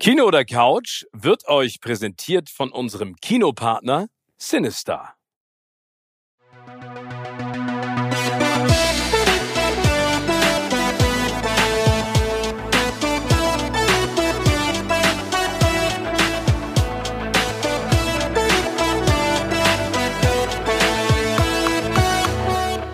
Kino oder Couch wird euch präsentiert von unserem Kinopartner Sinister.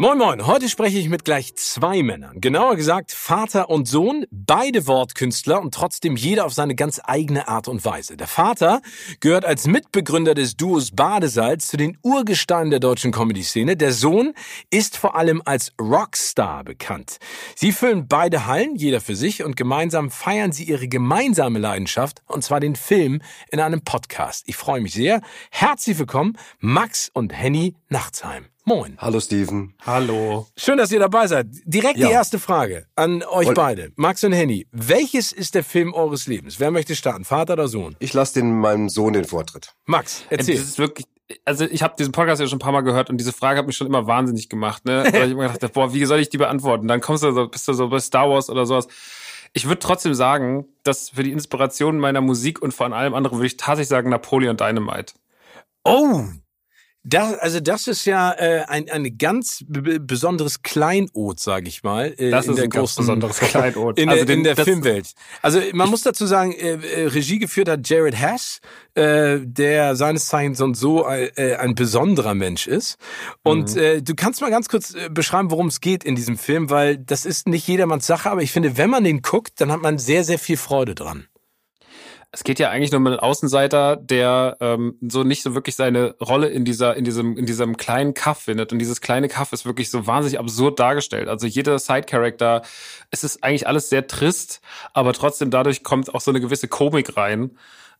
Moin Moin, heute spreche ich mit gleich zwei Männern. Genauer gesagt Vater und Sohn, beide Wortkünstler und trotzdem jeder auf seine ganz eigene Art und Weise. Der Vater gehört als Mitbegründer des Duos Badesalz zu den Urgesteinen der deutschen Comedy-Szene. Der Sohn ist vor allem als Rockstar bekannt. Sie füllen beide Hallen, jeder für sich, und gemeinsam feiern sie ihre gemeinsame Leidenschaft, und zwar den Film, in einem Podcast. Ich freue mich sehr. Herzlich willkommen, Max und Henny Nachtsheim. Moin. Hallo Steven. Hallo. Schön, dass ihr dabei seid. Direkt ja. die erste Frage an euch Woll beide. Max und Henny, welches ist der Film eures Lebens? Wer möchte starten, Vater oder Sohn? Ich lasse den meinem Sohn den Vortritt. Max, erzähl. Das ist wirklich also ich habe diesen Podcast ja schon ein paar Mal gehört und diese Frage hat mich schon immer wahnsinnig gemacht, ne? Weil ich immer gedacht, boah, wie soll ich die beantworten? Dann kommst du so, bist du so bei Star Wars oder sowas. Ich würde trotzdem sagen, dass für die Inspiration meiner Musik und vor allem anderen würde ich tatsächlich sagen Napoleon Dynamite. Oh, das, also das ist ja äh, ein, ein ganz besonderes Kleinod, sage ich mal. Äh, das ist ein ganz besonderes Kleinod. In, also der, in der Filmwelt. Also man muss dazu sagen, äh, äh, Regie geführt hat Jared Hess, äh, der seines Zeichens und so äh, ein besonderer Mensch ist. Und mhm. äh, du kannst mal ganz kurz äh, beschreiben, worum es geht in diesem Film, weil das ist nicht jedermanns Sache, aber ich finde, wenn man den guckt, dann hat man sehr, sehr viel Freude dran. Es geht ja eigentlich nur um einen Außenseiter, der ähm, so nicht so wirklich seine Rolle in dieser, in diesem, in diesem kleinen Kaff findet. Und dieses kleine Kaff ist wirklich so wahnsinnig absurd dargestellt. Also jeder Side-Character, es ist eigentlich alles sehr trist, aber trotzdem dadurch kommt auch so eine gewisse Komik rein.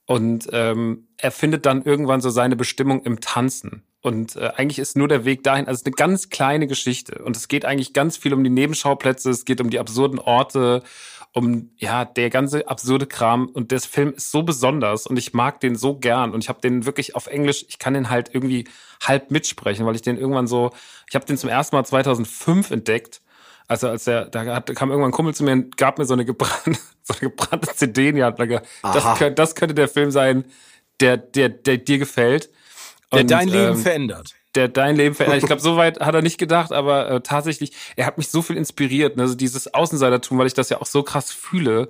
Und ähm, er findet dann irgendwann so seine Bestimmung im Tanzen. Und äh, eigentlich ist nur der Weg dahin, also eine ganz kleine Geschichte. Und es geht eigentlich ganz viel um die Nebenschauplätze, es geht um die absurden Orte um ja der ganze absurde Kram und der Film ist so besonders und ich mag den so gern und ich habe den wirklich auf Englisch, ich kann den halt irgendwie halb mitsprechen, weil ich den irgendwann so, ich habe den zum ersten Mal 2005 entdeckt. Also als der, da hat, kam irgendwann ein Kumpel zu mir und gab mir so eine gebrannte, so eine gebrannte CD in die Hand. Das, könnte, das könnte der Film sein, der, der, der dir gefällt. Der und, dein Leben ähm, verändert der dein Leben verändert. Ich glaube, so weit hat er nicht gedacht, aber äh, tatsächlich, er hat mich so viel inspiriert, ne? also dieses Außenseitertum, weil ich das ja auch so krass fühle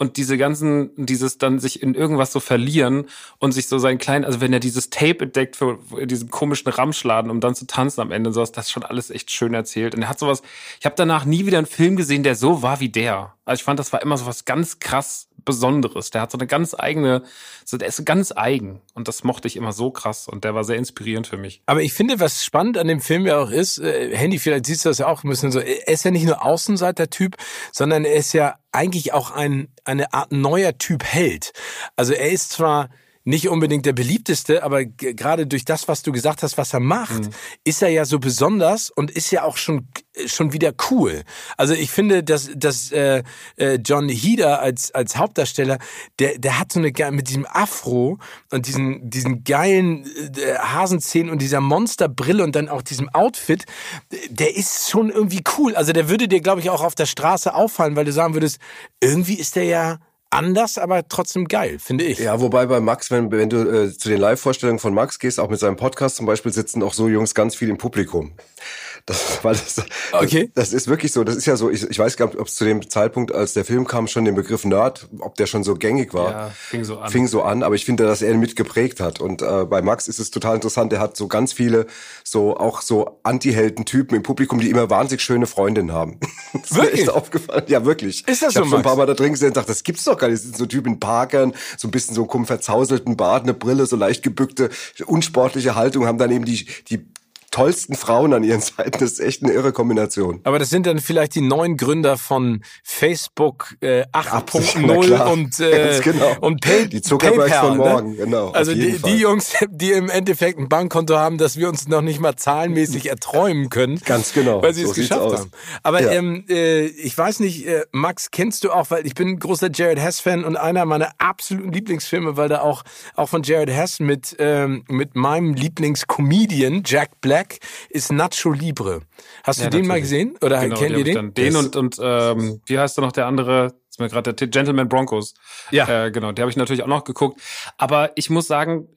und diese ganzen, dieses dann sich in irgendwas so verlieren und sich so sein kleinen, also wenn er dieses Tape entdeckt für, für diesem komischen Ramschladen, um dann zu tanzen am Ende und sowas, das ist schon alles echt schön erzählt. Und er hat sowas, ich habe danach nie wieder einen Film gesehen, der so war wie der. Also ich fand, das war immer so was ganz krass Besonderes. Der hat so eine ganz eigene, so der ist ganz eigen und das mochte ich immer so krass und der war sehr inspirierend für mich. Aber ich finde, was spannend an dem Film ja auch ist, äh, Handy, vielleicht siehst du das ja auch ein bisschen so, er ist ja nicht nur Außenseiter-Typ, sondern er ist ja eigentlich auch ein, eine Art neuer Typ Held. Also er ist zwar nicht unbedingt der beliebteste, aber gerade durch das, was du gesagt hast, was er macht, mhm. ist er ja so besonders und ist ja auch schon schon wieder cool. Also ich finde, dass, dass äh, äh, John Heder als als Hauptdarsteller, der der hat so eine mit diesem Afro und diesen diesen geilen äh, Hasenzähnen und dieser Monsterbrille und dann auch diesem Outfit, der ist schon irgendwie cool. Also der würde dir glaube ich auch auf der Straße auffallen, weil du sagen würdest, irgendwie ist der ja anders, aber trotzdem geil, finde ich. Ja, wobei bei Max, wenn, wenn du äh, zu den Live-Vorstellungen von Max gehst, auch mit seinem Podcast zum Beispiel, sitzen auch so Jungs ganz viel im Publikum. Das, weil das, okay. das, das ist wirklich so. Das ist ja so. Ich, ich weiß gar nicht, ob es zu dem Zeitpunkt, als der Film kam, schon den Begriff Nerd, ob der schon so gängig war. Ja, fing so an. Fing so an. Aber ich finde, dass er ihn mitgeprägt hat. Und äh, bei Max ist es total interessant. Er hat so ganz viele so auch so Anti-Helden-Typen im Publikum, die immer wahnsinnig schöne Freundinnen haben. das wirklich? ist echt aufgefallen. Ja, wirklich. Ist das ich so? Ich habe schon ein paar Mal da drin gesehen und dachte, das gibt's doch gar nicht. Das sind so Typen in Parkern, so ein bisschen so einen verzauselten Bart, eine Brille, so leicht gebückte, unsportliche Haltung, haben dann eben die die tollsten Frauen an ihren Seiten. Das ist echt eine irre Kombination. Aber das sind dann vielleicht die neuen Gründer von Facebook äh, 8.0 und, äh, genau. und Pay die Zuckerbergs PayPal, von ne? morgen, ne? genau. Also die, die, Jungs, die im Endeffekt ein Bankkonto haben, das wir uns noch nicht mal zahlenmäßig erträumen können. Ganz genau. Weil sie so es geschafft aus. haben. Aber ja. ähm, äh, ich weiß nicht, äh, Max, kennst du auch, weil ich bin ein großer Jared Hess-Fan und einer meiner absoluten Lieblingsfilme, weil da auch, auch von Jared Hess mit, ähm, mit meinem Lieblingscomedian Jack Black ist Nacho Libre. Hast ja, du den natürlich. mal gesehen? Oder genau, kennt ihr den? Den und, und ähm, wie heißt da noch der andere? ist mir gerade der Gentleman Broncos. Ja. Äh, genau, der habe ich natürlich auch noch geguckt. Aber ich muss sagen,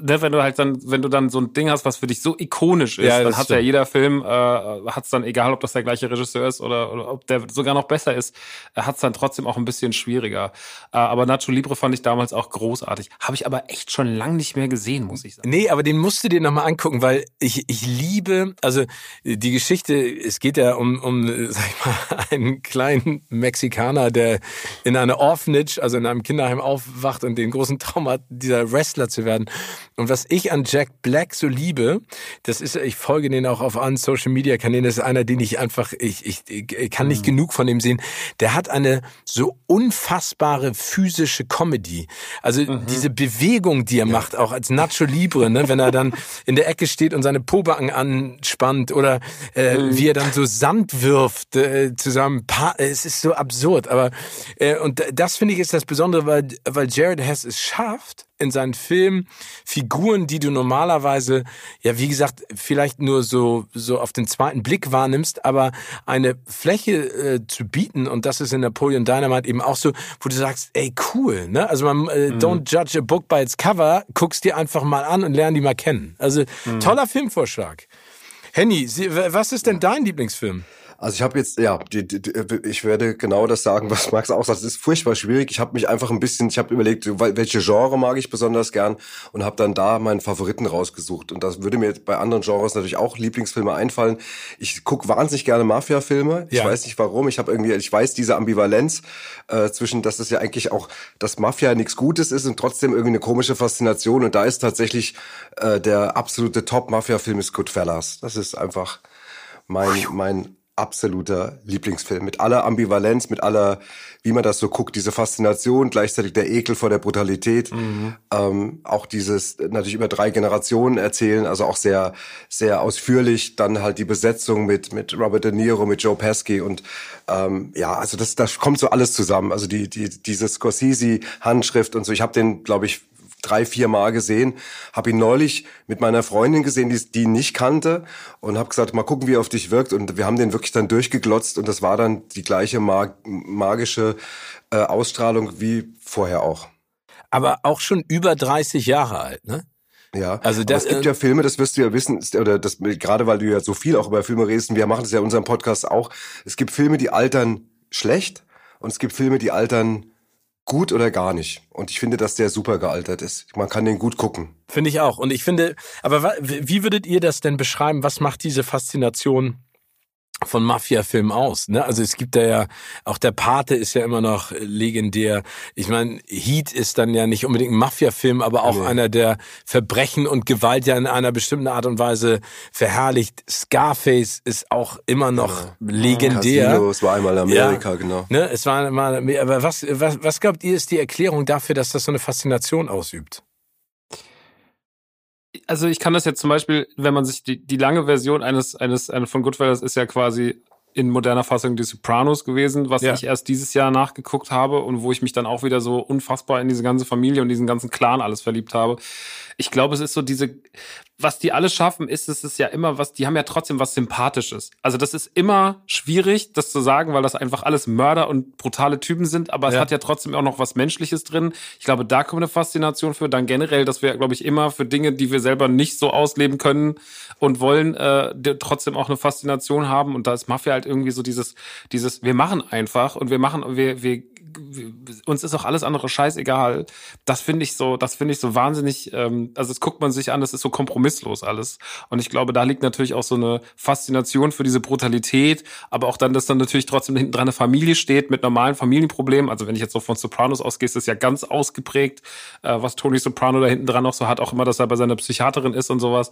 ne, wenn du halt dann, wenn du dann so ein Ding hast, was für dich so ikonisch ist, ja, dann hat ja jeder Film, äh, hat es dann, egal ob das der gleiche Regisseur ist oder, oder ob der sogar noch besser ist, äh, hat es dann trotzdem auch ein bisschen schwieriger. Äh, aber Nacho Libre fand ich damals auch großartig. Habe ich aber echt schon lang nicht mehr gesehen, muss ich sagen. Nee, aber den musst du dir nochmal angucken, weil ich, ich liebe, also die Geschichte, es geht ja um, um, sag ich mal, einen kleinen Mexikaner, der in einer Orphanage, also in einem Kinderheim aufwacht und den großen Traum hat, dieser Wrestler zu werden. Und was ich an Jack Black so liebe, das ist, ich folge den auch auf allen Social Media Kanälen, das ist einer, den ich einfach, ich, ich, ich kann nicht mhm. genug von ihm sehen. Der hat eine so unfassbare physische Comedy. Also mhm. diese Bewegung, die er ja. macht, auch als Nacho Libre, ne, wenn er dann in der Ecke steht und seine Pobacken anspannt oder äh, mhm. wie er dann so Sand wirft äh, zusammen. Es ist so absurd, aber äh, und das finde ich ist das Besondere, weil, weil Jared Hess es schafft, in seinen Filmen Figuren, die du normalerweise, ja, wie gesagt, vielleicht nur so, so auf den zweiten Blick wahrnimmst, aber eine Fläche äh, zu bieten, und das ist in Napoleon Dynamite eben auch so, wo du sagst, ey, cool, ne? Also man, äh, mhm. don't judge a book by its cover, guckst dir einfach mal an und lern die mal kennen. Also, mhm. toller Filmvorschlag. Henny, was ist denn dein Lieblingsfilm? Also ich habe jetzt, ja, die, die, ich werde genau das sagen, was Max auch sagt. Es ist furchtbar schwierig. Ich habe mich einfach ein bisschen, ich habe überlegt, welche Genre mag ich besonders gern und habe dann da meinen Favoriten rausgesucht. Und das würde mir bei anderen Genres natürlich auch Lieblingsfilme einfallen. Ich gucke wahnsinnig gerne Mafia-Filme. Ich ja. weiß nicht warum. Ich habe irgendwie, ich weiß diese Ambivalenz äh, zwischen, dass es ja eigentlich auch, dass Mafia nichts Gutes ist und trotzdem irgendwie eine komische Faszination. Und da ist tatsächlich äh, der absolute Top-Mafia-Film ist Goodfellas. Das ist einfach mein, mein absoluter Lieblingsfilm. Mit aller Ambivalenz, mit aller, wie man das so guckt, diese Faszination, gleichzeitig der Ekel vor der Brutalität. Mhm. Ähm, auch dieses natürlich über drei Generationen erzählen, also auch sehr, sehr ausführlich. Dann halt die Besetzung mit, mit Robert De Niro, mit Joe Pesci und ähm, ja, also das, das kommt so alles zusammen. Also die, die, diese Scorsese-Handschrift und so. Ich habe den, glaube ich, drei, vier Mal gesehen. Habe ihn neulich mit meiner Freundin gesehen, die, die nicht kannte und habe gesagt, mal gucken, wie er auf dich wirkt. Und wir haben den wirklich dann durchgeglotzt und das war dann die gleiche mag magische äh, Ausstrahlung wie vorher auch. Aber auch schon über 30 Jahre alt, ne? Ja, also das, es gibt ja Filme, das wirst du ja wissen, oder das gerade weil du ja so viel auch über Filme redest, wir machen das ja in unserem Podcast auch. Es gibt Filme, die altern schlecht und es gibt Filme, die altern gut oder gar nicht. Und ich finde, dass der super gealtert ist. Man kann den gut gucken. Finde ich auch. Und ich finde, aber wie würdet ihr das denn beschreiben? Was macht diese Faszination von Mafia-Filmen aus. Ne? Also es gibt da ja, auch der Pate ist ja immer noch legendär. Ich meine, Heat ist dann ja nicht unbedingt ein Mafia-Film, aber auch nee. einer, der Verbrechen und Gewalt ja in einer bestimmten Art und Weise verherrlicht. Scarface ist auch immer noch ja. legendär. Casino, es war einmal Amerika, ja. genau. Ne? Es war einmal, aber was, was, was glaubt ihr, ist die Erklärung dafür, dass das so eine Faszination ausübt? Also ich kann das jetzt zum Beispiel, wenn man sich die, die lange Version eines, eines, eines von Goodfellas ist ja quasi in moderner Fassung die Sopranos gewesen, was ja. ich erst dieses Jahr nachgeguckt habe und wo ich mich dann auch wieder so unfassbar in diese ganze Familie und diesen ganzen Clan alles verliebt habe. Ich glaube, es ist so diese, was die alle schaffen, ist, es ist ja immer was, die haben ja trotzdem was Sympathisches. Also das ist immer schwierig, das zu sagen, weil das einfach alles Mörder und brutale Typen sind, aber es ja. hat ja trotzdem auch noch was Menschliches drin. Ich glaube, da kommt eine Faszination für. Dann generell, dass wir, glaube ich, immer für Dinge, die wir selber nicht so ausleben können und wollen, äh, trotzdem auch eine Faszination haben. Und da ist Mafia halt halt irgendwie so dieses, dieses, wir machen einfach und wir machen, wir, wir uns ist auch alles andere scheißegal. Das finde ich so, das finde ich so wahnsinnig, ähm, also das guckt man sich an, das ist so kompromisslos alles. Und ich glaube, da liegt natürlich auch so eine Faszination für diese Brutalität, aber auch dann, dass dann natürlich trotzdem hinten dran eine Familie steht mit normalen Familienproblemen. Also wenn ich jetzt so von Sopranos ausgehe, ist das ja ganz ausgeprägt, äh, was Tony Soprano da hinten dran noch so hat, auch immer, dass er bei seiner Psychiaterin ist und sowas.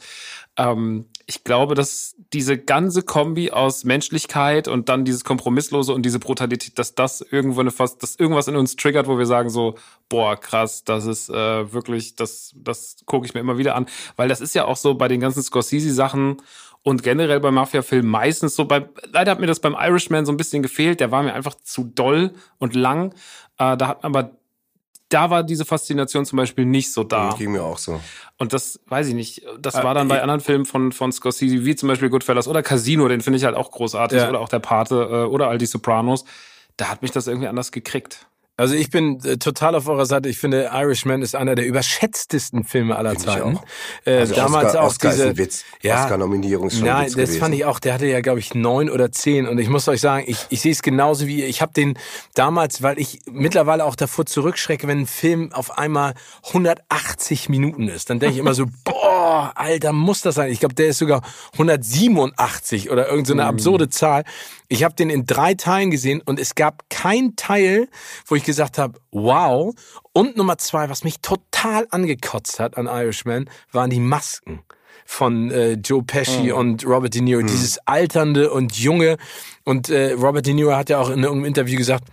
Ähm, ich glaube, dass diese ganze Kombi aus Menschlichkeit und dann dieses Kompromisslose und diese Brutalität, dass das irgendwo eine fast, dass irgendwas in uns triggert, wo wir sagen so, boah, krass, das ist äh, wirklich, das, das gucke ich mir immer wieder an. Weil das ist ja auch so bei den ganzen Scorsese-Sachen und generell bei Mafia-Filmen meistens so. Bei, leider hat mir das beim Irishman so ein bisschen gefehlt. Der war mir einfach zu doll und lang. Äh, da hat aber da war diese Faszination zum Beispiel nicht so da. Ging mir auch so. Und das weiß ich nicht. Das äh, war dann bei anderen Filmen von, von Scorsese, wie zum Beispiel Goodfellas oder Casino, den finde ich halt auch großartig, ja. oder auch der Pate äh, oder all die Sopranos da hat mich das irgendwie anders gekriegt. Also ich bin äh, total auf eurer Seite. Ich finde, Irishman ist einer der überschätztesten Filme aller Find Zeiten. Äh, also damals Oscar, auch Oscar diese, ist ein Witz. Ja, Oscar-Nominierung schon Nein, das gewesen. fand ich auch. Der hatte ja, glaube ich, neun oder zehn. Und ich muss euch sagen, ich, ich sehe es genauso wie ihr. Ich habe den damals, weil ich mittlerweile auch davor zurückschrecke, wenn ein Film auf einmal 180 Minuten ist. Dann denke ich immer so, boah, Alter, muss das sein. Ich glaube, der ist sogar 187 oder irgendeine so eine mm. absurde Zahl. Ich habe den in drei Teilen gesehen und es gab kein Teil, wo ich gesagt habe, wow. Und Nummer zwei, was mich total angekotzt hat an Irishman, waren die Masken von äh, Joe Pesci mm. und Robert De Niro. Mm. Dieses alternde und junge. Und äh, Robert De Niro hat ja auch in einem Interview gesagt,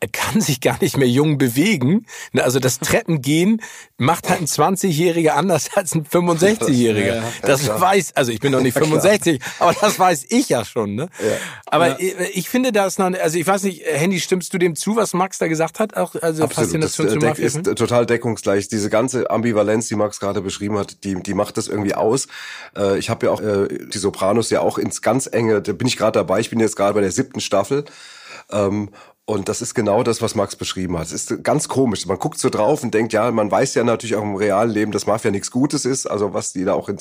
er kann sich gar nicht mehr jung bewegen. Also das Treppengehen macht halt ein 20-Jähriger anders als ein 65-Jähriger. Ja, das klar. weiß, also ich bin noch nicht 65, aber das weiß ich ja schon. Ne? Ja. Aber ja. ich finde das noch, also ich weiß nicht, Handy, stimmst du dem zu, was Max da gesagt hat? Auch, also Absolut. Faszination das, äh, ist total deckungsgleich. Diese ganze Ambivalenz, die Max gerade beschrieben hat, die, die macht das irgendwie aus. Äh, ich habe ja auch äh, die Sopranos ja auch ins ganz enge, da bin ich gerade dabei, ich bin jetzt gerade bei der siebten Staffel. Ähm, und das ist genau das, was Max beschrieben hat. Es ist ganz komisch. Man guckt so drauf und denkt, ja, man weiß ja natürlich auch im realen Leben, dass Mafia nichts Gutes ist, also was die da auch in,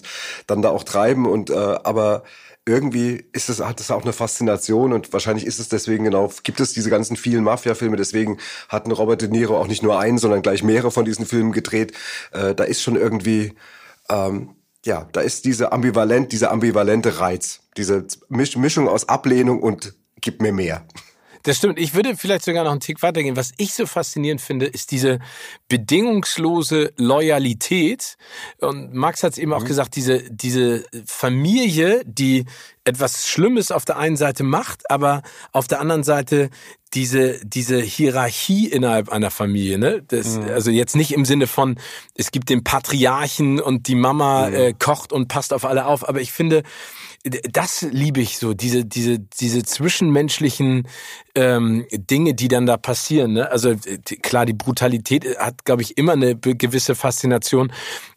dann da auch treiben. Und äh, aber irgendwie ist es, hat es auch eine Faszination und wahrscheinlich ist es deswegen genau, gibt es diese ganzen vielen Mafia-Filme, deswegen hatten Robert De Niro auch nicht nur einen, sondern gleich mehrere von diesen Filmen gedreht. Äh, da ist schon irgendwie, ähm, ja, da ist diese ambivalent, dieser ambivalente Reiz, diese Mischung aus Ablehnung und gib mir mehr. Das stimmt. Ich würde vielleicht sogar noch einen Tick weitergehen. Was ich so faszinierend finde, ist diese bedingungslose Loyalität. Und Max hat es eben mhm. auch gesagt, diese, diese Familie, die etwas Schlimmes auf der einen Seite macht, aber auf der anderen Seite diese, diese Hierarchie innerhalb einer Familie, ne? Das, mhm. Also jetzt nicht im Sinne von, es gibt den Patriarchen und die Mama mhm. äh, kocht und passt auf alle auf, aber ich finde, das liebe ich so, diese, diese, diese zwischenmenschlichen ähm, Dinge, die dann da passieren. Ne? Also klar, die Brutalität hat, glaube ich, immer eine gewisse Faszination.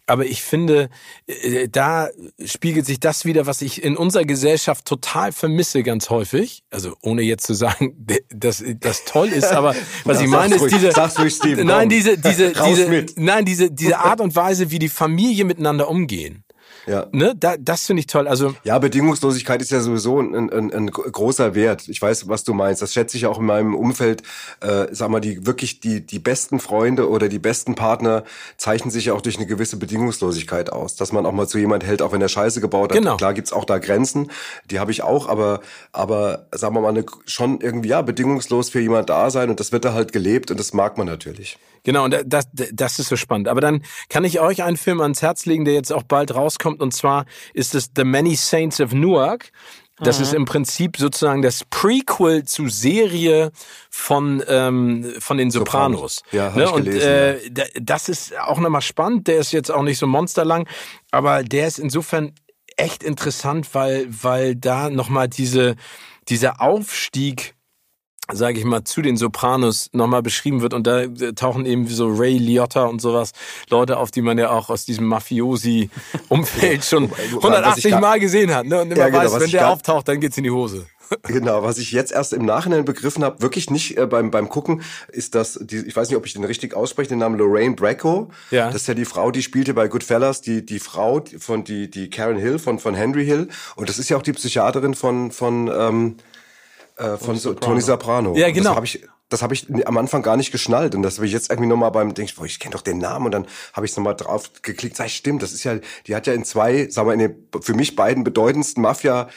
Aber ich finde, äh, da spiegelt sich das wieder, was ich in unserer Gesellschaft total vermisse, ganz häufig. Also ohne jetzt zu sagen, dass das toll ist, aber was ja, ich meine ist diese, sag's ruhig, Steven, nein, diese, diese, diese, nein, diese, diese Art und Weise, wie die Familie miteinander umgehen. Ja. Ne? Da, das finde ich toll. Also ja, Bedingungslosigkeit ist ja sowieso ein, ein, ein großer Wert. Ich weiß, was du meinst. Das schätze ich auch in meinem Umfeld. Äh, sag mal, die wirklich die die besten Freunde oder die besten Partner zeichnen sich ja auch durch eine gewisse Bedingungslosigkeit aus, dass man auch mal zu jemand hält, auch wenn er Scheiße gebaut hat. Genau. Klar gibt's auch da Grenzen, die habe ich auch, aber aber sagen wir mal eine, schon irgendwie ja bedingungslos für jemand da sein und das wird da halt gelebt und das mag man natürlich. Genau, und das, das ist so spannend. Aber dann kann ich euch einen Film ans Herz legen, der jetzt auch bald rauskommt. Und zwar ist es The Many Saints of Newark. Das mhm. ist im Prinzip sozusagen das Prequel zu Serie von ähm, von den Sopranos. Sopranos. Ja, ne? ich gelesen, Und äh, ja. das ist auch nochmal spannend. Der ist jetzt auch nicht so monsterlang, aber der ist insofern echt interessant, weil weil da nochmal diese dieser Aufstieg sage ich mal, zu den Sopranos nochmal beschrieben wird. Und da äh, tauchen eben so Ray Liotta und sowas Leute auf, die man ja auch aus diesem Mafiosi-Umfeld schon 180 Mal gesehen hat. Ne? Und immer ja, genau, weiß, wenn der auftaucht, dann geht's in die Hose. Genau, was ich jetzt erst im Nachhinein begriffen habe, wirklich nicht äh, beim beim Gucken, ist das, die, ich weiß nicht, ob ich den richtig ausspreche, den Namen Lorraine Bracco. Ja. Das ist ja die Frau, die spielte bei Goodfellas, die die Frau von die die Karen Hill von von Henry Hill und das ist ja auch die Psychiaterin von von ähm, Äh, von so, Tony Soprano. Ja, genau. Das habe ich, das hab ich am Anfang gar nicht geschnallt und das habe ich jetzt irgendwie nochmal beim denk ich, ich kenne doch den Namen und dann habe ich nochmal drauf geklickt, sag ich, stimmt, das ist ja, die hat ja in zwei, sagen wir, in den für mich beiden bedeutendsten Mafia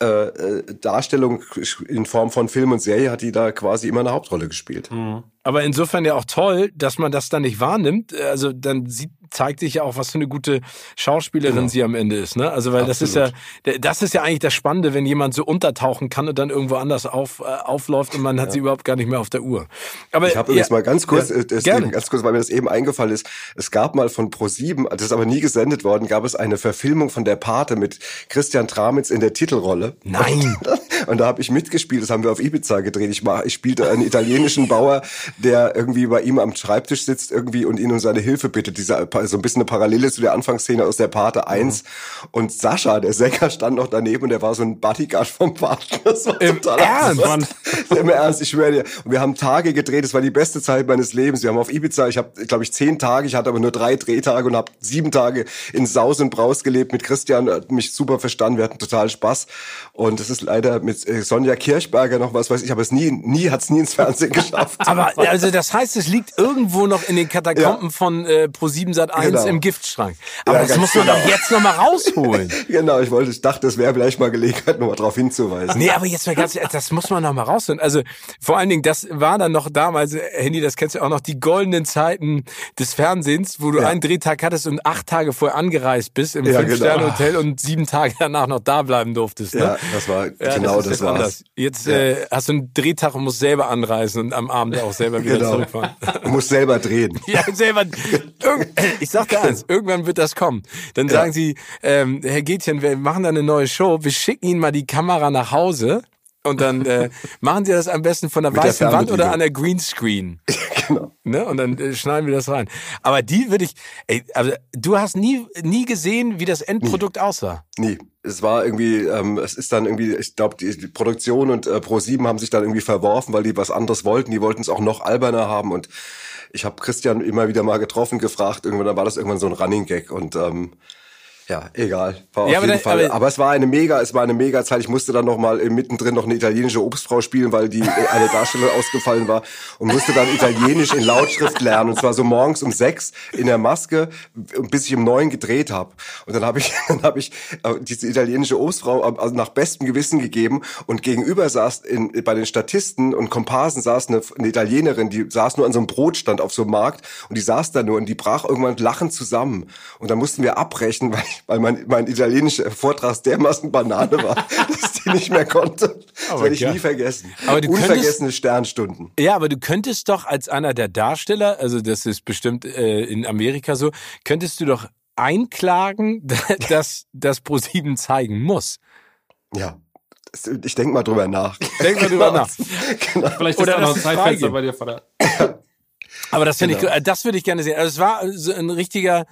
äh, äh Darstellungen in Form von Film und Serie hat die da quasi immer eine Hauptrolle gespielt. Mhm. Aber insofern ja auch toll, dass man das dann nicht wahrnimmt. Also dann sieht, zeigt sich ja auch, was für eine gute Schauspielerin genau. sie am Ende ist. Ne? Also weil Absolut. das ist ja, das ist ja eigentlich das Spannende, wenn jemand so untertauchen kann und dann irgendwo anders auf, äh, aufläuft und man hat ja. sie überhaupt gar nicht mehr auf der Uhr. Aber ich habe ja, jetzt mal ganz kurz, ja, äh, eben, ganz kurz, weil mir das eben eingefallen ist. Es gab mal von Pro7, das ist aber nie gesendet worden, gab es eine Verfilmung von der Pate mit Christian Tramitz in der Titelrolle. Nein. Und, und da habe ich mitgespielt. Das haben wir auf Ibiza gedreht. Ich, mach, ich spielte einen italienischen Bauer, der irgendwie bei ihm am Schreibtisch sitzt irgendwie und ihn um seine Hilfe bittet. Dieser so ein bisschen eine Parallele zu der Anfangsszene aus der Pate 1. Mhm. Und Sascha, der Sänger, stand noch daneben und der war so ein Bodyguard vom Pate. Das war Im total Ernst? Mann. Im Ernst, ich schwöre dir. Und wir haben Tage gedreht. Es war die beste Zeit meines Lebens. Wir haben auf Ibiza, ich habe, glaube ich, zehn Tage. Ich hatte aber nur drei Drehtage und habe sieben Tage in Saus und Braus gelebt mit Christian. Hat mich super verstanden. Wir hatten total Spaß. Und es ist leider mit äh, Sonja Kirchberger noch was weiß ich, aber es nie, nie hat's nie ins Fernsehen geschafft. aber also das heißt, es liegt irgendwo noch in den Katakomben ja. von äh, Pro7 Sat 1 genau. im Giftschrank. Aber ja, das muss man genau. doch jetzt noch mal rausholen. genau, ich wollte, ich dachte, es wäre vielleicht mal Gelegenheit, noch mal darauf hinzuweisen. Nee, aber jetzt mal ganz, das muss man noch mal rausholen. Also vor allen Dingen, das war dann noch damals, Handy, das kennst du auch noch, die goldenen Zeiten des Fernsehens, wo du ja. einen Drehtag hattest und acht Tage vorher angereist bist im ja, Fünf-Sterne-Hotel genau. und sieben Tage danach noch da bleiben durftest. Ne? Ja, das war genau das, das war's. Jetzt äh, hast du einen Drehtag und musst selber anreisen und am Abend auch selber wieder genau. zurückfahren. Du musst selber drehen. ja, selber. ich sag dir eins, irgendwann wird das kommen. Dann sagen ja. sie, ähm, Herr Gätchen, wir machen da eine neue Show, wir schicken Ihnen mal die Kamera nach Hause. Und dann äh, machen Sie das am besten von der Mit weißen der Wand oder an der Greenscreen. genau. Ne? Und dann äh, schneiden wir das rein. Aber die würde ich, ey, also du hast nie, nie gesehen, wie das Endprodukt nie. aussah. Nie es war irgendwie, ähm, es ist dann irgendwie, ich glaube, die, die Produktion und äh, Pro7 haben sich dann irgendwie verworfen, weil die was anderes wollten. Die wollten es auch noch alberner haben. Und ich habe Christian immer wieder mal getroffen, gefragt, irgendwann dann war das irgendwann so ein Running Gag. Und ähm, ja, egal. War ja, auf jeden Fall. Aber, aber, es war eine mega, es war eine mega Zeit. Ich musste dann noch mal mittendrin noch eine italienische Obstfrau spielen, weil die äh, eine Darstellerin ausgefallen war und musste dann Italienisch in Lautschrift lernen. Und zwar so morgens um sechs in der Maske, bis ich um neun gedreht habe. Und dann habe ich, dann habe ich äh, diese italienische Obstfrau äh, also nach bestem Gewissen gegeben. Und gegenüber saß in, bei den Statisten und Komparsen saß eine, eine Italienerin, die saß nur an so einem Brotstand auf so einem Markt und die saß da nur und die brach irgendwann lachend zusammen. Und dann mussten wir abbrechen, weil weil mein, mein italienischer Vortrag dermaßen Banane war, dass die nicht mehr konnte. Das werde ich nie vergessen. Aber du Unvergessene könntest, Sternstunden. Ja, aber du könntest doch als einer der Darsteller, also das ist bestimmt äh, in Amerika so, könntest du doch einklagen, dass das ProSieben zeigen muss. Ja. Ich denk mal drüber nach. Denk mal drüber nach. genau. Vielleicht ist Oder da noch ein Zeitfenster bei dir, Vater. Aber das finde genau. ich, das würde ich gerne sehen. Also es war so ein richtiger,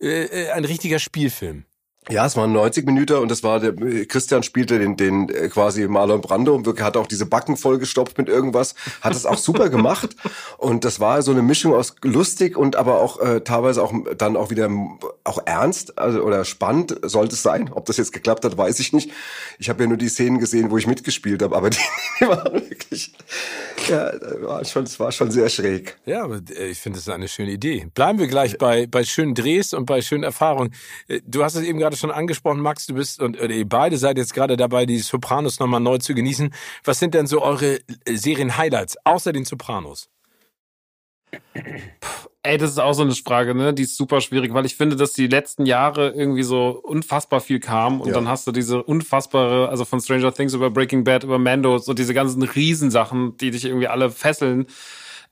äh, äh, ein richtiger Spielfilm. Ja, es waren 90 Minuten und das war der Christian spielte den den äh, quasi Marlon Brando und hat auch diese Backen vollgestopft mit irgendwas, hat es auch super gemacht und das war so eine Mischung aus lustig und aber auch äh, teilweise auch dann auch wieder auch ernst also oder spannend sollte es sein. Ob das jetzt geklappt hat, weiß ich nicht. Ich habe ja nur die Szenen gesehen, wo ich mitgespielt habe, aber die, die waren wirklich ja, war schon, es war schon sehr schräg. Ja, aber äh, ich finde es eine schöne Idee. Bleiben wir gleich bei bei schönen Drehs und bei schönen Erfahrungen. Du hast es eben gerade gerade schon angesprochen, Max, du bist und ihr beide seid jetzt gerade dabei, die Sopranos nochmal neu zu genießen. Was sind denn so eure äh, Serien-Highlights, außer den Sopranos? Ey, das ist auch so eine Frage, ne? Die ist super schwierig, weil ich finde, dass die letzten Jahre irgendwie so unfassbar viel kam und ja. dann hast du diese unfassbare, also von Stranger Things über Breaking Bad, über Mando, so diese ganzen Riesensachen, die dich irgendwie alle fesseln.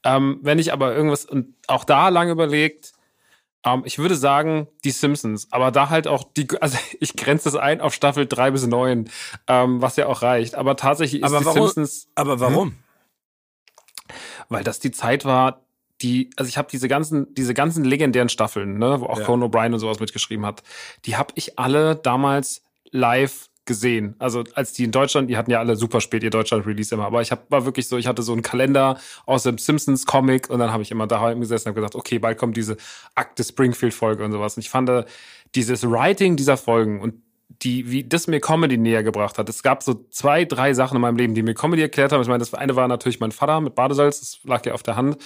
Ähm, wenn ich aber irgendwas, und auch da lang überlegt, um, ähm, ich würde sagen, die Simpsons, aber da halt auch die, also ich grenze das ein auf Staffel drei bis neun, ähm, was ja auch reicht. Aber tatsächlich ist aber die warum, Simpsons. Aber warum? Hm? Weil das die Zeit war, die, also ich habe diese ganzen, diese ganzen legendären Staffeln, ne, wo auch ja. Conan O'Brien und sowas mitgeschrieben hat, die habe ich alle damals live gesehen. Also als die in Deutschland, die hatten ja alle super spät ihr Deutschland-Release immer, aber ich hab, war wirklich so, ich hatte so einen Kalender aus dem Simpsons-Comic und dann habe ich immer daheim gesessen und gesagt, okay, bald kommt diese Akte Springfield-Folge und sowas. Und ich fand dieses Writing dieser Folgen und die, wie das mir Comedy näher gebracht hat. Es gab so zwei, drei Sachen in meinem Leben, die mir Comedy erklärt haben. Ich meine, das eine war natürlich mein Vater mit Badesalz, das lag ja auf der Hand.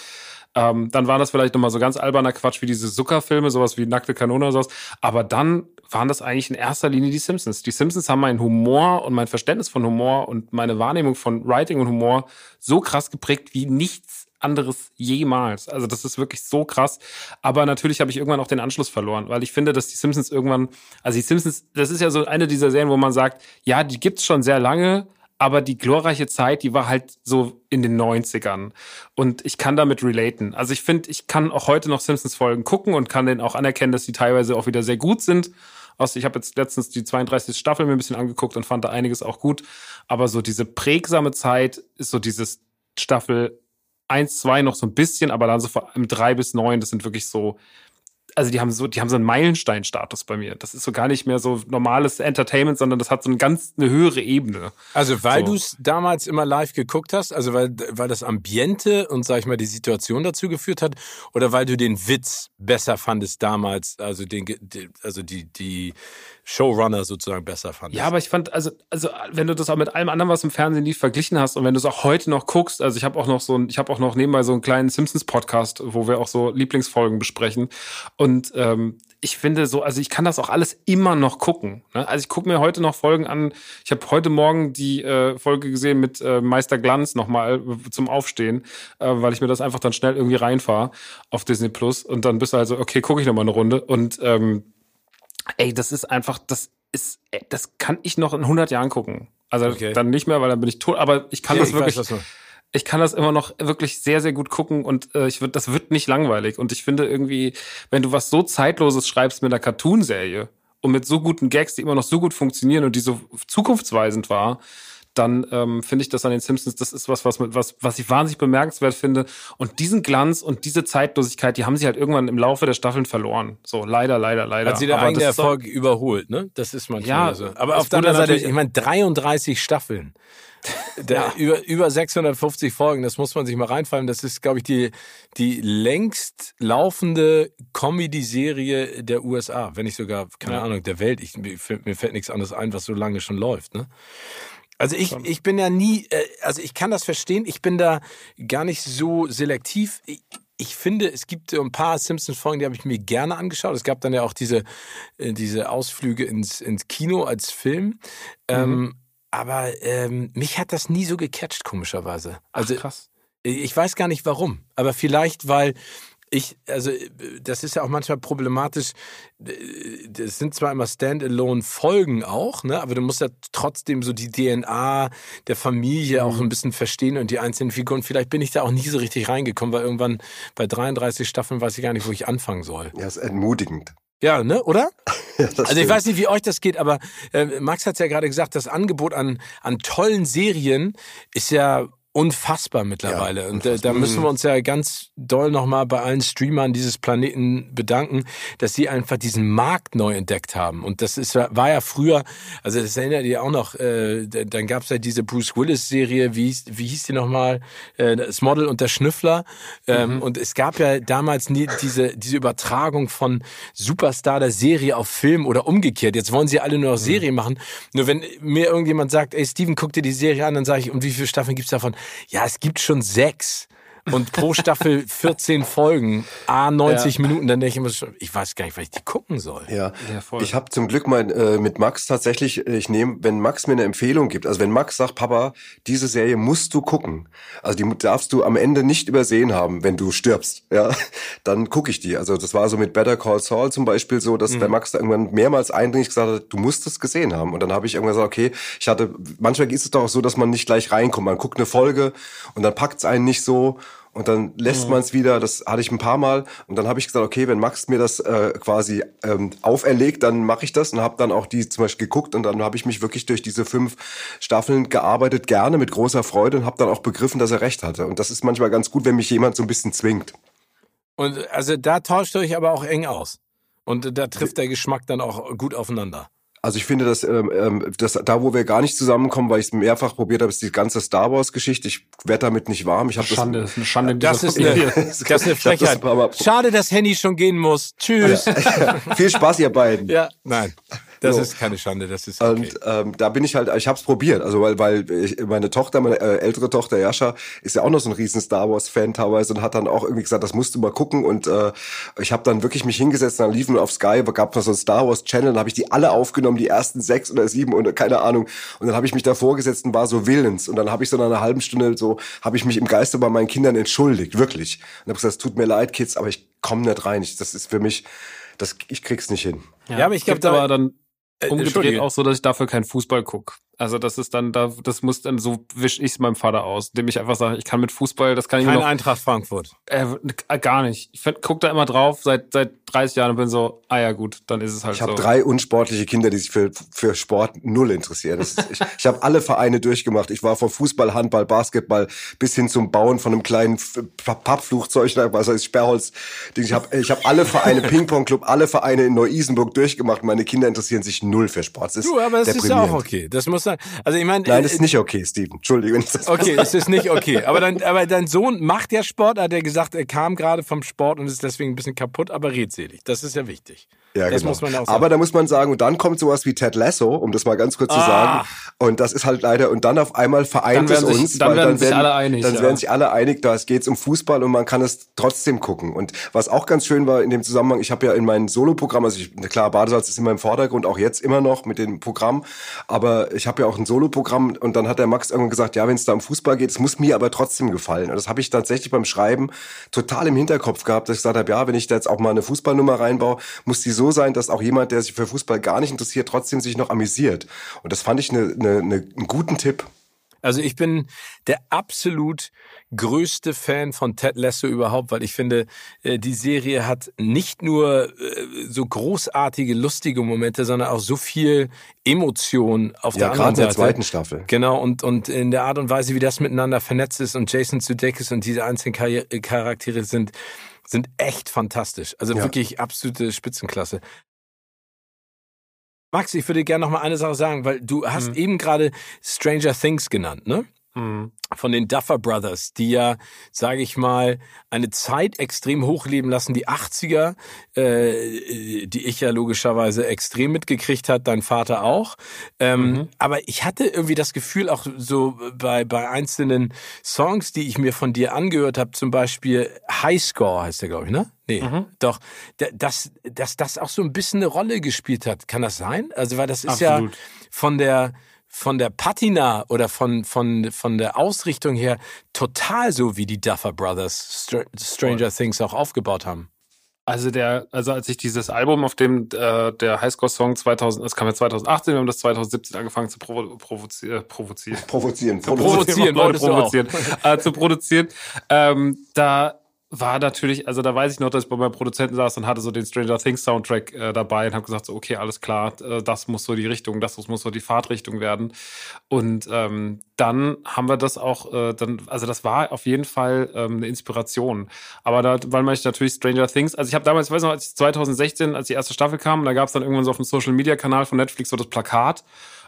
Ähm, dann war das vielleicht nochmal so ganz alberner Quatsch wie diese Zuckerfilme, sowas wie Nackte Kanone oder sowas. Aber dann waren das eigentlich in erster Linie die Simpsons. Die Simpsons haben meinen Humor und mein Verständnis von Humor und meine Wahrnehmung von Writing und Humor so krass geprägt wie nichts anderes jemals. Also das ist wirklich so krass. Aber natürlich habe ich irgendwann auch den Anschluss verloren, weil ich finde, dass die Simpsons irgendwann, also die Simpsons, das ist ja so eine dieser Serien, wo man sagt, ja, die gibt's schon sehr lange, aber die glorreiche Zeit, die war halt so in den 90ern. Und ich kann damit relaten. Also ich finde, ich kann auch heute noch Simpsons-Folgen gucken und kann denen auch anerkennen, dass die teilweise auch wieder sehr gut sind. Also ich habe jetzt letztens die 32. Staffel mir ein bisschen angeguckt und fand da einiges auch gut. Aber so diese prägsame Zeit ist so dieses Staffel 1, 2 noch so ein bisschen, aber dann so vor allem 3 bis 9, das sind wirklich so also die haben so, die haben so einen Meilenstein-Status bei mir. Das ist so gar nicht mehr so normales Entertainment, sondern das hat so eine ganz eine höhere Ebene. Also weil so. du es damals immer live geguckt hast, also weil, weil das Ambiente und sag ich mal die Situation dazu geführt hat, oder weil du den Witz besser fandest damals, also den, also die, die Showrunner sozusagen besser fandest. Ja, aber ich fand, also, also wenn du das auch mit allem anderen, was im Fernsehen lief, verglichen hast und wenn du es auch heute noch guckst, also ich habe auch noch so ein, ich habe auch noch nebenbei so einen kleinen Simpsons-Podcast, wo wir auch so Lieblingsfolgen besprechen. Und ähm, ich finde so, also ich kann das auch alles immer noch gucken. Ne? Also ich gucke mir heute noch Folgen an. Ich habe heute Morgen die äh, Folge gesehen mit äh, Meister Glanz nochmal äh, zum Aufstehen, äh, weil ich mir das einfach dann schnell irgendwie reinfahre auf Disney Plus und dann bist du also, okay, gucke ich nochmal eine Runde und ähm, ey, das ist einfach, das ist, ey, das kann ich noch in 100 Jahren gucken. Also okay. dann nicht mehr, weil dann bin ich tot, aber ich kann ja, das ich wirklich, weiß, ich kann das immer noch wirklich sehr, sehr gut gucken und äh, ich wird, das wird nicht langweilig. Und ich finde irgendwie, wenn du was so Zeitloses schreibst mit einer Cartoonserie und mit so guten Gags, die immer noch so gut funktionieren und die so zukunftsweisend war, dann ähm, finde ich das an den Simpsons, das ist was, was, was, was ich wahnsinnig bemerkenswert finde. Und diesen Glanz und diese Zeitlosigkeit, die haben sie halt irgendwann im Laufe der Staffeln verloren. So, leider, leider, leider. Hat sie der eigene Erfolg auch, überholt, ne? Das ist manchmal ja, so. Aber auf der anderen Seite, ich meine, 33 Staffeln. ja. über, über 650 Folgen, das muss man sich mal reinfallen. Das ist, glaube ich, die, die längst laufende Comedy-Serie der USA, wenn nicht sogar, keine ja. Ahnung, der Welt. Ich, mir fällt nichts anderes ein, was so lange schon läuft. Ne? Also ich, ich bin ja nie, äh, also ich kann das verstehen, ich bin da gar nicht so selektiv. Ich, ich finde, es gibt ein paar Simpsons-Folgen, die habe ich mir gerne angeschaut. Es gab dann ja auch diese, äh, diese Ausflüge ins, ins Kino als Film. Ähm, mhm. Ähm, aber ähm, mich hat das nie so gecatcht, komischerweise. Also Ach, krass. Ich weiß gar nicht warum, aber vielleicht, weil ich, also das ist ja auch manchmal problematisch. Das sind zwar immer Standalone-Folgen auch, ne, aber du musst ja trotzdem so die DNA der Familie auch mhm. ein bisschen verstehen und die einzelnen Figuren. Vielleicht bin ich da auch nie so richtig reingekommen, weil irgendwann bei 33 Staffeln weiß ich gar nicht, wo ich anfangen soll. Ja, ist entmutigend. Ja, ne, oder? ja, also stimmt. ich weiß nicht, wie euch das geht, aber äh, Max hat ja gerade gesagt, das Angebot an, an tollen Serien ist ja unfassbar mittlerweile. Ja, und äh, da müssen wir uns ja ganz doll nochmal bei allen Streamern dieses Planeten bedanken, dass sie einfach diesen Markt neu entdeckt haben. Und das ist war ja früher, also das erinnert ihr auch noch, äh, dann gab es ja diese Bruce Willis-Serie, wie, hieß, wie hieß die nochmal? Äh, das Model und der Schnüffler. Ähm, mhm. Und es gab ja damals nie diese, diese Übertragung von Superstar der Serie auf Film oder umgekehrt. Jetzt wollen sie alle nur noch mhm. Serie machen. Nur wenn mir irgendjemand sagt, ey Steven, guck dir die Serie an, dann sage ich, und wie viele Staffeln gibt's davon? Ja, es gibt schon sechs und pro Staffel 14 Folgen, a 90 ja. Minuten, dann denke ich immer, schon, ich weiß gar nicht, was ich die gucken soll. Ja, ja voll. ich habe zum Glück mal äh, mit Max tatsächlich, äh, ich nehme, wenn Max mir eine Empfehlung gibt, also wenn Max sagt, Papa, diese Serie musst du gucken, also die darfst du am Ende nicht übersehen haben, wenn du stirbst, ja, dann gucke ich die. Also das war so mit Better Call Saul zum Beispiel so, dass mhm. der Max da irgendwann mehrmals eindringlich gesagt hat, du musst es gesehen haben. Und dann habe ich irgendwann gesagt, okay, ich hatte, manchmal ist es doch auch so, dass man nicht gleich reinkommt. Man guckt eine Folge und dann packt es einen nicht so und dann lässt mhm. man es wieder, das hatte ich ein paar Mal und dann habe ich gesagt, okay, wenn Max mir das äh, quasi ähm, auferlegt, dann mache ich das und habe dann auch die zum Beispiel geguckt und dann habe ich mich wirklich durch diese fünf Staffeln gearbeitet, gerne mit großer Freude und habe dann auch begriffen, dass er recht hatte und das ist manchmal ganz gut, wenn mich jemand so ein bisschen zwingt. Und also da tauscht ihr euch aber auch eng aus und da trifft der Geschmack dann auch gut aufeinander. Also ich finde, dass, ähm, ähm, dass da, wo wir gar nicht zusammenkommen, weil ich es mehrfach probiert habe, ist die ganze Star Wars-Geschichte. Ich werde damit nicht warm. Ich habe Schande, das, ist eine Schande. Das ist eine, das ist eine Frechheit. Das Schade, dass Henny schon gehen muss. Tschüss. Ja. Viel Spaß, ihr beiden. Ja, nein. Das so. ist keine Schande, das ist okay. Und ähm, da bin ich halt, ich habe es probiert, also weil weil ich, meine Tochter, meine äh, ältere Tochter Jascha, ist ja auch noch so ein riesen Star Wars Fan teilweise und hat dann auch irgendwie gesagt, das musst du mal gucken. Und äh, ich habe dann wirklich mich hingesetzt, dann liefen auf Sky, gab noch so ein Star Wars Channel, dann habe ich die alle aufgenommen, die ersten sechs oder sieben oder keine Ahnung. Und dann habe ich mich da vorgesetzt und war so willens. Und dann habe ich so nach einer halben Stunde so habe ich mich im Geiste bei meinen Kindern entschuldigt, wirklich. Und habe gesagt, es tut mir leid, Kids, aber ich komme nicht rein, ich, das ist für mich das, ich krieg's nicht hin. Ja, ja aber ich glaube, da war dann umgedreht auch so, dass ich dafür keinen Fußball guck. Also das ist dann, da, das muss dann, so wisch ich es meinem Vater aus, indem ich einfach sage, ich kann mit Fußball, das kann ich Keine noch, Eintracht Frankfurt. Äh, gar nicht. Ich guck da immer drauf seit seit 30 Jahren und bin so, ah ja gut, dann ist es halt ich so. Ich habe drei unsportliche Kinder, die sich für, für Sport null interessieren. Ist, ich ich habe alle Vereine durchgemacht. Ich war vom Fußball, Handball, Basketball bis hin zum Bauen von einem kleinen Pappflugzeug, was heißt Sperrholz. Ich habe ich hab alle Vereine, Ping-Pong-Club, alle Vereine in Neu-Isenburg durchgemacht. Meine Kinder interessieren sich null für Sport. Das ist du, aber es ist ja auch okay. Das muss sein. Also ich meine, nein, das ist nicht okay, Steven. Entschuldigung. Okay, es ist nicht okay. Aber dann, aber dein Sohn macht ja Sport. Hat er gesagt, er kam gerade vom Sport und ist deswegen ein bisschen kaputt, aber redselig. Das ist ja wichtig. Ja, das genau. muss man auch sagen. Aber da muss man sagen, und dann kommt sowas wie Ted Lasso, um das mal ganz kurz ah. zu sagen. Und das ist halt leider, und dann auf einmal vereint es uns. Sich, dann werden dann sich werden, alle einig. Dann ja. werden sich alle einig, da es geht um Fußball und man kann es trotzdem gucken. Und was auch ganz schön war in dem Zusammenhang, ich habe ja in meinem Soloprogramm, also ich, klar, Badesalz ist immer im Vordergrund, auch jetzt immer noch mit dem Programm, aber ich habe ja auch ein Soloprogramm und dann hat der Max irgendwann gesagt, ja, wenn es da um Fußball geht, es muss mir aber trotzdem gefallen. Und das habe ich tatsächlich beim Schreiben total im Hinterkopf gehabt, dass ich gesagt habe, ja, wenn ich da jetzt auch mal eine Fußballnummer reinbaue, muss die so sein, dass auch jemand, der sich für Fußball gar nicht interessiert, trotzdem sich noch amüsiert. Und das fand ich eine, eine, eine, einen guten Tipp. Also ich bin der absolut größte Fan von Ted Lasso überhaupt, weil ich finde, äh, die Serie hat nicht nur äh, so großartige, lustige Momente, sondern auch so viel Emotion auf ja, der anderen Seite. in der zweiten Staffel. Genau, und, und in der Art und Weise, wie das miteinander vernetzt ist und Jason Sudeikis und diese einzelnen Charaktere sind, sind echt fantastisch. Also ja. wirklich absolute Spitzenklasse. Max, ich würde gerne noch mal eine Sache sagen, weil du hast mhm. eben gerade Stranger Things genannt, ne? Mhm. Von den Duffer Brothers, die ja, sage ich mal, eine Zeit extrem hochleben lassen, die 80er, äh, die ich ja logischerweise extrem mitgekriegt hat, dein Vater auch. Ähm, mhm. Aber ich hatte irgendwie das Gefühl, auch so bei, bei einzelnen Songs, die ich mir von dir angehört habe, zum Beispiel High Score heißt der, glaube ich, ne? Nee, mhm. doch, dass, dass das auch so ein bisschen eine Rolle gespielt hat. Kann das sein? Also, weil das ist Absolut. ja von der, von der Patina oder von, von, von der Ausrichtung her total so, wie die Duffer Brothers Str Stranger Things auch aufgebaut haben. Also der, also als ich dieses Album, auf dem äh, der Highscore-Song 2000, das kam ja 2018, wir haben das 2017 angefangen zu provo provozieren, provozieren, provozieren, provozieren, provozieren, provozieren, äh, zu produzieren. Ähm, da war natürlich, also da weiß ich noch, dass ich bei meinem Produzenten saß und hatte so den Stranger Things Soundtrack äh, dabei und habe gesagt, so, okay, alles klar, äh, das muss so die Richtung, das muss so die Fahrtrichtung werden. Und ähm, dann haben wir das auch, äh, dann, also das war auf jeden Fall ähm, eine Inspiration. Aber da, weil man natürlich Stranger Things, also ich habe damals, ich weiß noch, als ich 2016, als die erste Staffel kam, da gab es dann irgendwann so auf dem Social Media Kanal von Netflix so das Plakat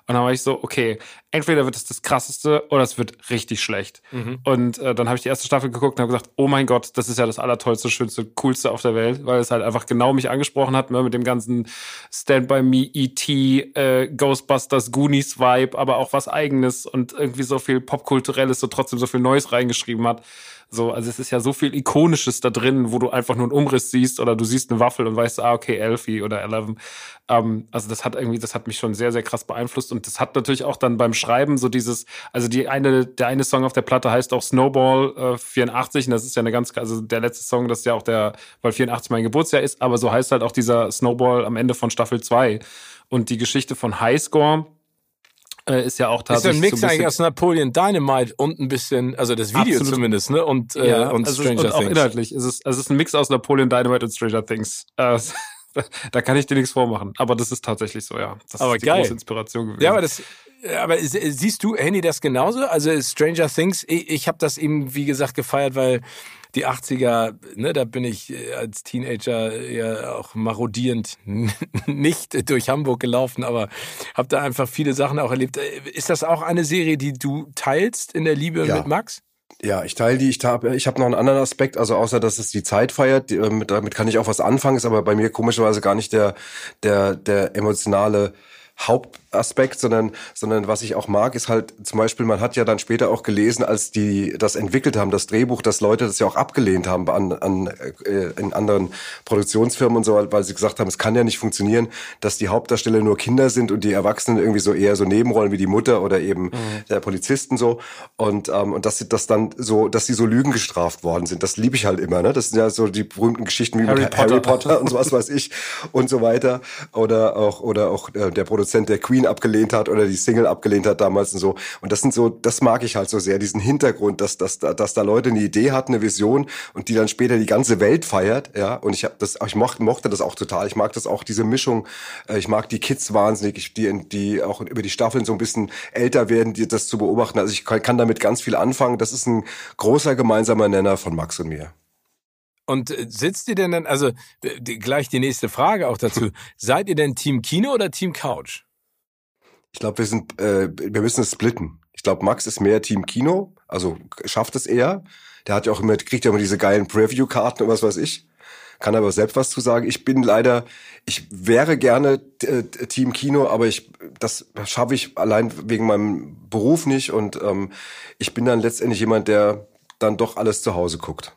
und dann war ich so, okay, entweder wird es das krasseste oder es wird richtig schlecht. Mhm. Und äh, dann habe ich die erste Staffel geguckt und habe gesagt, oh mein Gott, das ist ja das allertollste, schönste, coolste auf der Welt, weil es halt einfach genau mich angesprochen hat, ne, mit dem ganzen Stand by Me, E.T., äh, Ghostbusters, Goonies Vibe, aber auch was eigenes und irgendwie so viel Popkulturelles und trotzdem so viel Neues reingeschrieben hat. So, also es ist ja so viel Ikonisches da drin, wo du einfach nur einen Umriss siehst oder du siehst eine Waffel und weißt, ah, okay, Elfie oder Eleven. Ähm, also das hat irgendwie, das hat mich schon sehr, sehr krass beeinflusst und das hat natürlich auch dann beim Schreiben so dieses, also die eine, der eine Song auf der Platte heißt auch Snowball äh, 84 und das ist ja eine ganz, also der letzte Song, das ist ja auch der, weil 84 mein Geburtsjahr ist, aber so heißt halt auch dieser Snowball am Ende von Staffel 2 und die Geschichte von Highscore äh, ist ja auch tatsächlich. Ist ein Mix so ein eigentlich aus Napoleon Dynamite und ein bisschen, also das Video Absolut. zumindest, ne? Und, äh, ja, und also Stranger und auch Things. inhaltlich. Es ist, also es ist ein Mix aus Napoleon Dynamite und Stranger Things. Äh, da kann ich dir nichts vormachen. Aber das ist tatsächlich so, ja. Das aber ist die geil. große Inspiration gewesen. Ja, aber das, aber siehst du, Handy, das genauso? Also Stranger Things, ich, ich habe das eben, wie gesagt, gefeiert, weil die 80er, ne, da bin ich äh, als Teenager ja auch marodierend nicht durch Hamburg gelaufen, aber habe da einfach viele Sachen auch erlebt. Ist das auch eine Serie, die du teilst in der Liebe ja. mit Max? Ja, ich teile die. Ich habe ich hab noch einen anderen Aspekt, also außer dass es die Zeit feiert, die, äh, damit kann ich auch was anfangen, ist aber bei mir komischerweise gar nicht der, der, der emotionale Hauptaspekt, sondern, sondern was ich auch mag, ist halt zum Beispiel, man hat ja dann später auch gelesen, als die das entwickelt haben, das Drehbuch, dass Leute das ja auch abgelehnt haben an, an, äh, in anderen Produktionsfirmen und so, weil sie gesagt haben, es kann ja nicht funktionieren, dass die Hauptdarsteller nur Kinder sind und die Erwachsenen irgendwie so eher so Nebenrollen wie die Mutter oder eben mhm. der Polizisten so und ähm, und dass sie das dann so, dass sie so Lügen gestraft worden sind. Das liebe ich halt immer, ne? Das sind ja so die berühmten Geschichten wie Harry mit Potter. Harry Potter und so was weiß ich und so weiter oder auch oder auch äh, der Produzent der Queen abgelehnt hat oder die Single abgelehnt hat damals und so. Und das sind so, das mag ich halt so sehr, diesen Hintergrund, dass, dass, dass da Leute eine Idee hatten, eine Vision und die dann später die ganze Welt feiert, ja. Und ich habe das, ich mochte, mochte das auch total. Ich mag das auch, diese Mischung. Äh, ich mag die Kids wahnsinnig, die, die auch über die Staffeln so ein bisschen älter werden, die das zu beobachten. Also ich kann damit ganz viel anfangen. Das ist ein großer gemeinsamer Nenner von Max und mir. Und äh, sitzt ihr denn dann, also gleich die nächste Frage auch dazu, seid ihr denn Team Kino oder Team Couch? Ich glaube, wir sind, äh, wir müssen es splitten. Ich glaube, Max ist mehr Team Kino, also schafft es eher. Der hat ja auch immer, kriegt ja immer diese geilen Preview-Karten und was weiß ich. Kann aber selbst was zu sagen. Ich bin leider, ich wäre gerne äh, Team Kino, aber ich, das schaffe ich allein wegen meinem Beruf nicht und ähm, ich bin dann letztendlich jemand, der dann doch alles zu Hause guckt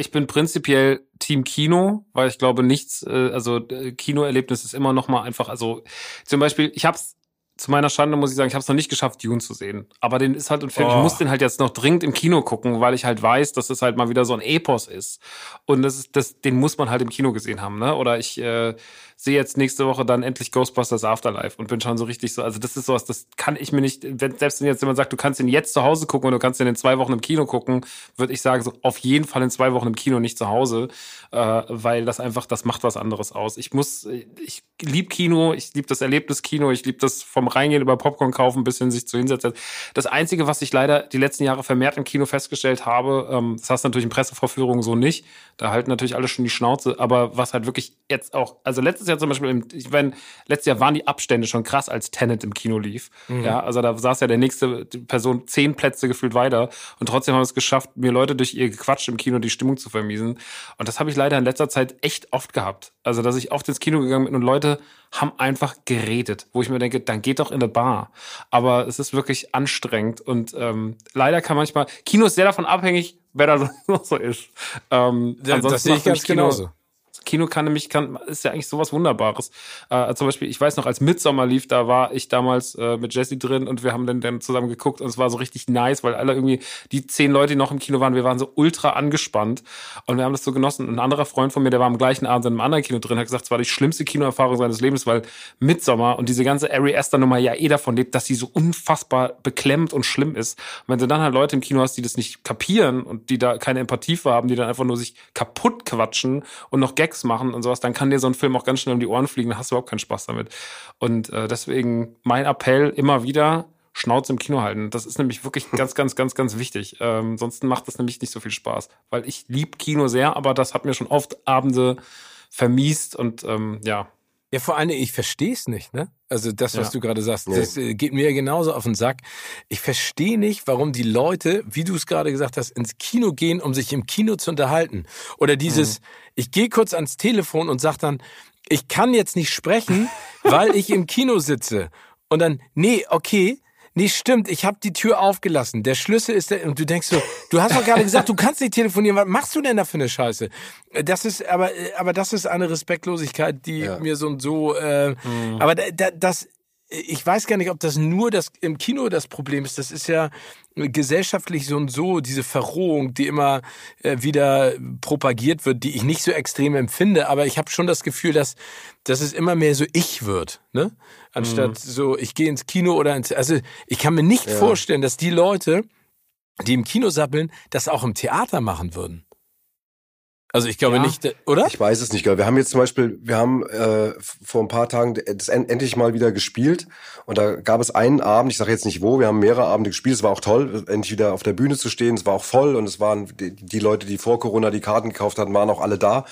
ich bin prinzipiell Team Kino, weil ich glaube nichts, äh, also äh, Kinoerlebnis ist immer noch mal einfach, also zum Beispiel, ich habe es zu meiner Schande muss ich sagen, ich habe es noch nicht geschafft, Dune zu sehen. Aber den ist halt ein Film, oh. ich muss den halt jetzt noch dringend im Kino gucken, weil ich halt weiß, dass es halt mal wieder so ein Epos ist. Und das ist, das, den muss man halt im Kino gesehen haben, ne? Oder ich äh, sehe jetzt nächste Woche dann endlich Ghostbusters Afterlife und bin schon so richtig so, also das ist sowas, das kann ich mir nicht, wenn, selbst wenn jetzt jemand sagt, du kannst ihn jetzt zu Hause gucken und du kannst ihn in zwei Wochen im Kino gucken, würde ich sagen, so auf jeden Fall in zwei Wochen im Kino, nicht zu Hause, äh, weil das einfach, das macht was anderes aus. Ich muss, ich lieb Kino, ich lieb das Erlebnis Kino, ich lieb das vom Reingehen über Popcorn kaufen bis hin sich zu hinsetzen. Das Einzige, was ich leider die letzten Jahre vermehrt im Kino festgestellt habe, ähm, das hast du natürlich in Pressevorführungen so nicht, da halten natürlich alle schon die Schnauze, aber was halt wirklich jetzt auch, also letztes Jahr zum Beispiel, im, ich meine, letztes Jahr waren die Abstände schon krass, als Tenet im Kino lief. Mhm. Ja, also da saß ja der nächste Person zehn Plätze gefühlt weiter und trotzdem haben wir es geschafft, mir Leute durch ihr Quatsch im Kino die Stimmung zu vermiesen. Und das habe ich leider in letzter Zeit echt oft gehabt. Also, dass ich oft ins Kino gegangen bin und Leute haben einfach geredet, wo ich mir denke, dann geht doch in eine Bar. Aber es ist wirklich anstrengend und ähm, leider kann manchmal, Kino ist sehr davon abhängig, wer da so ist. Ähm, ja, das sehe ich ganz Kino, genauso. Kino kann nämlich, kann, ist ja eigentlich sowas Wunderbares. Äh, zum Beispiel, ich weiß noch, als Midsommer lief, da war ich damals äh, mit Jesse drin und wir haben dann, dann zusammen geguckt und es war so richtig nice, weil alle irgendwie, die zehn Leute, die noch im Kino waren, wir waren so ultra angespannt und wir haben das so genossen. Ein anderer Freund von mir, der war am gleichen Abend in einem anderen Kino drin, hat gesagt, es war die schlimmste Kinoerfahrung seines Lebens, weil Midsommer und diese ganze Ari Aster Nummer ja eh davon lebt, dass sie so unfassbar beklemmt und schlimm ist. Und wenn du dann halt Leute im Kino hast, die das nicht kapieren und die da keine Empathie für haben, die dann einfach nur sich kaputt quatschen und noch Gags machen und sowas, dann kann dir so ein Film auch ganz schnell um die Ohren fliegen, dann hast du überhaupt keinen Spaß damit. Und äh, deswegen mein Appell immer wieder, Schnauze im Kino halten. Das ist nämlich wirklich ganz, ganz, ganz, ganz wichtig. Ähm, sonst macht das nämlich nicht so viel Spaß. Weil ich lieb Kino sehr, aber das hat mir schon oft Abende vermiest und ähm, ja, ja, vor allem, ich verstehe es nicht, ne? Also das, was ja. du gerade sagst, nee. das äh, geht mir genauso auf den Sack. Ich verstehe nicht, warum die Leute, wie du es gerade gesagt hast, ins Kino gehen, um sich im Kino zu unterhalten. Oder dieses, mhm. ich gehe kurz ans Telefon und sag dann, ich kann jetzt nicht sprechen, weil ich im Kino sitze. Und dann, nee, okay, Nee, stimmt, ich habe die Tür aufgelassen. Der Schlüssel ist der und du denkst so, du hast doch gerade gesagt, du kannst nicht telefonieren. Was machst du denn da für eine Scheiße? Das ist aber aber das ist eine Respektlosigkeit, die ja. mir so und so äh, mhm. aber da, da, das ich weiß gar nicht, ob das nur das im Kino das Problem ist. Das ist ja gesellschaftlich so und so diese Verrohung, die immer äh, wieder propagiert wird, die ich nicht so extrem empfinde. Aber ich habe schon das Gefühl, dass, dass es immer mehr so ich wird, ne? Anstatt mhm. so ich gehe ins Kino oder ins. Also ich kann mir nicht ja. vorstellen, dass die Leute, die im Kino sappeln, das auch im Theater machen würden. Also ich glaube ja. nicht, oder? Ich weiß es nicht. Wir haben jetzt zum Beispiel, wir haben äh, vor ein paar Tagen das endlich mal wieder gespielt und da gab es einen Abend, ich sage jetzt nicht wo, wir haben mehrere Abende gespielt, es war auch toll, endlich wieder auf der Bühne zu stehen, es war auch voll und es waren die, die Leute, die vor Corona die Karten gekauft hatten, waren auch alle da.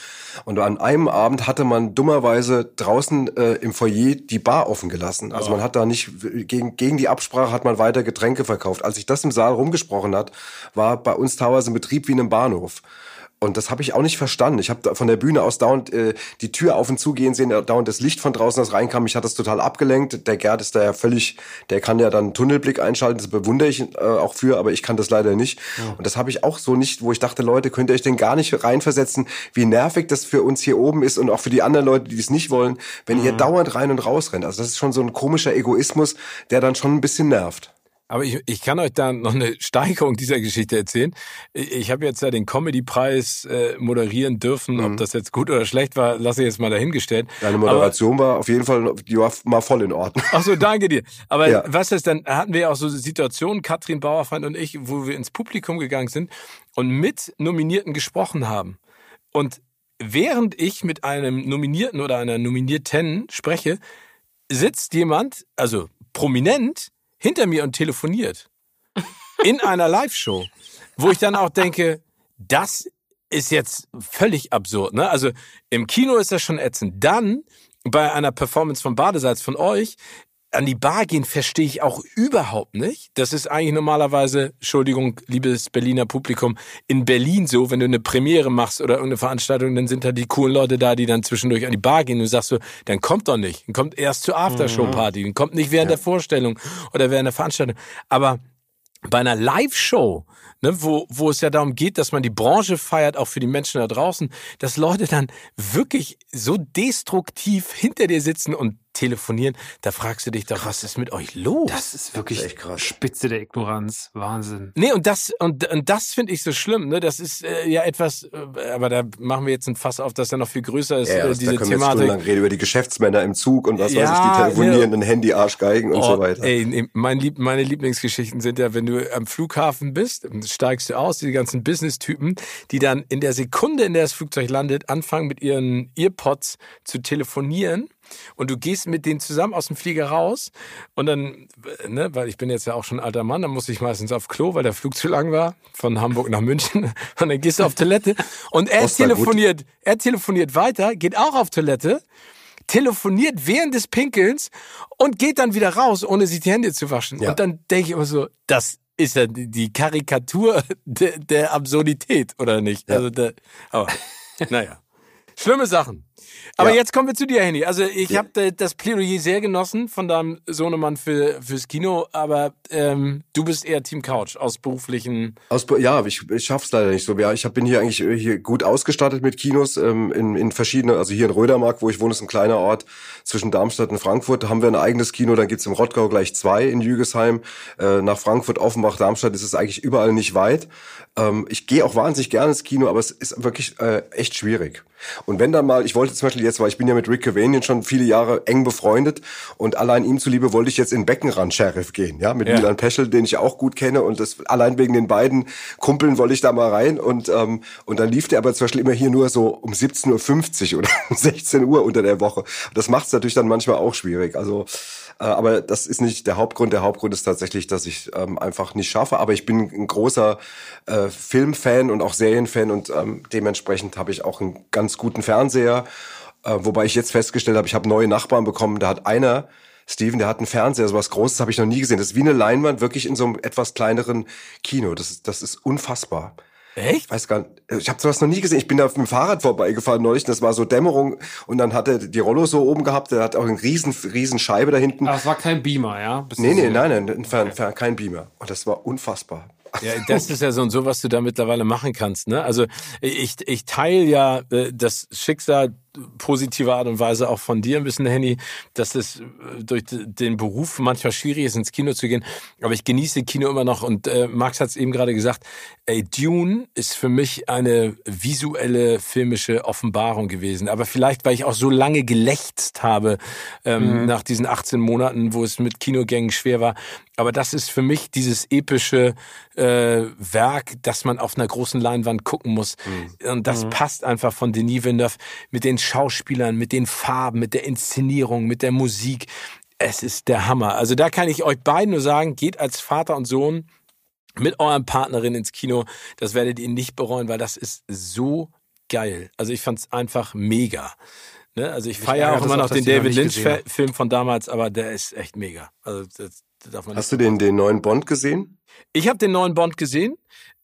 Und an einem Abend hatte man dummerweise draußen äh, im Foyer die Bar offen gelassen. Also oh. man hat da nicht, gegen, gegen die Absprache hat man weiter Getränke verkauft. Als sich das im Saal rumgesprochen hat, war bei uns teilweise ein Betrieb wie in einem Bahnhof. Und das habe ich auch nicht verstanden. Ich habe von der Bühne aus dauernd äh, die Tür auf und zu gehen sehen, dauernd das Licht von draußen, das reinkam. Ich hatte das total abgelenkt. Der Gerd ist da ja völlig, der kann ja dann Tunnelblick einschalten. Das bewundere ich äh, auch für, aber ich kann das leider nicht. Ja. Und das habe ich auch so nicht, wo ich dachte, Leute, könnt ihr euch denn gar nicht reinversetzen, wie nervig das für uns hier oben ist und auch für die anderen Leute, die es nicht wollen, wenn mhm. ihr dauernd rein und raus rennt. Also das ist schon so ein komischer Egoismus, der dann schon ein bisschen nervt. Aber ich, ich kann euch da noch eine Steigerung dieser Geschichte erzählen. Ich, ich habe jetzt ja den Comedy-Preis äh, moderieren dürfen. Mhm. Ob das jetzt gut oder schlecht war, lasse ich jetzt mal dahingestellt. Deine Moderation Aber, war auf jeden Fall, die war mal voll in Ordnung. Ach so, danke dir. Aber ja. was ist, dann hatten wir ja auch so Situationen, Katrin Bauerfeind und ich, wo wir ins Publikum gegangen sind und mit Nominierten gesprochen haben. Und während ich mit einem Nominierten oder einer Nominierten spreche, sitzt jemand, also prominent, hinter mir und telefoniert. In einer Live-Show. Wo ich dann auch denke, das ist jetzt völlig absurd. Ne? Also im Kino ist das schon ätzend. Dann bei einer Performance von Badesalz von euch an die Bar gehen verstehe ich auch überhaupt nicht. Das ist eigentlich normalerweise, Entschuldigung, liebes Berliner Publikum, in Berlin so, wenn du eine Premiere machst oder irgendeine Veranstaltung, dann sind da die coolen Leute da, die dann zwischendurch an die Bar gehen und du sagst so, dann kommt doch nicht. Dann kommt erst zur Aftershow-Party, dann kommt nicht während ja. der Vorstellung oder während der Veranstaltung. Aber bei einer Live-Show, ne, wo, wo es ja darum geht, dass man die Branche feiert, auch für die Menschen da draußen, dass Leute dann wirklich so destruktiv hinter dir sitzen und telefonieren, da fragst du dich doch, was ist mit euch los? Das ist wirklich das ist Spitze der Ignoranz. Wahnsinn. Nee, und das, und, und das finde ich so schlimm, ne? Das ist äh, ja etwas, äh, aber da machen wir jetzt ein Fass auf, das ja noch viel größer ist, ja, äh, diese da können Thematik. Wir lang reden über die Geschäftsmänner im Zug und was ja, weiß ich, die telefonierenden ja. Handy-Arschgeigen und oh, so weiter. Ey, mein Lieb, meine Lieblingsgeschichten sind ja, wenn du am Flughafen bist, steigst du aus, die ganzen Business-Typen, die dann in der Sekunde, in der das Flugzeug landet, anfangen mit ihren Earpods zu telefonieren und du gehst mit denen zusammen aus dem Flieger raus und dann, ne, weil ich bin jetzt ja auch schon ein alter Mann, dann muss ich meistens auf Klo, weil der Flug zu lang war, von Hamburg nach München und dann gehst du auf Toilette und er telefoniert, er telefoniert weiter, geht auch auf Toilette, telefoniert während des Pinkelns und geht dann wieder raus, ohne sich die Hände zu waschen. Ja. Und dann denke ich immer so, das ist ja die Karikatur der, der Absurdität, oder nicht? Ja. Also der, aber, naja. Schlimme Sachen. Aber ja. jetzt kommen wir zu dir, Henny. Also ich ja. habe das Plädoyer sehr genossen von deinem Sohnemann für, fürs Kino, aber ähm, du bist eher Team Couch aus beruflichen... Aus, ja, ich, ich schaff's leider nicht so. Ja, ich hab, bin hier eigentlich hier gut ausgestattet mit Kinos ähm, in, in verschiedene, also hier in Rödermark, wo ich wohne, ist ein kleiner Ort zwischen Darmstadt und Frankfurt. Da haben wir ein eigenes Kino, dann gibt's im Rottgau gleich zwei in Jügesheim. Äh, nach Frankfurt, Offenbach, Darmstadt ist es eigentlich überall nicht weit. Ähm, ich gehe auch wahnsinnig gerne ins Kino, aber es ist wirklich äh, echt schwierig. Und wenn dann mal, ich wollte zum Beispiel jetzt, weil ich bin ja mit Rick Cavanian schon viele Jahre eng befreundet und allein ihm zuliebe wollte ich jetzt in Beckenrand Sheriff gehen, ja, mit ja. Milan Peschel, den ich auch gut kenne und das allein wegen den beiden Kumpeln wollte ich da mal rein und ähm, und dann lief der aber zum Beispiel immer hier nur so um 17.50 Uhr oder um 16 Uhr unter der Woche. Das macht es natürlich dann manchmal auch schwierig. Also äh, aber das ist nicht der Hauptgrund. Der Hauptgrund ist tatsächlich, dass ich ähm, einfach nicht schaffe. Aber ich bin ein großer äh, Filmfan und auch Serienfan und ähm, dementsprechend habe ich auch einen ganz guten Fernseher. Äh, wobei ich jetzt festgestellt habe, ich habe neue Nachbarn bekommen. Da hat einer Steven, der hat einen Fernseher, so was Großes habe ich noch nie gesehen. Das ist wie eine Leinwand, wirklich in so einem etwas kleineren Kino. Das ist, das ist unfassbar. Echt? Ich weiß gar nicht. Ich habe sowas noch nie gesehen. Ich bin da mit dem Fahrrad vorbeigefahren neulich. Das war so Dämmerung und dann hat er die Rollo so oben gehabt. Der hat auch eine riesen, riesen Scheibe da hinten. Aber es war kein Beamer, ja? Bist nee, nee, nein, nein, fern, fern, kein Beamer. Und das war unfassbar. Ja, das ist ja so und so, was du da mittlerweile machen kannst. Ne? Also ich, ich teile ja äh, das Schicksal positive Art und Weise auch von dir ein bisschen, Henny, dass es äh, durch den Beruf manchmal schwierig ist, ins Kino zu gehen. Aber ich genieße Kino immer noch. Und äh, Max hat es eben gerade gesagt, ey, Dune ist für mich eine visuelle, filmische Offenbarung gewesen. Aber vielleicht, weil ich auch so lange gelächzt habe ähm, mhm. nach diesen 18 Monaten, wo es mit Kinogängen schwer war. Aber das ist für mich dieses epische äh, Werk, das man auf einer großen Leinwand gucken muss. Mhm. Und das mhm. passt einfach von Denis Villeneuve mit den Schauspielern, mit den Farben, mit der Inszenierung, mit der Musik. Es ist der Hammer. Also da kann ich euch beiden nur sagen, geht als Vater und Sohn mit eurem Partnerin ins Kino. Das werdet ihr nicht bereuen, weil das ist so geil. Also ich fand es einfach mega. Ne? Also ich feiere auch immer noch den David Lynch-Film von damals, aber der ist echt mega. Also das, Hast du den, den neuen Bond gesehen? Ich habe den neuen Bond gesehen.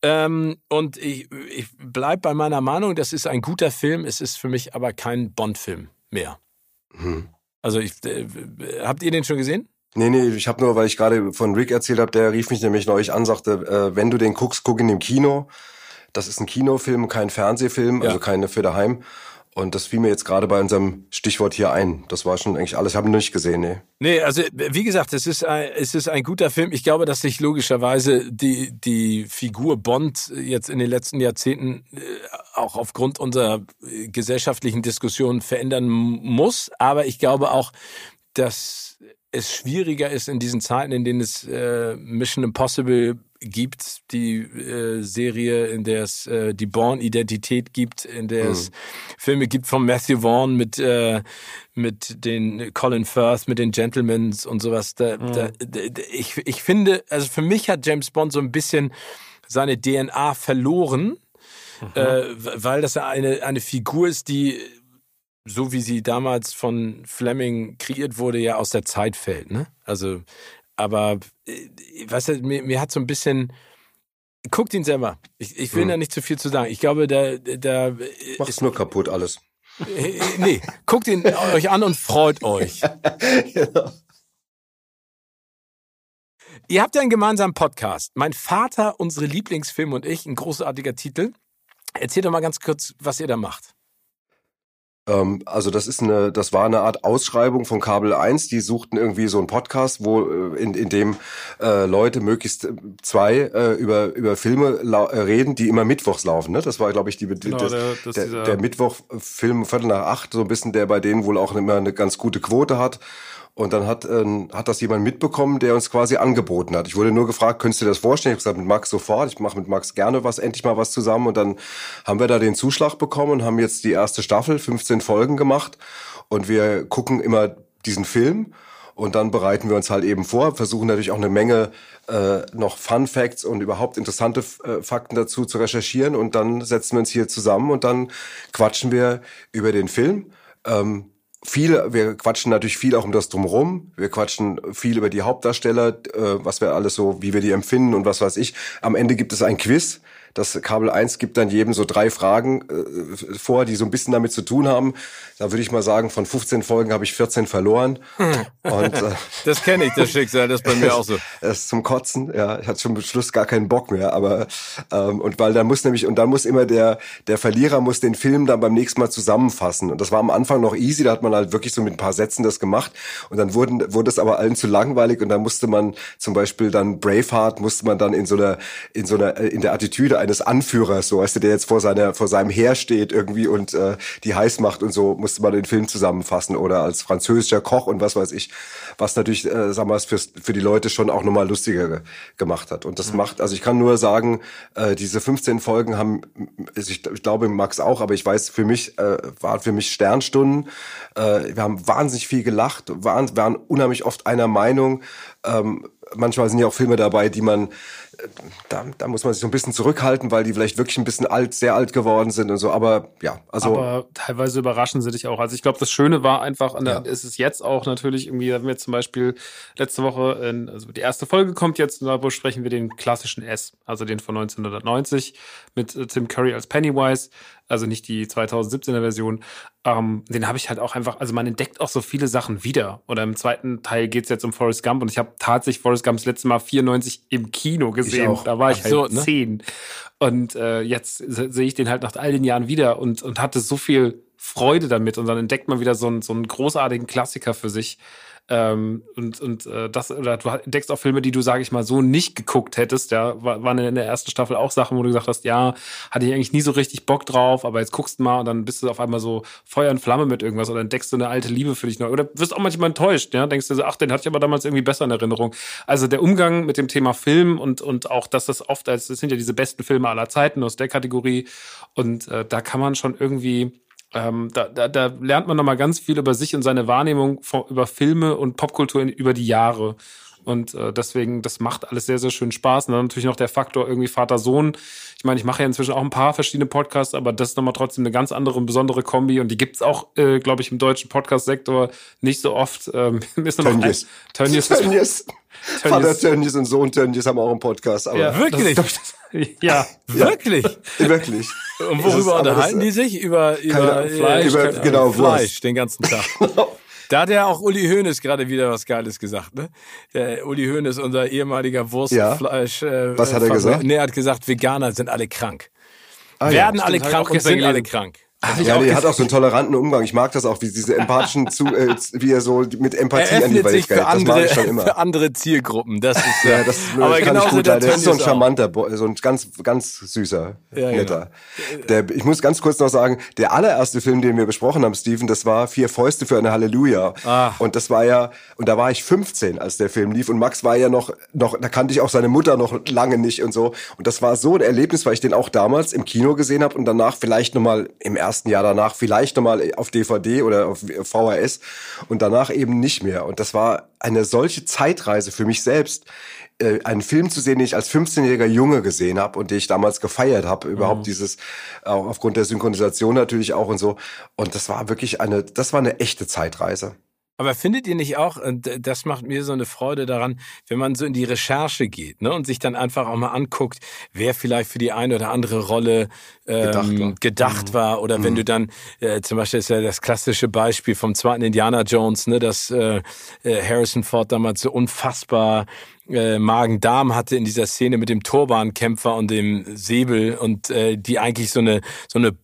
Ähm, und ich, ich bleibe bei meiner Meinung, das ist ein guter Film. Es ist für mich aber kein Bond-Film mehr. Hm. Also ich, äh, habt ihr den schon gesehen? Nee, nee, ich habe nur, weil ich gerade von Rick erzählt habe, der rief mich nämlich neulich an, sagte, äh, wenn du den guckst, guck in dem Kino. Das ist ein Kinofilm, kein Fernsehfilm, ja. also keine für daheim. Und das fiel mir jetzt gerade bei unserem Stichwort hier ein. Das war schon eigentlich alles. Ich habe ihn nicht gesehen, nee. Nee, also wie gesagt, es ist ein, es ist ein guter Film. Ich glaube, dass sich logischerweise die, die Figur Bond jetzt in den letzten Jahrzehnten äh, auch aufgrund unserer äh, gesellschaftlichen Diskussion verändern muss. Aber ich glaube auch, dass es schwieriger ist in diesen Zeiten, in denen es äh, Mission Impossible gibt, die äh, Serie, in der es äh, die Born-Identität gibt, in der mhm. es Filme gibt von Matthew Vaughn mit, äh, mit den Colin Firth, mit den Gentlemans und sowas. Da, mhm. da, da, ich, ich finde, also für mich hat James Bond so ein bisschen seine DNA verloren, mhm. äh, weil das eine, eine Figur ist, die so wie sie damals von Fleming kreiert wurde, ja aus der Zeit fällt. Ne? Also aber äh, du, mir, mir hat so ein bisschen. Guckt ihn selber. Ich, ich will hm. da nicht zu viel zu sagen. Ich glaube, da, da macht's nur kaputt alles. Äh, äh, nee, guckt ihn euch an und freut euch. genau. Ihr habt ja einen gemeinsamen Podcast. Mein Vater, unsere Lieblingsfilme und ich, ein großartiger Titel. Erzählt doch mal ganz kurz, was ihr da macht. Ähm, also das ist eine, das war eine Art Ausschreibung von Kabel 1. Die suchten irgendwie so einen Podcast, wo äh, in, in dem äh, Leute möglichst zwei äh, über über Filme äh, reden, die immer mittwochs laufen. Ne? Das war, glaube ich, die, genau, das, der, das der, der Mittwoch-Film Viertel nach acht, so ein bisschen, der bei denen wohl auch immer eine ganz gute Quote hat. Und dann hat, äh, hat das jemand mitbekommen, der uns quasi angeboten hat. Ich wurde nur gefragt, könntest du dir das vorstellen? Ich habe gesagt, mit Max sofort. Ich mache mit Max gerne was, endlich mal was zusammen. Und dann haben wir da den Zuschlag bekommen und haben jetzt die erste Staffel, 15 Folgen gemacht. Und wir gucken immer diesen Film. Und dann bereiten wir uns halt eben vor, versuchen natürlich auch eine Menge äh, noch Fun Facts und überhaupt interessante äh, Fakten dazu zu recherchieren. Und dann setzen wir uns hier zusammen und dann quatschen wir über den Film. Ähm, viel, wir quatschen natürlich viel auch um das drumherum. Wir quatschen viel über die Hauptdarsteller, äh, was wir alles so, wie wir die empfinden und was weiß ich. Am Ende gibt es ein Quiz, das Kabel 1 gibt dann jedem so drei Fragen äh, vor, die so ein bisschen damit zu tun haben. Da würde ich mal sagen, von 15 Folgen habe ich 14 verloren. Und, äh, das kenne ich, das Schicksal, das ist bei mir auch so. Das ist zum Kotzen, ja. Ich hatte schon am Schluss gar keinen Bock mehr. Aber ähm, und weil dann muss nämlich, und dann muss immer der, der Verlierer muss den Film dann beim nächsten Mal zusammenfassen. Und das war am Anfang noch easy, da hat man halt wirklich so mit ein paar Sätzen das gemacht. Und dann wurden, wurde es aber allen zu langweilig und dann musste man zum Beispiel dann Braveheart musste man dann in so einer, in so einer, in der Attitüde eines Anführers, so weißt du, der jetzt vor seiner, vor seinem Heer steht irgendwie und äh, die heiß macht und so, musste man den Film zusammenfassen oder als französischer Koch und was weiß ich, was natürlich, äh, sagen wir mal, für, für die Leute schon auch nochmal lustiger ge gemacht hat. Und das mhm. macht, also ich kann nur sagen, äh, diese 15 Folgen haben, ich, ich glaube Max auch, aber ich weiß, für mich äh, waren für mich Sternstunden. Äh, wir haben wahnsinnig viel gelacht, waren, waren unheimlich oft einer Meinung. Ähm, manchmal sind ja auch Filme dabei, die man da, da muss man sich so ein bisschen zurückhalten, weil die vielleicht wirklich ein bisschen alt, sehr alt geworden sind und so. Aber ja, also. Aber teilweise überraschen sie dich auch. Also ich glaube, das Schöne war einfach, an der, ja. ist es jetzt auch natürlich irgendwie, da haben wir zum Beispiel letzte Woche, in, also die erste Folge kommt jetzt, und da besprechen wir den klassischen S, also den von 1990 mit äh, Tim Curry als Pennywise also nicht die 2017er Version. Ähm, den habe ich halt auch einfach, also man entdeckt auch so viele Sachen wieder. Oder im zweiten Teil geht es jetzt um Forrest Gump und ich habe tatsächlich Forrest Gump das letzte Mal 94 im Kino gesehen. Da war ich halt so, ne? zehn. Und äh, jetzt sehe ich den halt nach all den Jahren wieder und, und hatte so viel Freude damit und dann entdeckt man wieder so einen, so einen großartigen Klassiker für sich. Ähm, und und äh, das, oder du entdeckst auch Filme, die du, sage ich mal, so nicht geguckt hättest. Ja, waren in der ersten Staffel auch Sachen, wo du gesagt hast, ja, hatte ich eigentlich nie so richtig Bock drauf, aber jetzt guckst du mal und dann bist du auf einmal so Feuer und Flamme mit irgendwas oder entdeckst du eine alte Liebe für dich neu. Oder wirst auch manchmal enttäuscht, ja, denkst du so, ach, den hatte ich aber damals irgendwie besser in Erinnerung. Also der Umgang mit dem Thema Film und, und auch, dass das oft als, das sind ja diese besten Filme aller Zeiten aus der Kategorie. Und äh, da kann man schon irgendwie ähm, da, da, da lernt man nochmal ganz viel über sich und seine Wahrnehmung von, über Filme und Popkultur in, über die Jahre. Und äh, deswegen, das macht alles sehr, sehr schön Spaß. Und dann natürlich noch der Faktor irgendwie Vater-Sohn. Ich meine, ich mache ja inzwischen auch ein paar verschiedene Podcasts, aber das ist nochmal trotzdem eine ganz andere und besondere Kombi. Und die gibt's auch, äh, glaube ich, im deutschen Podcast-Sektor nicht so oft. Ähm, ist nur noch Tönnies. Ein, Tönnies. Tönnies. Vater Tönnies und Sohn Tönnies haben auch einen Podcast. Aber ja, wirklich? Das, ja, wirklich? Ja, wirklich. Und worüber unterhalten die sich? Über, über Fleisch, über, genau, Fleisch den ganzen Tag. Da hat ja auch Uli Hoeneß gerade wieder was Geiles gesagt. Ne? Der Uli Hoeneß, unser ehemaliger Wurstfleisch. Ja. Äh, was hat er gesagt? Nee, er hat gesagt, Veganer sind alle krank. Ah, Werden ja. alle krank und sind alle krank. Ach, ja, der hat auch so einen toleranten Umgang. Ich mag das auch, wie diese empathischen, zu, äh, wie er so mit Empathie er an die Welt geht. Das andere, ich schon immer. Für andere Zielgruppen. Das ist ja, das aber kann ich gut. Der, der ist so ein charmanter, so ein ganz, ganz süßer, ja, genau. netter. Genau. Der, ich muss ganz kurz noch sagen, der allererste Film, den wir besprochen haben, Steven, das war Vier Fäuste für eine Halleluja. Ah. Und das war ja, und da war ich 15, als der Film lief. Und Max war ja noch, noch, da kannte ich auch seine Mutter noch lange nicht und so. Und das war so ein Erlebnis, weil ich den auch damals im Kino gesehen habe und danach vielleicht nochmal im ersten ersten Jahr danach vielleicht nochmal auf DVD oder auf VHS und danach eben nicht mehr. Und das war eine solche Zeitreise für mich selbst, äh, einen Film zu sehen, den ich als 15-jähriger Junge gesehen habe und den ich damals gefeiert habe. Überhaupt mhm. dieses, auch aufgrund der Synchronisation natürlich auch und so. Und das war wirklich eine, das war eine echte Zeitreise. Aber findet ihr nicht auch, das macht mir so eine Freude daran, wenn man so in die Recherche geht ne, und sich dann einfach auch mal anguckt, wer vielleicht für die eine oder andere Rolle ähm, gedacht war, gedacht mhm. war. oder mhm. wenn du dann, äh, zum Beispiel ist ja das klassische Beispiel vom zweiten Indiana Jones, ne, dass äh, äh Harrison Ford damals so unfassbar äh, Magen-Darm hatte in dieser Szene mit dem Turbankämpfer und dem Säbel und äh, die eigentlich so eine so eine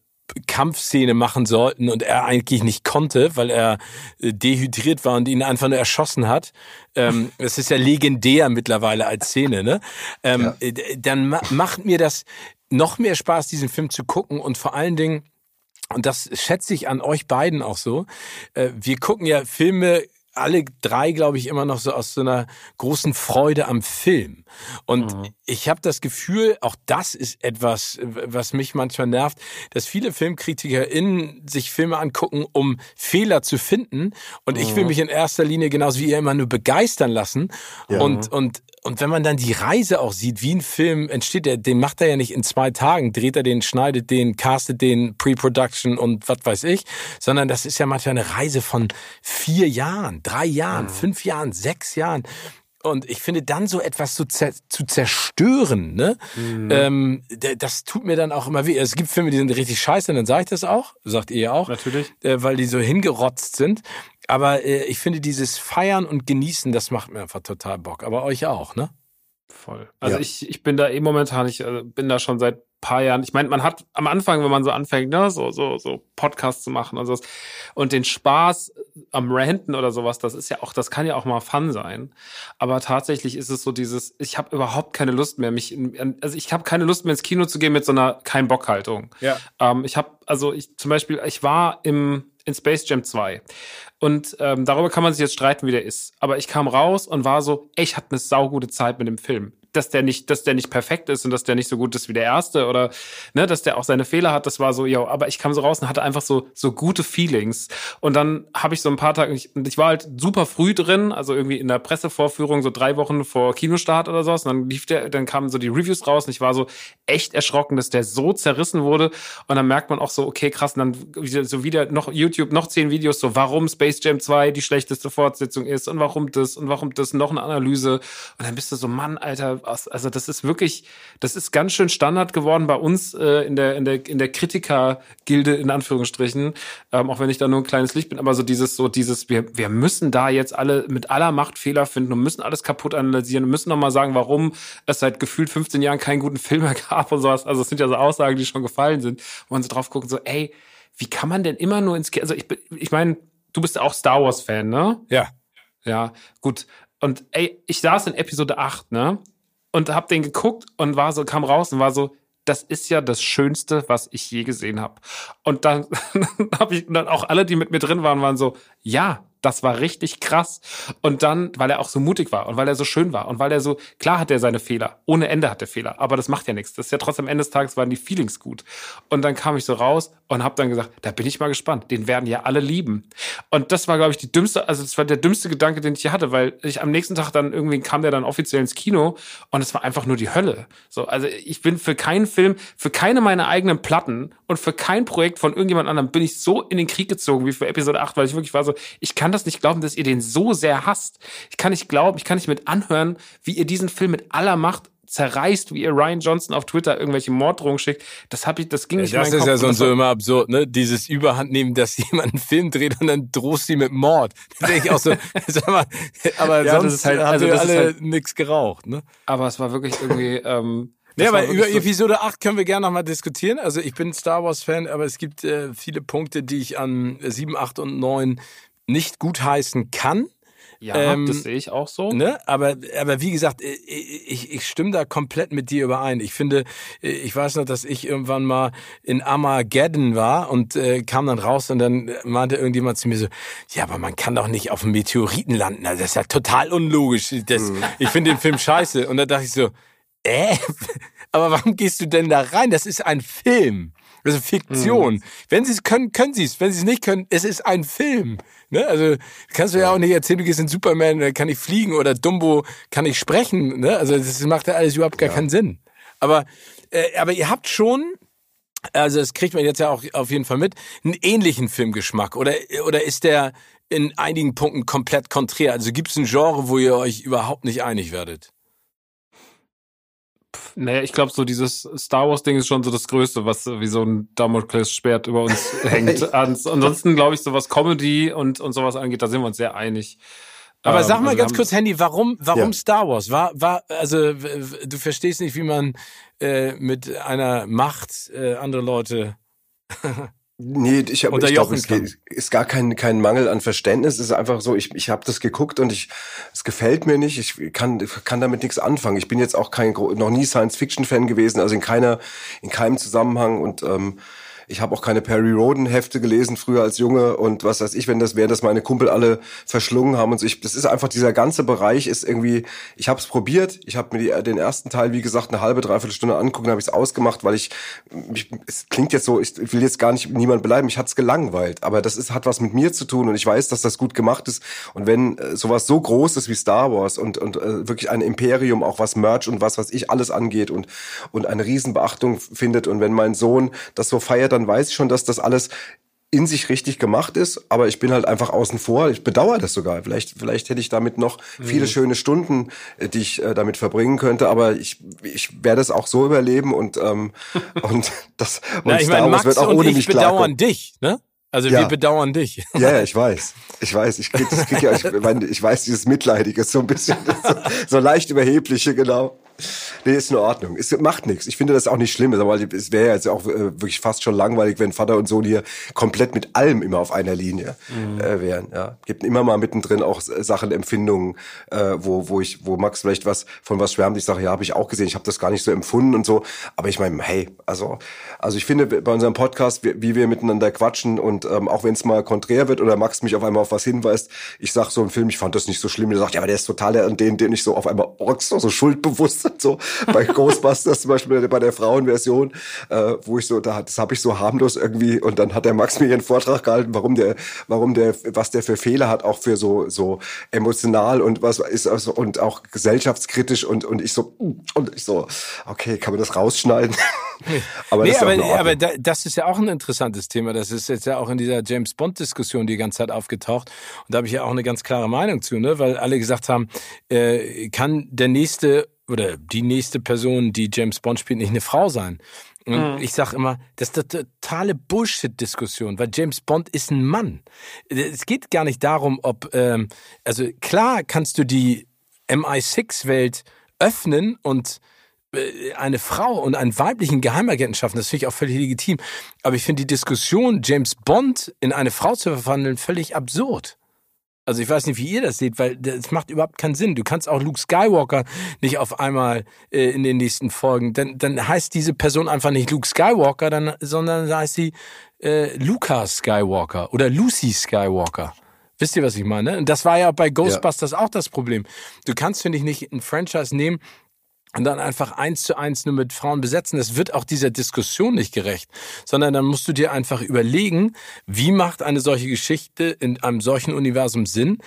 Kampfszene machen sollten und er eigentlich nicht konnte, weil er äh, dehydriert war und ihn einfach nur erschossen hat. Ähm, das ist ja legendär mittlerweile als Szene, ne? Ähm, ja. Dann ma macht mir das noch mehr Spaß, diesen Film zu gucken und vor allen Dingen, und das schätze ich an euch beiden auch so, äh, wir gucken ja Filme alle drei, glaube ich, immer noch so aus so einer großen Freude am Film. Und mhm. ich habe das Gefühl, auch das ist etwas, was mich manchmal nervt, dass viele FilmkritikerInnen sich Filme angucken, um Fehler zu finden. Und mhm. ich will mhm. mich in erster Linie genauso wie ihr immer nur begeistern lassen. Ja. Und, und und wenn man dann die Reise auch sieht, wie ein Film entsteht, der, den macht er ja nicht in zwei Tagen, dreht er den, schneidet den, castet den, Pre-Production und was weiß ich, sondern das ist ja manchmal eine Reise von vier Jahren, drei Jahren, mhm. fünf Jahren, sechs Jahren. Und ich finde, dann so etwas zu, zer zu zerstören, ne? Mhm. Ähm, das tut mir dann auch immer weh. Es gibt Filme, die sind richtig scheiße, dann sage ich das auch, sagt ihr auch. Natürlich. Äh, weil die so hingerotzt sind. Aber äh, ich finde, dieses Feiern und Genießen, das macht mir einfach total Bock. Aber euch auch, ne? Voll. Also ja. ich, ich bin da eh momentan, ich äh, bin da schon seit paar Jahren. Ich meine, man hat am Anfang, wenn man so anfängt, ne, so, so, so Podcasts zu machen und sowas und den Spaß am Ranten oder sowas, das ist ja auch, das kann ja auch mal Fun sein. Aber tatsächlich ist es so dieses, ich habe überhaupt keine Lust mehr, mich, in, also ich habe keine Lust mehr ins Kino zu gehen mit so einer kein Bock Haltung. Ja. Ähm, ich habe, also ich zum Beispiel, ich war im in Space Jam 2 und ähm, darüber kann man sich jetzt streiten, wie der ist. Aber ich kam raus und war so, ich hatte eine saugute Zeit mit dem Film dass der nicht, dass der nicht perfekt ist und dass der nicht so gut ist wie der erste oder ne, dass der auch seine Fehler hat. Das war so, ja, aber ich kam so raus und hatte einfach so so gute Feelings. Und dann habe ich so ein paar Tage, ich, ich war halt super früh drin, also irgendwie in der Pressevorführung so drei Wochen vor Kinostart oder so. Und dann lief der, dann kamen so die Reviews raus und ich war so echt erschrocken, dass der so zerrissen wurde. Und dann merkt man auch so, okay, krass, und dann so wieder noch YouTube, noch zehn Videos, so warum Space Jam 2 die schlechteste Fortsetzung ist und warum das und warum das noch eine Analyse. Und dann bist du so, Mann, Alter, also das ist wirklich, das ist ganz schön Standard geworden bei uns äh, in der in der in der Kritikergilde in Anführungsstrichen, ähm, auch wenn ich da nur ein kleines Licht bin, aber so dieses so dieses wir wir müssen da jetzt alle mit aller Macht Fehler finden und müssen alles kaputt analysieren und müssen noch mal sagen, warum es seit gefühlt 15 Jahren keinen guten Film mehr gab und sowas. Also es sind ja so Aussagen, die schon gefallen sind, wo man so drauf guckt, so ey wie kann man denn immer nur ins Kino, also ich, ich meine, du bist auch Star Wars Fan, ne? Ja. Ja, gut. Und ey, ich saß in Episode 8, ne? Und hab den geguckt und war so, kam raus und war so, das ist ja das Schönste, was ich je gesehen habe. Und dann habe ich dann auch alle, die mit mir drin waren, waren so, ja, das war richtig krass. Und dann, weil er auch so mutig war und weil er so schön war und weil er so, klar hat er seine Fehler, ohne Ende hat er Fehler, aber das macht ja nichts. Das ist ja trotzdem am Ende des Tages waren die Feelings gut. Und dann kam ich so raus und habe dann gesagt, da bin ich mal gespannt. Den werden ja alle lieben. Und das war, glaube ich, die dümmste, also das war der dümmste Gedanke, den ich hier hatte, weil ich am nächsten Tag dann irgendwie kam der dann offiziell ins Kino und es war einfach nur die Hölle. So, also ich bin für keinen Film, für keine meiner eigenen Platten und für kein Projekt von irgendjemand anderem bin ich so in den Krieg gezogen wie für Episode 8, weil ich wirklich war so, ich kann das nicht glauben, dass ihr den so sehr hasst. Ich kann nicht glauben, ich kann nicht mit anhören, wie ihr diesen Film mit aller Macht zerreißt, wie ihr Ryan Johnson auf Twitter irgendwelche Morddrohungen schickt. Das hab ich, das ging nicht ja, Das ist Kopf. ja sonst so immer absurd, ne? Dieses Überhandnehmen, dass jemand einen Film dreht und dann drohst sie mit Mord. Da denke ich auch so, sag mal, aber ja, sonst halt, also haben wir alle halt, nix geraucht, ne? Aber es war wirklich irgendwie, ähm, ja, aber über so Episode 8 können wir gerne nochmal diskutieren. Also ich bin Star Wars Fan, aber es gibt äh, viele Punkte, die ich an 7, 8 und 9 nicht gutheißen kann. Ja, ähm, das sehe ich auch so. Ne? Aber, aber wie gesagt, ich, ich stimme da komplett mit dir überein. Ich finde, ich weiß noch, dass ich irgendwann mal in Armageddon war und äh, kam dann raus und dann meinte irgendjemand zu mir so, ja, aber man kann doch nicht auf einem Meteoriten landen. Also das ist ja total unlogisch. Das, mhm. Ich finde den Film scheiße. Und da dachte ich so, äh, aber warum gehst du denn da rein? Das ist ein Film. Das ist Fiktion. Mhm. Wenn sie es können, können sie es. Wenn sie es nicht können, es ist ein Film. Ne? Also kannst du ja auch nicht erzählen, du gehst in Superman, da kann ich fliegen oder Dumbo kann ich sprechen. Ne? Also das macht ja alles überhaupt gar ja. keinen Sinn. Aber, äh, aber ihr habt schon, also das kriegt man jetzt ja auch auf jeden Fall mit, einen ähnlichen Filmgeschmack. Oder, oder ist der in einigen Punkten komplett konträr? Also gibt es ein Genre, wo ihr euch überhaupt nicht einig werdet? Naja, ich glaube, so dieses Star Wars-Ding ist schon so das Größte, was wie so ein Damoklesschwert über uns hängt. Ansonsten glaube ich, so was Comedy und, und sowas angeht, da sind wir uns sehr einig. Aber ähm, sag mal also ganz kurz, Handy, warum, warum ja. Star Wars? War, war, also du verstehst nicht, wie man äh, mit einer Macht äh, andere Leute Nee, ich, hab, ich glaube, es geht, ist gar kein, kein Mangel an Verständnis. Es ist einfach so, ich, ich habe das geguckt und ich, es gefällt mir nicht. Ich kann, kann damit nichts anfangen. Ich bin jetzt auch kein, noch nie Science-Fiction-Fan gewesen, also in keiner, in keinem Zusammenhang und ähm, ich habe auch keine Perry Roden Hefte gelesen früher als Junge und was weiß ich, wenn das wäre, dass meine Kumpel alle verschlungen haben und so. Ich, das ist einfach dieser ganze Bereich ist irgendwie. Ich habe es probiert. Ich habe mir die, den ersten Teil, wie gesagt, eine halbe dreiviertel Stunde angucken, habe ich es ausgemacht, weil ich, ich es klingt jetzt so, ich will jetzt gar nicht niemand beleidigen. Mich hat's gelangweilt, aber das ist hat was mit mir zu tun und ich weiß, dass das gut gemacht ist. Und wenn äh, sowas so groß ist wie Star Wars und und äh, wirklich ein Imperium, auch was Merch und was was ich alles angeht und und eine Riesenbeachtung findet und wenn mein Sohn das so feiert, dann dann weiß ich schon, dass das alles in sich richtig gemacht ist, aber ich bin halt einfach außen vor. Ich bedauere das sogar. Vielleicht, vielleicht hätte ich damit noch viele mhm. schöne Stunden, äh, die ich äh, damit verbringen könnte, aber ich, ich werde es auch so überleben und ähm, und das und Na, ich Star meine, Max wird auch ohne und ich mich bedauern klarkommen. dich, ne? Also ja. wir bedauern dich. Ja, ja, ich weiß. Ich weiß. Ich krieg, das krieg ja, ich, ich weiß, dieses Mitleidige, so ein bisschen, so, so leicht überhebliche, genau. Nee, ist in Ordnung. Es macht nichts. Ich finde das auch nicht schlimm, weil es wäre jetzt auch äh, wirklich fast schon langweilig, wenn Vater und Sohn hier komplett mit allem immer auf einer Linie mhm. äh, wären. Ja, gibt immer mal mittendrin auch Sachen, Empfindungen, äh, wo wo ich, wo Max vielleicht was von was schwärmt. Ich sage, ja, habe ich auch gesehen. Ich habe das gar nicht so empfunden und so. Aber ich meine, hey, also also ich finde bei unserem Podcast, wie, wie wir miteinander quatschen und ähm, auch wenn es mal konträr wird oder Max mich auf einmal auf was hinweist, ich sag so ein Film, ich fand das nicht so schlimm. Der sagt, ja, aber der ist total der und den, den ich so auf einmal oh, so schuldbewusst so bei Ghostbusters zum Beispiel bei der Frauenversion, äh, wo ich so, da, das habe ich so harmlos irgendwie und dann hat der Max mir ihren Vortrag gehalten, warum der, warum der, was der für Fehler hat, auch für so so emotional und was ist also und auch gesellschaftskritisch und und ich so und ich so, okay, kann man das rausschneiden? aber nee, das aber, aber das ist ja auch ein interessantes Thema. Das ist jetzt ja auch in dieser James Bond Diskussion die ganze Zeit aufgetaucht und da habe ich ja auch eine ganz klare Meinung zu, ne, weil alle gesagt haben, äh, kann der nächste oder die nächste Person, die James Bond spielt, nicht eine Frau sein. Und mhm. ich sage immer, das ist eine totale Bullshit-Diskussion, weil James Bond ist ein Mann. Es geht gar nicht darum, ob, ähm, also klar kannst du die MI6-Welt öffnen und äh, eine Frau und einen weiblichen Geheimagenten schaffen, das finde ich auch völlig legitim. Aber ich finde die Diskussion, James Bond in eine Frau zu verwandeln, völlig absurd. Also ich weiß nicht, wie ihr das seht, weil das macht überhaupt keinen Sinn. Du kannst auch Luke Skywalker nicht auf einmal äh, in den nächsten Folgen. Dann, dann heißt diese Person einfach nicht Luke Skywalker, dann, sondern heißt sie äh, Luca Skywalker oder Lucy Skywalker. Wisst ihr, was ich meine? Und das war ja bei Ghostbusters ja. auch das Problem. Du kannst, finde ich, nicht ein Franchise nehmen, und dann einfach eins zu eins nur mit Frauen besetzen. Das wird auch dieser Diskussion nicht gerecht, sondern dann musst du dir einfach überlegen, wie macht eine solche Geschichte in einem solchen Universum Sinn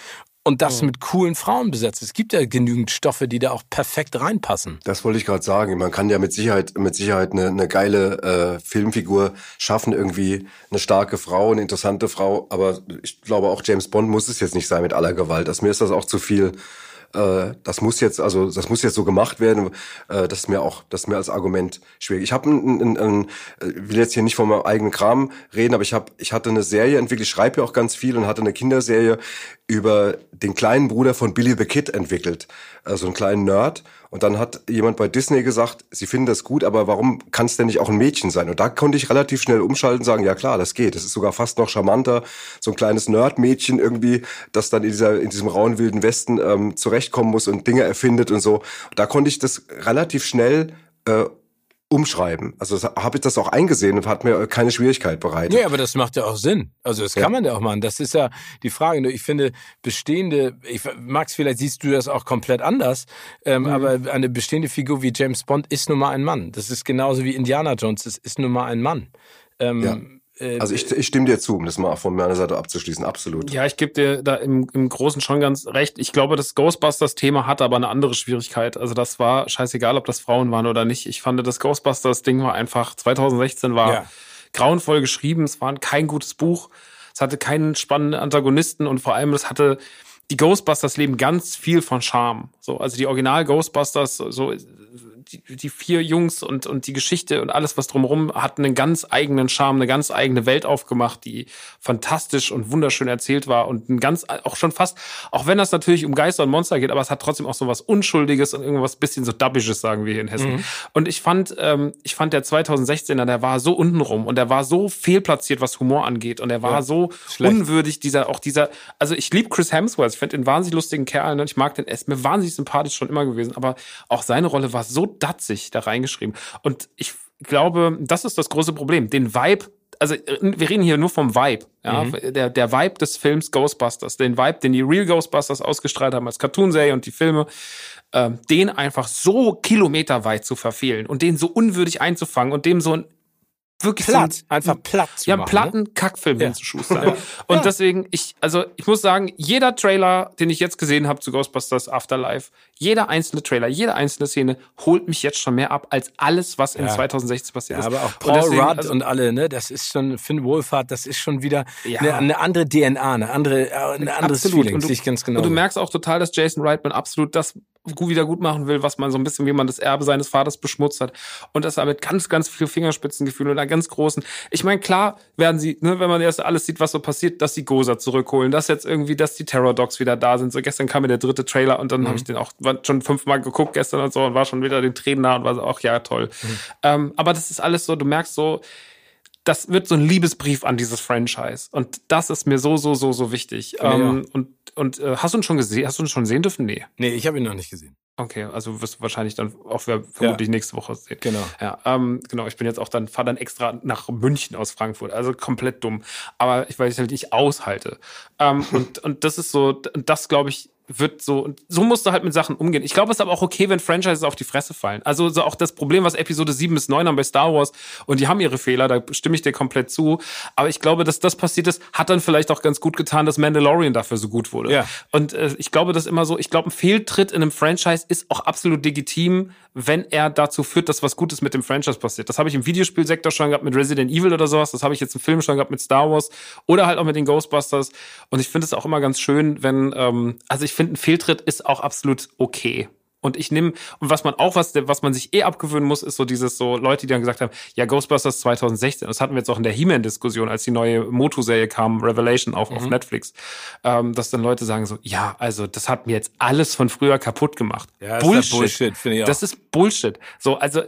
und das mit coolen Frauen besetzt. Es gibt ja genügend Stoffe, die da auch perfekt reinpassen. Das wollte ich gerade sagen. Man kann ja mit Sicherheit mit Sicherheit eine, eine geile äh, Filmfigur schaffen, irgendwie eine starke Frau, eine interessante Frau. Aber ich glaube auch James Bond muss es jetzt nicht sein mit aller Gewalt. Das mir ist das auch zu viel äh, das muss jetzt, also das muss jetzt so gemacht werden. Äh, das ist mir auch, das ist mir als Argument schwierig. Ich habe will jetzt hier nicht von meinem eigenen Kram reden, aber ich habe, ich hatte eine Serie entwickelt, ich schreibe ja auch ganz viel und hatte eine Kinderserie über den kleinen Bruder von Billy the Kid entwickelt, also einen kleinen Nerd. Und dann hat jemand bei Disney gesagt, sie finden das gut, aber warum kann es denn nicht auch ein Mädchen sein? Und da konnte ich relativ schnell umschalten und sagen, ja klar, das geht. Das ist sogar fast noch charmanter, so ein kleines Nerd-Mädchen irgendwie, das dann in, dieser, in diesem rauen wilden Westen ähm, zurechtkommen muss und Dinge erfindet und so. Da konnte ich das relativ schnell äh, umschreiben. Also habe ich das auch eingesehen und hat mir keine Schwierigkeit bereitet. Ja, aber das macht ja auch Sinn. Also das ja. kann man ja auch machen. Das ist ja die Frage. Ich finde bestehende, ich, Max, vielleicht siehst du das auch komplett anders, ähm, mhm. aber eine bestehende Figur wie James Bond ist nun mal ein Mann. Das ist genauso wie Indiana Jones. Das ist nun mal ein Mann. Ähm, ja. Äh, also ich, ich stimme dir zu, um das mal von meiner Seite abzuschließen, absolut. Ja, ich gebe dir da im, im Großen schon ganz recht. Ich glaube, das Ghostbusters-Thema hat aber eine andere Schwierigkeit. Also das war scheißegal, ob das Frauen waren oder nicht. Ich fand, das Ghostbusters-Ding war einfach, 2016 war ja. grauenvoll geschrieben, es war kein gutes Buch, es hatte keinen spannenden Antagonisten und vor allem, es hatte die Ghostbusters leben ganz viel von Charme. So, also die Original Ghostbusters, so die, die vier Jungs und, und die Geschichte und alles, was drumherum hat einen ganz eigenen Charme, eine ganz eigene Welt aufgemacht, die fantastisch und wunderschön erzählt war und ein ganz, auch schon fast, auch wenn das natürlich um Geister und Monster geht, aber es hat trotzdem auch so was Unschuldiges und irgendwas bisschen so Dabbisches, sagen wir hier in Hessen. Mhm. Und ich fand, ähm, ich fand der 2016er, der war so untenrum und der war so fehlplatziert, was Humor angeht und er war ja, so schlecht. unwürdig, dieser, auch dieser, also ich liebe Chris Hemsworth, ich finde den wahnsinnig lustigen Kerl, ne? ich mag den, er ist mir wahnsinnig sympathisch schon immer gewesen, aber auch seine Rolle war so datzig da reingeschrieben. Und ich glaube, das ist das große Problem. Den Vibe also wir reden hier nur vom Vibe, ja, mhm. der, der Vibe des Films Ghostbusters, den Vibe, den die Real Ghostbusters ausgestrahlt haben als Cartoonserie und die Filme, ähm, den einfach so kilometerweit zu verfehlen und den so unwürdig einzufangen und dem so ein wirklich platt, so, einfach platt zu ja, machen. Ja, platten ne? Kackfilm ja. hinzuschustern. ja. Und ja. deswegen, ich, also ich muss sagen, jeder Trailer, den ich jetzt gesehen habe zu Ghostbusters Afterlife, jeder einzelne Trailer, jede einzelne Szene holt mich jetzt schon mehr ab als alles, was in 2016 passiert ist. Aber auch Paul und deswegen, Rudd also, und alle, ne, das ist schon Finn Wohlfahrt, das ist schon wieder eine, eine, andere DNA, eine andere, ein anderes absolut. Feeling, und du, ganz genau. Und du merkst auch total, dass Jason Reitman absolut das wieder gut machen will, was man so ein bisschen, wie man das Erbe seines Vaters beschmutzt hat. Und das mit ganz, ganz viel Fingerspitzengefühl und einer ganz großen. Ich meine, klar werden sie, ne, wenn man erst alles sieht, was so passiert, dass die Goza zurückholen, dass jetzt irgendwie, dass die Terror Dogs wieder da sind. So gestern kam mir der dritte Trailer und dann mhm. habe ich den auch schon fünfmal geguckt gestern und so und war schon wieder den Tränen nah und war so, auch ja, toll. Mhm. Ähm, aber das ist alles so, du merkst so, das wird so ein Liebesbrief an dieses Franchise. Und das ist mir so, so, so, so wichtig. Ja, ähm, Und, und äh, hast du ihn schon gesehen? Hast du ihn schon sehen dürfen? Nee. Nee, ich habe ihn noch nicht gesehen. Okay, also wirst du wahrscheinlich dann auch vermutlich ja. nächste Woche sehen. Genau. Ja, ähm, genau. Ich bin jetzt auch dann, fahre dann extra nach München aus Frankfurt. Also komplett dumm. Aber ich, ich halt nicht aushalte. Ähm, und, und das ist so, das glaube ich, wird so, so musst du halt mit Sachen umgehen. Ich glaube, es ist aber auch okay, wenn Franchises auf die Fresse fallen. Also so auch das Problem, was Episode 7 bis 9 haben bei Star Wars und die haben ihre Fehler, da stimme ich dir komplett zu. Aber ich glaube, dass das passiert ist, hat dann vielleicht auch ganz gut getan, dass Mandalorian dafür so gut wurde. Ja. Und äh, ich glaube, das immer so, ich glaube, ein Fehltritt in einem Franchise ist auch absolut legitim, wenn er dazu führt, dass was Gutes mit dem Franchise passiert. Das habe ich im Videospielsektor schon gehabt mit Resident Evil oder sowas, das habe ich jetzt im Film schon gehabt mit Star Wars oder halt auch mit den Ghostbusters. Und ich finde es auch immer ganz schön, wenn, ähm, also ich finde, ein Fehltritt ist auch absolut okay. Und ich nehme, und was man auch, was, was man sich eh abgewöhnen muss, ist so dieses so Leute, die dann gesagt haben, ja, Ghostbusters 2016, das hatten wir jetzt auch in der He-Man-Diskussion, als die neue Motu-Serie kam, Revelation auf, mhm. auf Netflix, ähm, dass dann Leute sagen so, ja, also das hat mir jetzt alles von früher kaputt gemacht. Ja, Bullshit. Bullshit finde ich auch. Das ist Bullshit. So, also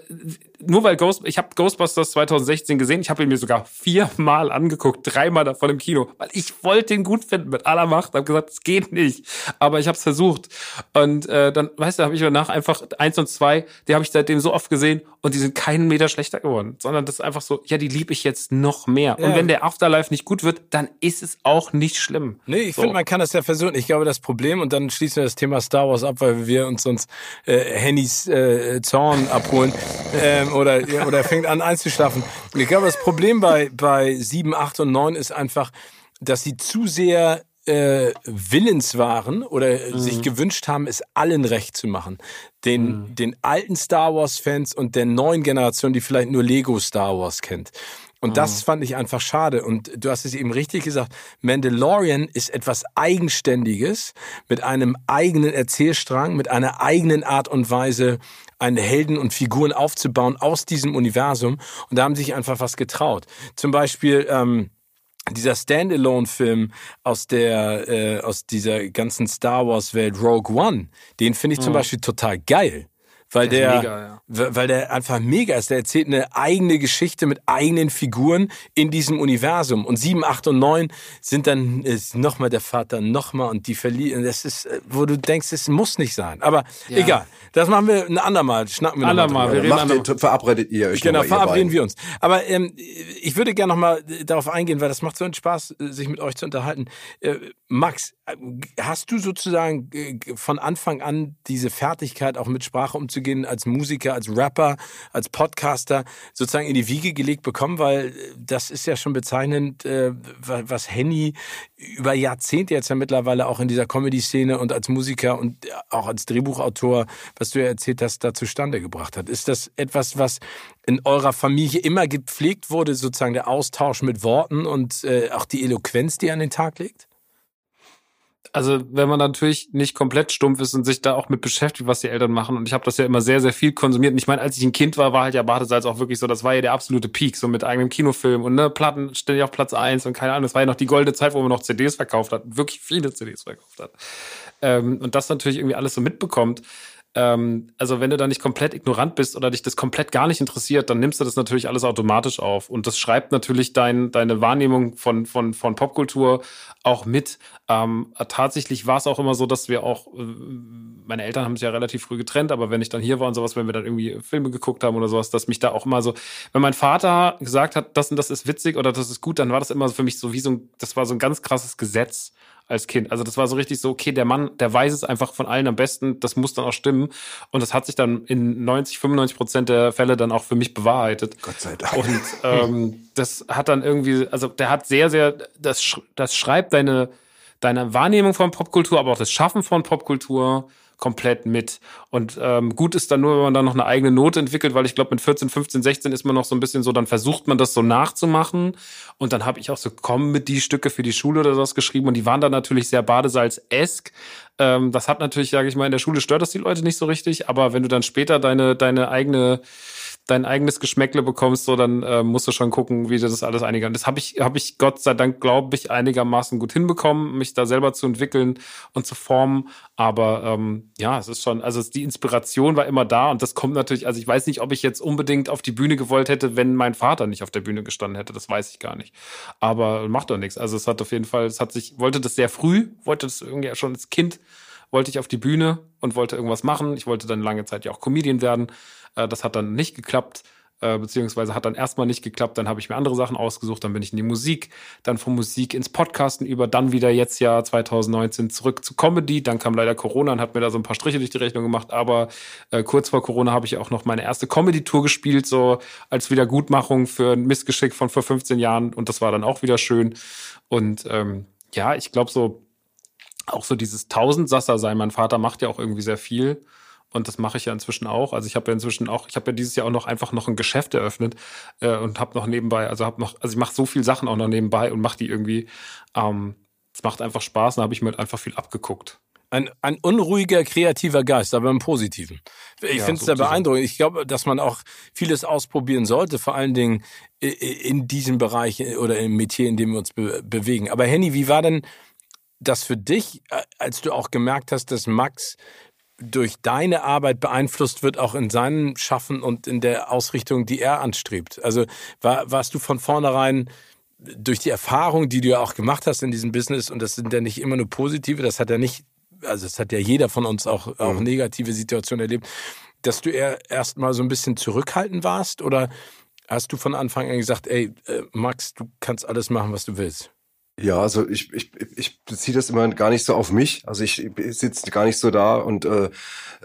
nur weil Ghost, ich habe Ghostbusters 2016 gesehen, ich habe ihn mir sogar viermal angeguckt, dreimal davon im Kino, weil ich wollte ihn gut finden mit aller Macht, habe gesagt, es geht nicht, aber ich habe es versucht und äh, dann, weißt du, habe ich danach einfach eins und zwei, die habe ich seitdem so oft gesehen und die sind keinen Meter schlechter geworden, sondern das ist einfach so, ja, die liebe ich jetzt noch mehr. Ja. Und wenn der Afterlife nicht gut wird, dann ist es auch nicht schlimm. Nee, ich so. finde, man kann das ja versuchen. Ich glaube, das Problem und dann schließen wir das Thema Star Wars ab, weil wir uns sonst äh, Hennys äh, Zorn abholen ähm, oder oder fängt an einzuschlafen. Ich glaube, das Problem bei bei sieben, acht und neun ist einfach, dass sie zu sehr äh, willens waren oder mhm. sich gewünscht haben, es allen recht zu machen. Den, mhm. den alten Star Wars-Fans und der neuen Generation, die vielleicht nur Lego Star Wars kennt. Und mhm. das fand ich einfach schade. Und du hast es eben richtig gesagt, Mandalorian ist etwas Eigenständiges mit einem eigenen Erzählstrang, mit einer eigenen Art und Weise, eine Helden und Figuren aufzubauen aus diesem Universum. Und da haben sie sich einfach was getraut. Zum Beispiel, ähm, dieser Standalone-Film aus der äh, aus dieser ganzen Star Wars-Welt Rogue One, den finde ich zum mhm. Beispiel total geil weil der, der mega, ja. weil der einfach mega ist. Der erzählt eine eigene Geschichte mit eigenen Figuren in diesem Universum. Und sieben, acht und neun sind dann ist noch mal der Vater, noch mal und die verlieren. Das ist, wo du denkst, es muss nicht sein. Aber ja. egal, das machen wir ein andermal. Schnacken wir andermal. Wir reden Macht, verabredet ihr euch. Genau, verabreden wir uns. Aber ähm, ich würde gerne noch mal darauf eingehen, weil das macht so einen Spaß, sich mit euch zu unterhalten. Äh, Max, hast du sozusagen äh, von Anfang an diese Fertigkeit, auch mit Sprache umzugehen, als Musiker, als Rapper, als Podcaster, sozusagen in die Wiege gelegt bekommen? Weil äh, das ist ja schon bezeichnend, äh, was Henny über Jahrzehnte jetzt ja mittlerweile auch in dieser Comedy-Szene und als Musiker und auch als Drehbuchautor, was du ja erzählt hast, da zustande gebracht hat. Ist das etwas, was in eurer Familie immer gepflegt wurde, sozusagen der Austausch mit Worten und auch die Eloquenz, die ihr an den Tag legt? Also wenn man natürlich nicht komplett stumpf ist und sich da auch mit beschäftigt, was die Eltern machen. Und ich habe das ja immer sehr, sehr viel konsumiert. Und ich meine, als ich ein Kind war, war halt ja Badesalz auch wirklich so, das war ja der absolute Peak, so mit eigenem Kinofilm und ne, Platten ständig auf Platz eins und keine Ahnung. Das war ja noch die goldene Zeit, wo man noch CDs verkauft hat, wirklich viele CDs verkauft hat. Ähm, und das natürlich irgendwie alles so mitbekommt ähm, also wenn du da nicht komplett ignorant bist oder dich das komplett gar nicht interessiert, dann nimmst du das natürlich alles automatisch auf. Und das schreibt natürlich dein, deine Wahrnehmung von, von, von Popkultur auch mit. Ähm, tatsächlich war es auch immer so, dass wir auch, äh, meine Eltern haben sich ja relativ früh getrennt, aber wenn ich dann hier war und sowas, wenn wir dann irgendwie Filme geguckt haben oder sowas, dass mich da auch immer so, wenn mein Vater gesagt hat, das und das ist witzig oder das ist gut, dann war das immer für mich so wie so ein, das war so ein ganz krasses Gesetz als Kind. Also das war so richtig so, okay, der Mann, der weiß es einfach von allen am besten, das muss dann auch stimmen. Und das hat sich dann in 90, 95 Prozent der Fälle dann auch für mich bewahrheitet. Gott sei Dank. Und ähm, das hat dann irgendwie, also der hat sehr, sehr, das, das schreibt deine, deine Wahrnehmung von Popkultur, aber auch das Schaffen von Popkultur komplett mit. Und ähm, gut ist dann nur, wenn man dann noch eine eigene Note entwickelt, weil ich glaube, mit 14, 15, 16 ist man noch so ein bisschen so, dann versucht man das so nachzumachen. Und dann habe ich auch so kommen mit die Stücke für die Schule oder sowas geschrieben. Und die waren dann natürlich sehr Badesalz-esk. Ähm, das hat natürlich, sage ich mal, in der Schule stört das die Leute nicht so richtig. Aber wenn du dann später deine, deine eigene dein eigenes Geschmäckle bekommst, so dann äh, musst du schon gucken, wie du das alles einiger. Das habe ich, habe ich Gott sei Dank, glaube ich, einigermaßen gut hinbekommen, mich da selber zu entwickeln und zu formen. Aber ähm, ja, es ist schon, also die Inspiration war immer da und das kommt natürlich, also ich weiß nicht, ob ich jetzt unbedingt auf die Bühne gewollt hätte, wenn mein Vater nicht auf der Bühne gestanden hätte. Das weiß ich gar nicht. Aber macht doch nichts. Also es hat auf jeden Fall, es hat sich, wollte das sehr früh, wollte das irgendwie schon als Kind wollte ich auf die Bühne und wollte irgendwas machen. Ich wollte dann lange Zeit ja auch Comedian werden. Äh, das hat dann nicht geklappt, äh, beziehungsweise hat dann erstmal nicht geklappt. Dann habe ich mir andere Sachen ausgesucht. Dann bin ich in die Musik, dann von Musik ins Podcasten über, dann wieder jetzt Jahr 2019 zurück zu Comedy. Dann kam leider Corona und hat mir da so ein paar Striche durch die Rechnung gemacht. Aber äh, kurz vor Corona habe ich auch noch meine erste Comedy-Tour gespielt, so als Wiedergutmachung für ein Missgeschick von vor 15 Jahren. Und das war dann auch wieder schön. Und ähm, ja, ich glaube so, auch so dieses Tausendsasser sein. Mein Vater macht ja auch irgendwie sehr viel. Und das mache ich ja inzwischen auch. Also ich habe ja inzwischen auch, ich habe ja dieses Jahr auch noch einfach noch ein Geschäft eröffnet äh, und habe noch nebenbei, also habe noch, also ich mache so viel Sachen auch noch nebenbei und mache die irgendwie. Ähm, es macht einfach Spaß und habe ich mir halt einfach viel abgeguckt. Ein, ein unruhiger, kreativer Geist, aber im Positiven. Ich ja, finde es sehr beeindruckend. Ich glaube, dass man auch vieles ausprobieren sollte, vor allen Dingen in diesem Bereich oder im Metier, in dem wir uns be bewegen. Aber Henny, wie war denn das für dich, äh, als du auch gemerkt hast, dass Max durch deine Arbeit beeinflusst wird, auch in seinem Schaffen und in der Ausrichtung, die er anstrebt? Also war, warst du von vornherein durch die Erfahrung, die du ja auch gemacht hast in diesem Business, und das sind ja nicht immer nur positive, das hat ja nicht, also das hat ja jeder von uns auch, auch mhm. negative Situationen erlebt, dass du eher erstmal so ein bisschen zurückhaltend warst oder hast du von Anfang an gesagt, ey, äh, Max, du kannst alles machen, was du willst? Ja, also ich, ich, ich beziehe das immer gar nicht so auf mich. Also ich, sitze gar nicht so da und äh,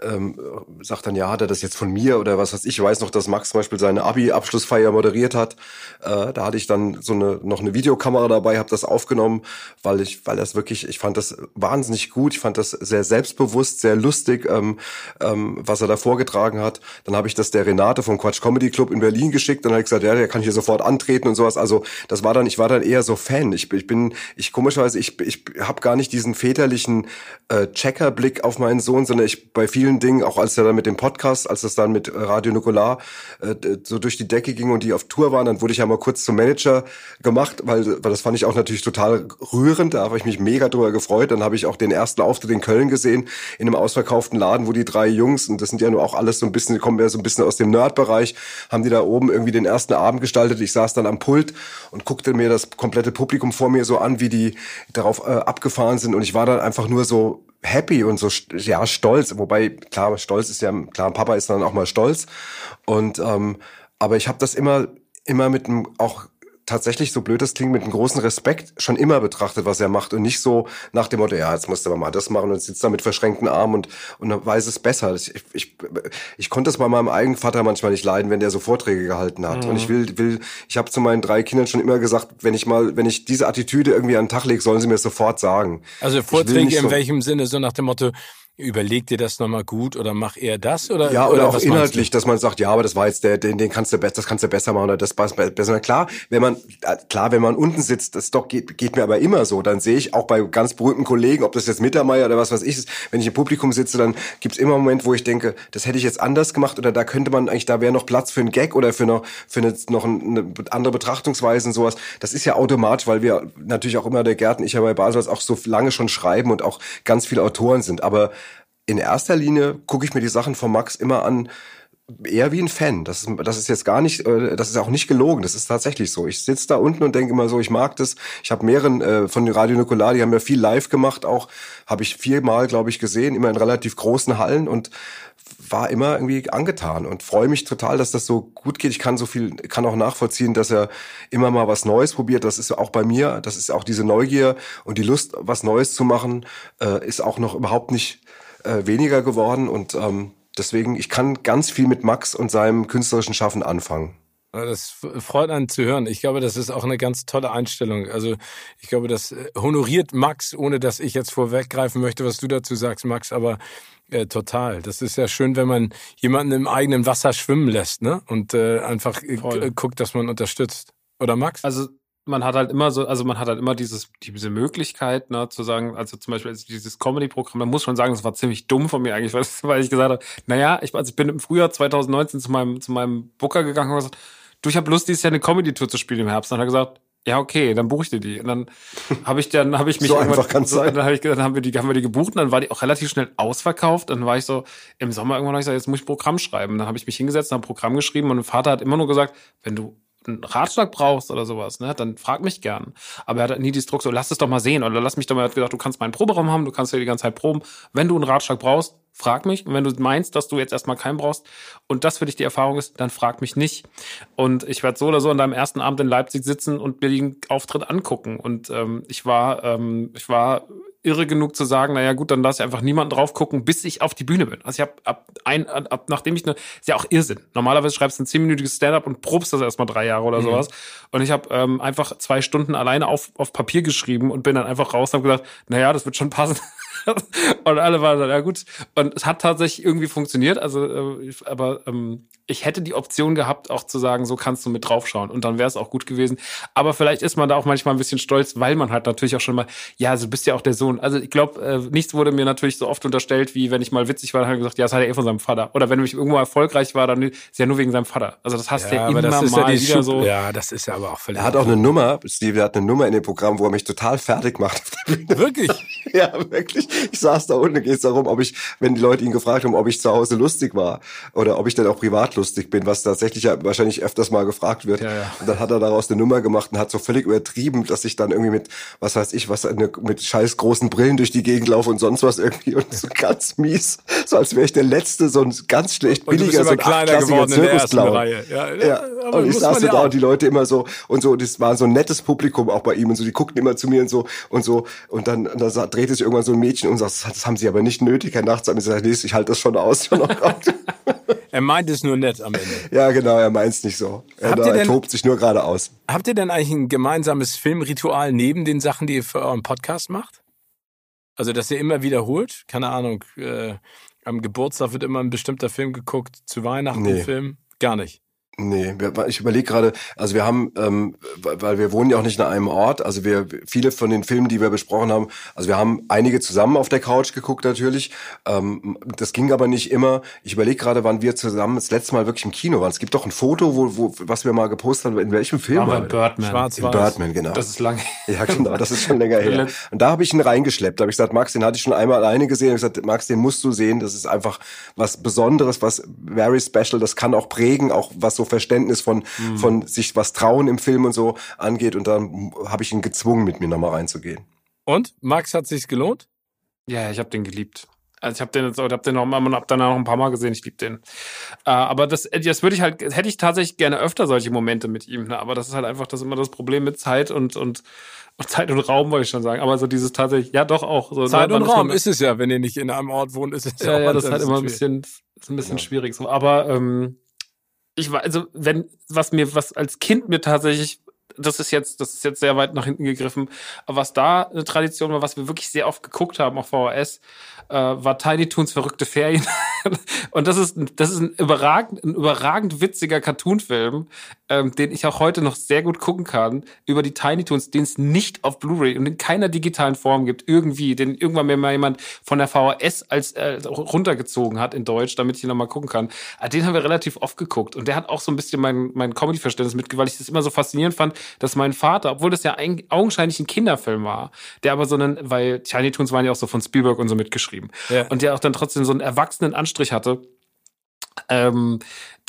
ähm, sagt dann, ja, hat er das jetzt von mir oder was weiß ich. Ich weiß noch, dass Max zum Beispiel seine Abi-Abschlussfeier moderiert hat. Äh, da hatte ich dann so eine noch eine Videokamera dabei, habe das aufgenommen, weil ich, weil das wirklich, ich fand das wahnsinnig gut. Ich fand das sehr selbstbewusst, sehr lustig, ähm, ähm, was er da vorgetragen hat. Dann habe ich das der Renate vom Quatsch Comedy Club in Berlin geschickt. Dann habe ich gesagt, ja, der kann hier sofort antreten und sowas. Also das war dann, ich war dann eher so Fan. Ich, ich bin ich komischerweise, ich, ich habe gar nicht diesen väterlichen äh, Checkerblick auf meinen Sohn, sondern ich bei vielen Dingen, auch als er dann mit dem Podcast, als das dann mit Radio Nukular äh, so durch die Decke ging und die auf Tour waren, dann wurde ich ja mal kurz zum Manager gemacht, weil, weil das fand ich auch natürlich total rührend, da habe ich mich mega drüber gefreut. Dann habe ich auch den ersten Auftritt in Köln gesehen, in einem ausverkauften Laden, wo die drei Jungs, und das sind ja nur auch alles so ein bisschen, kommen ja so ein bisschen aus dem Nerd-Bereich, haben die da oben irgendwie den ersten Abend gestaltet. Ich saß dann am Pult und guckte mir das komplette Publikum vor mir so an, wie die darauf äh, abgefahren sind. Und ich war dann einfach nur so happy und so ja stolz. Wobei klar, stolz ist ja klar, Papa ist dann auch mal stolz. Und ähm, aber ich habe das immer immer mit einem auch tatsächlich, so blöd das klingt, mit einem großen Respekt schon immer betrachtet, was er macht und nicht so nach dem Motto, ja, jetzt musst du aber mal das machen und sitzt da mit verschränkten Armen und, und weiß es besser. Ich, ich, ich konnte es bei meinem eigenen Vater manchmal nicht leiden, wenn der so Vorträge gehalten hat. Mhm. Und ich will, will, ich habe zu meinen drei Kindern schon immer gesagt, wenn ich mal, wenn ich diese Attitüde irgendwie an den Tag lege, sollen sie mir sofort sagen. Also Vorträge in so, welchem Sinne, so nach dem Motto, Überleg dir das nochmal gut oder mach eher das oder ja oder, oder auch inhaltlich, dass man sagt, ja, aber das war jetzt der, den, den kannst du besser, das kannst du besser machen oder das passt besser. Klar, wenn man äh, klar, wenn man unten sitzt, das doch geht, geht mir aber immer so. Dann sehe ich auch bei ganz berühmten Kollegen, ob das jetzt Mittermeier oder was weiß ich ist, wenn ich im Publikum sitze, dann gibt's immer einen Moment, wo ich denke, das hätte ich jetzt anders gemacht oder da könnte man eigentlich, da wäre noch Platz für einen Gag oder für noch für eine, noch eine andere Betrachtungsweise und sowas. Das ist ja automatisch, weil wir natürlich auch immer der Gärten, ich ja bei Basel auch so lange schon schreiben und auch ganz viele Autoren sind. Aber in erster Linie gucke ich mir die Sachen von Max immer an, eher wie ein Fan. Das ist, das ist jetzt gar nicht, äh, das ist auch nicht gelogen. Das ist tatsächlich so. Ich sitze da unten und denke immer so, ich mag das. Ich habe mehreren äh, von Radio Nukular, die haben ja viel live gemacht, auch habe ich viermal, glaube ich, gesehen, immer in relativ großen Hallen und war immer irgendwie angetan und freue mich total, dass das so gut geht. Ich kann so viel, kann auch nachvollziehen, dass er immer mal was Neues probiert. Das ist auch bei mir. Das ist auch diese Neugier und die Lust, was Neues zu machen, äh, ist auch noch überhaupt nicht äh, weniger geworden und ähm, deswegen, ich kann ganz viel mit Max und seinem künstlerischen Schaffen anfangen. Das freut einen zu hören. Ich glaube, das ist auch eine ganz tolle Einstellung. Also ich glaube, das äh, honoriert Max, ohne dass ich jetzt vorweggreifen möchte, was du dazu sagst, Max, aber äh, total. Das ist ja schön, wenn man jemanden im eigenen Wasser schwimmen lässt, ne? Und äh, einfach äh, guckt, dass man unterstützt. Oder Max? Also man hat halt immer so, also man hat halt immer dieses, diese Möglichkeit, ne, zu sagen, also zum Beispiel dieses Comedy-Programm, da muss schon sagen, das war ziemlich dumm von mir eigentlich, weil ich gesagt habe, naja, ich, also ich bin im Frühjahr 2019 zu meinem, zu meinem Booker gegangen und gesagt, du, ich habe Lust, dieses Jahr eine Comedy-Tour zu spielen im Herbst. Und dann hat er gesagt, ja, okay, dann buche ich dir die. Und dann habe ich dann habe ich mich so einfach kann so, dann habe ich dann haben wir die haben wir die gebucht und dann war die auch relativ schnell ausverkauft. Dann war ich so im Sommer irgendwann habe ich gesagt, jetzt muss ich Programm schreiben. Dann habe ich mich hingesetzt und habe Programm geschrieben und mein Vater hat immer nur gesagt, wenn du einen Ratschlag brauchst oder sowas, ne, dann frag mich gern. Aber er hat nie die Druck so, lass es doch mal sehen oder lass mich doch mal, er hat gesagt, du kannst meinen Proberaum haben, du kannst ja die ganze Zeit proben. Wenn du einen Ratschlag brauchst, frag mich. Und wenn du meinst, dass du jetzt erstmal keinen brauchst und das für dich die Erfahrung ist, dann frag mich nicht. Und ich werde so oder so an deinem ersten Abend in Leipzig sitzen und mir den Auftritt angucken. Und ähm, ich war, ähm, ich war irre genug zu sagen, naja gut, dann lass ich einfach niemanden drauf gucken, bis ich auf die Bühne bin. Also ich habe ab ein, ab, nachdem ich eine, ist ja auch Irrsinn. Normalerweise schreibst du ein zehnminütiges Stand-up und probst das erstmal drei Jahre oder mhm. sowas. Und ich habe ähm, einfach zwei Stunden alleine auf, auf Papier geschrieben und bin dann einfach raus und habe gesagt, naja, das wird schon passen. und alle waren dann, ja gut. Und es hat tatsächlich irgendwie funktioniert. Also, äh, aber ähm, ich hätte die Option gehabt, auch zu sagen, so kannst du mit draufschauen. Und dann wäre es auch gut gewesen. Aber vielleicht ist man da auch manchmal ein bisschen stolz, weil man halt natürlich auch schon mal, ja, du bist ja auch der Sohn. Also ich glaube, äh, nichts wurde mir natürlich so oft unterstellt, wie wenn ich mal witzig war, dann hat er gesagt, ja, das hat er eh von seinem Vater. Oder wenn ich irgendwo erfolgreich war, dann ist ja nur wegen seinem Vater. Also das hast du ja, ja immer mal ja wieder so. Ja, das ist ja aber auch völlig. Er hat auch eine Nummer, Steve, hat eine Nummer in dem Programm, wo er mich total fertig macht. Wirklich? ja, wirklich. Ich saß da unten, geht es darum, ob ich, wenn die Leute ihn gefragt haben, ob ich zu Hause lustig war oder ob ich dann auch privat lustig bin, was tatsächlich ja wahrscheinlich öfters mal gefragt wird. Ja, ja. Und dann hat er daraus eine Nummer gemacht und hat so völlig übertrieben, dass ich dann irgendwie mit, was weiß ich, was eine, mit scheiß großen Brillen durch die Gegend laufe und sonst was irgendwie und so ganz mies, so als wäre ich der letzte, so ein ganz schlecht billiger, so ein kleiner Zirkusclown. Ja, ja, ja. Und ich saß so da und die Leute immer so und so, das war so ein nettes Publikum auch bei ihm und so, die guckten immer zu mir und so und so und dann, und dann drehte sich irgendwann so ein Mädchen und sagt, das haben sie aber nicht nötig, Herr Nachts. Und ich sage, nee, ich halte das schon aus. er meint es nur nett am Ende. Ja, genau, er meint es nicht so. Er, da, er tobt sich nur gerade aus. Habt ihr denn eigentlich ein gemeinsames Filmritual neben den Sachen, die ihr für euren Podcast macht? Also, dass ihr immer wiederholt? Keine Ahnung, äh, am Geburtstag wird immer ein bestimmter Film geguckt, zu Weihnachten nee. Film? Gar nicht. Nee, ich überlege gerade, also wir haben, ähm, weil wir wohnen ja auch nicht in einem Ort, also wir, viele von den Filmen, die wir besprochen haben, also wir haben einige zusammen auf der Couch geguckt natürlich, ähm, das ging aber nicht immer. Ich überlege gerade, wann wir zusammen das letzte Mal wirklich im Kino waren. Es gibt doch ein Foto, wo, wo was wir mal gepostet haben, in welchem Film war Birdman. Schwarz in Birdman, genau. Das ist lange. Ja, genau, das ist schon länger her. Und da habe ich ihn reingeschleppt, da habe ich gesagt, Max, den hatte ich schon einmal alleine gesehen, ich gesagt, Max, den musst du sehen, das ist einfach was Besonderes, was very special, das kann auch prägen, auch was so Verständnis von, mhm. von sich was trauen im Film und so angeht. Und dann habe ich ihn gezwungen, mit mir nochmal reinzugehen. Und? Max, hat sich's gelohnt? Ja, ich habe den geliebt. Also ich habe den jetzt, hab den noch, hab danach noch ein paar Mal gesehen. Ich liebe den. Äh, aber das, das würde ich halt, hätte ich tatsächlich gerne öfter solche Momente mit ihm. Ne? Aber das ist halt einfach das immer das Problem mit Zeit und und Zeit und Raum wollte ich schon sagen, aber so dieses tatsächlich, ja doch auch. So, ne, Zeit und Raum ist es ja, wenn ihr nicht in einem Ort wohnt, ist es ja. Ja, ja das ist halt immer ein bisschen, ist ein bisschen ja. schwierig so. Aber ähm, ich war, also wenn, was mir, was als Kind mir tatsächlich, das ist jetzt, das ist jetzt sehr weit nach hinten gegriffen, aber was da eine Tradition war, was wir wirklich sehr oft geguckt haben auf VHS, äh, war Tiny Toons verrückte Ferien. und das ist, das ist ein überragend, ein überragend witziger Cartoonfilm, ähm, den ich auch heute noch sehr gut gucken kann, über die Tiny Toons, den es nicht auf Blu-ray und in keiner digitalen Form gibt, irgendwie, den irgendwann mir mal jemand von der VHS als äh, runtergezogen hat in Deutsch, damit ich ihn nochmal gucken kann. Aber ah, den haben wir relativ oft geguckt und der hat auch so ein bisschen mein, mein Comedy-Verständnis mit, weil ich das immer so faszinierend fand, dass mein Vater, obwohl das ja ein, augenscheinlich ein Kinderfilm war, der aber so einen, weil Tiny Toons waren ja auch so von Spielberg und so mitgeschrieben ja. und der auch dann trotzdem so einen erwachsenen Anstrich hatte, ähm,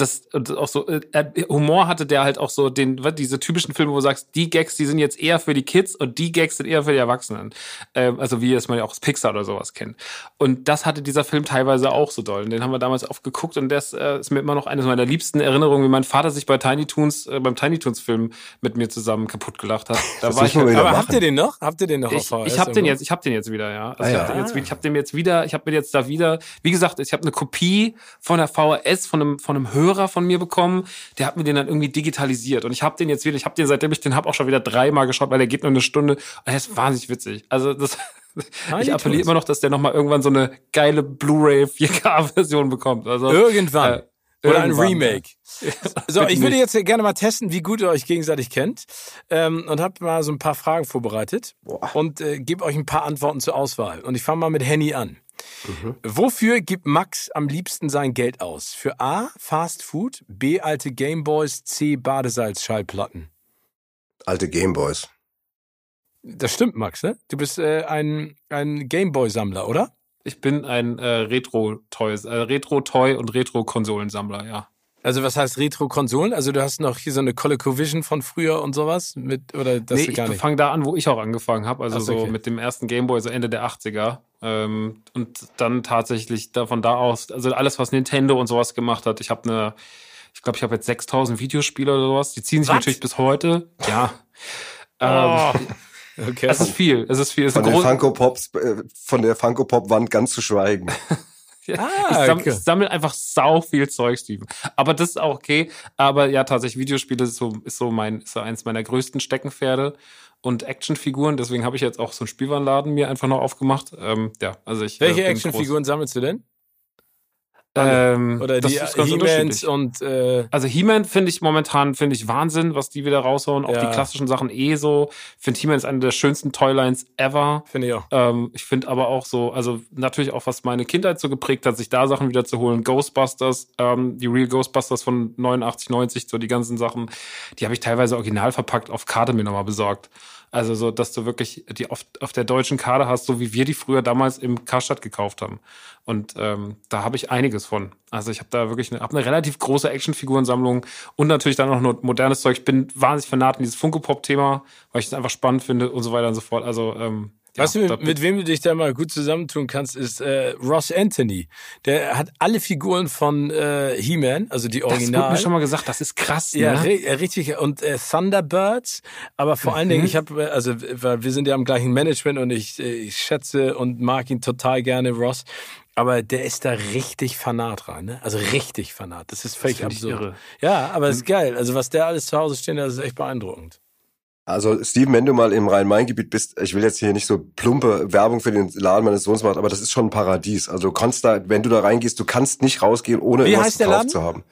das, auch so äh, Humor hatte der halt auch so den diese typischen Filme, wo du sagst, die Gags, die sind jetzt eher für die Kids und die Gags sind eher für die Erwachsenen. Ähm, also wie es man ja auch aus Pixar oder sowas kennt. Und das hatte dieser Film teilweise auch so doll. Und den haben wir damals oft geguckt und das äh, ist mir immer noch eine meiner liebsten Erinnerungen, wie mein Vater sich bei Tiny Toons äh, beim Tiny Toons Film mit mir zusammen kaputt gelacht hat. Da das war ich. Halt, aber habt ihr den noch? Habt ihr den noch ich? Ich habe den jetzt, ich habe den jetzt wieder, ja. Also ah, ich habe ja. den, hab den jetzt wieder, ich habe mir jetzt da wieder, wie gesagt, ich habe eine Kopie von der VHS von einem von einem Hörer von mir bekommen der hat mir den dann irgendwie digitalisiert und ich habe den jetzt wieder, ich habe den seitdem ich den habe auch schon wieder dreimal geschaut, weil der geht nur eine Stunde und er ist wahnsinnig witzig. Also das ich appelliere immer noch, dass der nochmal irgendwann so eine geile Blu-ray 4K-Version bekommt. Also, irgendwann. Äh, oder ein Remake. so, ich würde jetzt gerne mal testen, wie gut ihr euch gegenseitig kennt. Ähm, und habe mal so ein paar Fragen vorbereitet. Boah. Und äh, gebe euch ein paar Antworten zur Auswahl. Und ich fange mal mit Henny an. Mhm. Wofür gibt Max am liebsten sein Geld aus? Für A. Fast Food, B. Alte Gameboys, C. Badesalz-Schallplatten. Alte Gameboys. Das stimmt, Max, ne? Du bist äh, ein, ein Gameboy-Sammler, oder? Ich bin ein äh, Retro-Toy, äh, Retro-Toy und Retro-Konsolensammler, ja. Also was heißt Retro-Konsolen? Also du hast noch hier so eine ColecoVision von früher und sowas mit oder das nee, gar nicht? ich fange da an, wo ich auch angefangen habe, also so, okay. mit dem ersten Gameboy so Ende der 80er ähm, und dann tatsächlich da von da aus, also alles was Nintendo und sowas gemacht hat. Ich habe eine, ich glaube, ich habe jetzt 6000 Videospiele oder sowas. Die ziehen sich was? natürlich bis heute. Ja. Oh. Ähm, Okay. Es ist viel, es ist viel. Es von, den Funko Pops, äh, von der Funko Pop Wand ganz zu schweigen. Ah, ich, sammle, einfach sau viel Zeug, Steven. Aber das ist auch okay. Aber ja, tatsächlich, Videospiele ist so, ist so mein, ist so eins meiner größten Steckenpferde. und Actionfiguren. Deswegen habe ich jetzt auch so einen Spielwarenladen mir einfach noch aufgemacht. Ähm, ja, also ich. Welche äh, Actionfiguren sammelst du denn? Ähm, Oder die He-Mans und äh also He-Man finde ich momentan finde ich Wahnsinn, was die wieder raushauen. Auch ja. die klassischen Sachen eh so. Finde He-Man ist eine der schönsten Toylines ever. Finde ich auch. Ähm, ich finde aber auch so, also natürlich auch was meine Kindheit so geprägt hat, sich da Sachen wieder zu holen. Ghostbusters, ähm, die Real Ghostbusters von 89, 90, so die ganzen Sachen, die habe ich teilweise original verpackt auf Karte mir nochmal besorgt. Also so, dass du wirklich die auf, auf der deutschen Karte hast, so wie wir die früher damals im Karstadt gekauft haben. Und ähm, da habe ich einiges von. Also ich habe da wirklich eine, hab eine relativ große Actionfigurensammlung und natürlich dann auch noch modernes Zeug. Ich bin wahnsinnig vernarrt in dieses Funko-Pop-Thema, weil ich es einfach spannend finde und so weiter und so fort. Also ähm, ja, weißt du, mit, mit, wem du dich da mal gut zusammentun kannst, ist äh, Ross Anthony. Der hat alle Figuren von äh, He-Man, also die Original. Das wurde mir schon mal gesagt, das ist krass. Ja, ne? Äh, richtig. Und äh, Thunderbirds, aber vor mhm. allen Dingen, ich habe, äh, also weil wir sind ja am gleichen Management und ich, äh, ich schätze und mag ihn total gerne, Ross. Aber der ist da richtig fanat rein, ne? Also richtig fanat. Das ist völlig das absurd. Ja, aber es ist geil. Also was der alles zu Hause stehen, das ist echt beeindruckend. Also Steven, wenn du mal im Rhein-Main-Gebiet bist, ich will jetzt hier nicht so plumpe Werbung für den Laden meines Sohns machen, aber das ist schon ein Paradies. Also du kannst da, wenn du da reingehst, du kannst nicht rausgehen, ohne Wie irgendwas gekauft zu haben.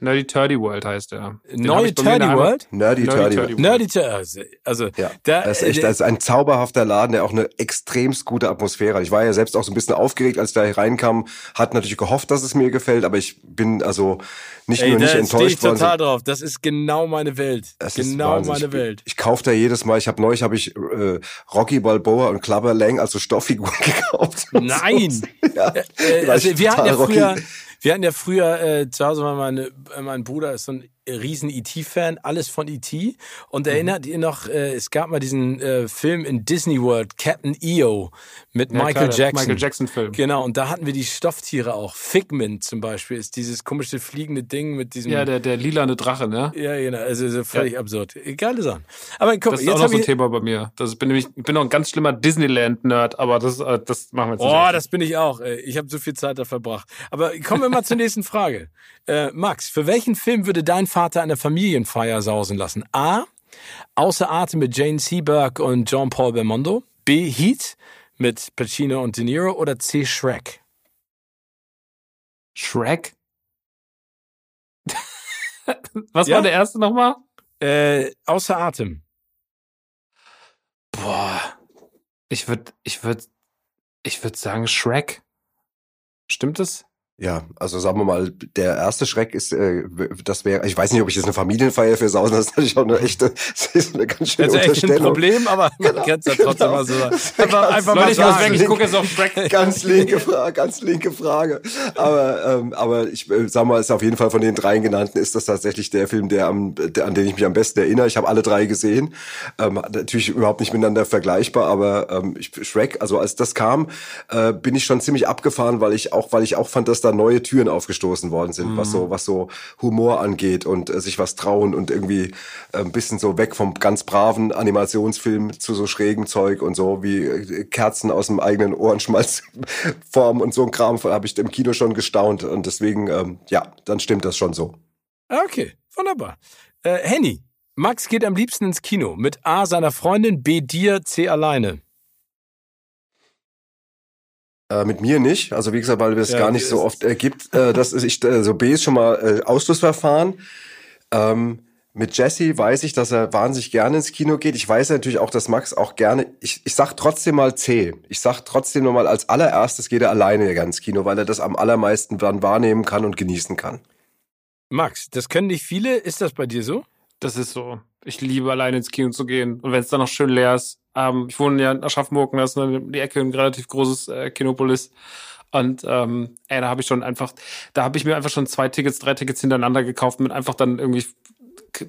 Nerdy Turdy World heißt er. Nerdy Turdy World? Nerdy, Nerdy Turdy World. Nerdy Turdy. Also, ja, da, das ist echt, das ist ein zauberhafter Laden, der auch eine extremst gute Atmosphäre hat. Ich war ja selbst auch so ein bisschen aufgeregt, als ich da reinkam, hat natürlich gehofft, dass es mir gefällt, aber ich bin also nicht Ey, nur nicht enttäuscht worden. ich total drauf. Das ist genau meine Welt. Das genau meine Welt. Ich, ich kaufe da jedes Mal. Ich habe neulich habe ich äh, Rocky Balboa und Clubber Lang, also Stofffiguren gekauft. Nein. So. ja, äh, also wir hatten ja früher, wir hatten ja früher äh, zu Hause war meine, mein Bruder ist so ein riesen E.T.-Fan, alles von E.T. Und mhm. erinnert ihr noch, äh, es gab mal diesen äh, Film in Disney World, Captain EO, mit ja, Michael klar, Jackson. Michael Jackson-Film. Genau, und da hatten wir die Stofftiere auch. Figment zum Beispiel ist dieses komische fliegende Ding mit diesem. Ja, der, der lilane Drache, ne? Ja, genau, also, also völlig ja. absurd. Geile Sachen. Aber guck, das ist jetzt auch noch so ein Thema bei mir. Das bin nämlich, ich bin noch ein ganz schlimmer Disneyland-Nerd, aber das, äh, das machen wir jetzt nicht. Oh, das bin ich auch. Ich habe so viel Zeit da verbracht. Aber kommen wir mal zur nächsten Frage. Äh, Max, für welchen Film würde dein Vater eine Familienfeier sausen lassen? A. Außer Atem mit Jane Seberg und Jean-Paul Belmondo. B. Heat mit Pacino und De Niro. Oder C. Shrek? Shrek? Was ja? war der erste nochmal? Äh, außer Atem. Boah. Ich würde, ich würde, ich würde sagen Shrek. Stimmt es? Ja, also sagen wir mal, der erste Schreck ist, äh, das wäre, ich weiß nicht, ob ich jetzt eine Familienfeier für Sausen, das ist natürlich auch eine echte, das ist eine ganz schöne das ist Unterstellung. Echt ein Problem, aber man genau, kann es ja trotzdem genau. mal so sagen. Einfach, einfach mal sagen. Weg, ich gucke jetzt auf Schreck. Ganz linke Frage, ganz linke Frage. Aber, ähm, aber ich äh, sag mal, ist auf jeden Fall von den dreien genannten, ist das tatsächlich der Film, der am, der, an den ich mich am besten erinnere. Ich habe alle drei gesehen. Ähm, natürlich überhaupt nicht miteinander vergleichbar, aber ähm, ich, Shrek, also als das kam, äh, bin ich schon ziemlich abgefahren, weil ich auch, weil ich auch fand, dass da neue Türen aufgestoßen worden sind, mhm. was so, was so Humor angeht und äh, sich was trauen und irgendwie äh, ein bisschen so weg vom ganz braven Animationsfilm zu so schrägem Zeug und so wie äh, Kerzen aus dem eigenen Ohrenschmalz formen und so ein Kram habe ich im Kino schon gestaunt und deswegen, ähm, ja, dann stimmt das schon so. Okay, wunderbar. Äh, Henny, Max geht am liebsten ins Kino mit A seiner Freundin, B dir, C alleine. Äh, mit mir nicht. Also wie gesagt, weil es ja, gar nicht so oft äh, gibt. Äh, das ist, ich, also B ist schon mal äh, Ausschlussverfahren. Ähm, mit Jesse weiß ich, dass er wahnsinnig gerne ins Kino geht. Ich weiß natürlich auch, dass Max auch gerne. Ich, ich sag trotzdem mal C. Ich sag trotzdem nochmal als allererstes geht er alleine ins Kino, weil er das am allermeisten dann wahrnehmen kann und genießen kann. Max, das können nicht viele. Ist das bei dir so? Das ist so. Ich liebe alleine ins Kino zu gehen. Und wenn es dann noch schön leer ist, ähm, ich wohne ja in Aschaffenburg, das ist in die Ecke ein relativ großes äh, Kinopolis. Und ähm, ey, da habe ich schon einfach, da habe ich mir einfach schon zwei Tickets, drei Tickets hintereinander gekauft mit einfach dann irgendwie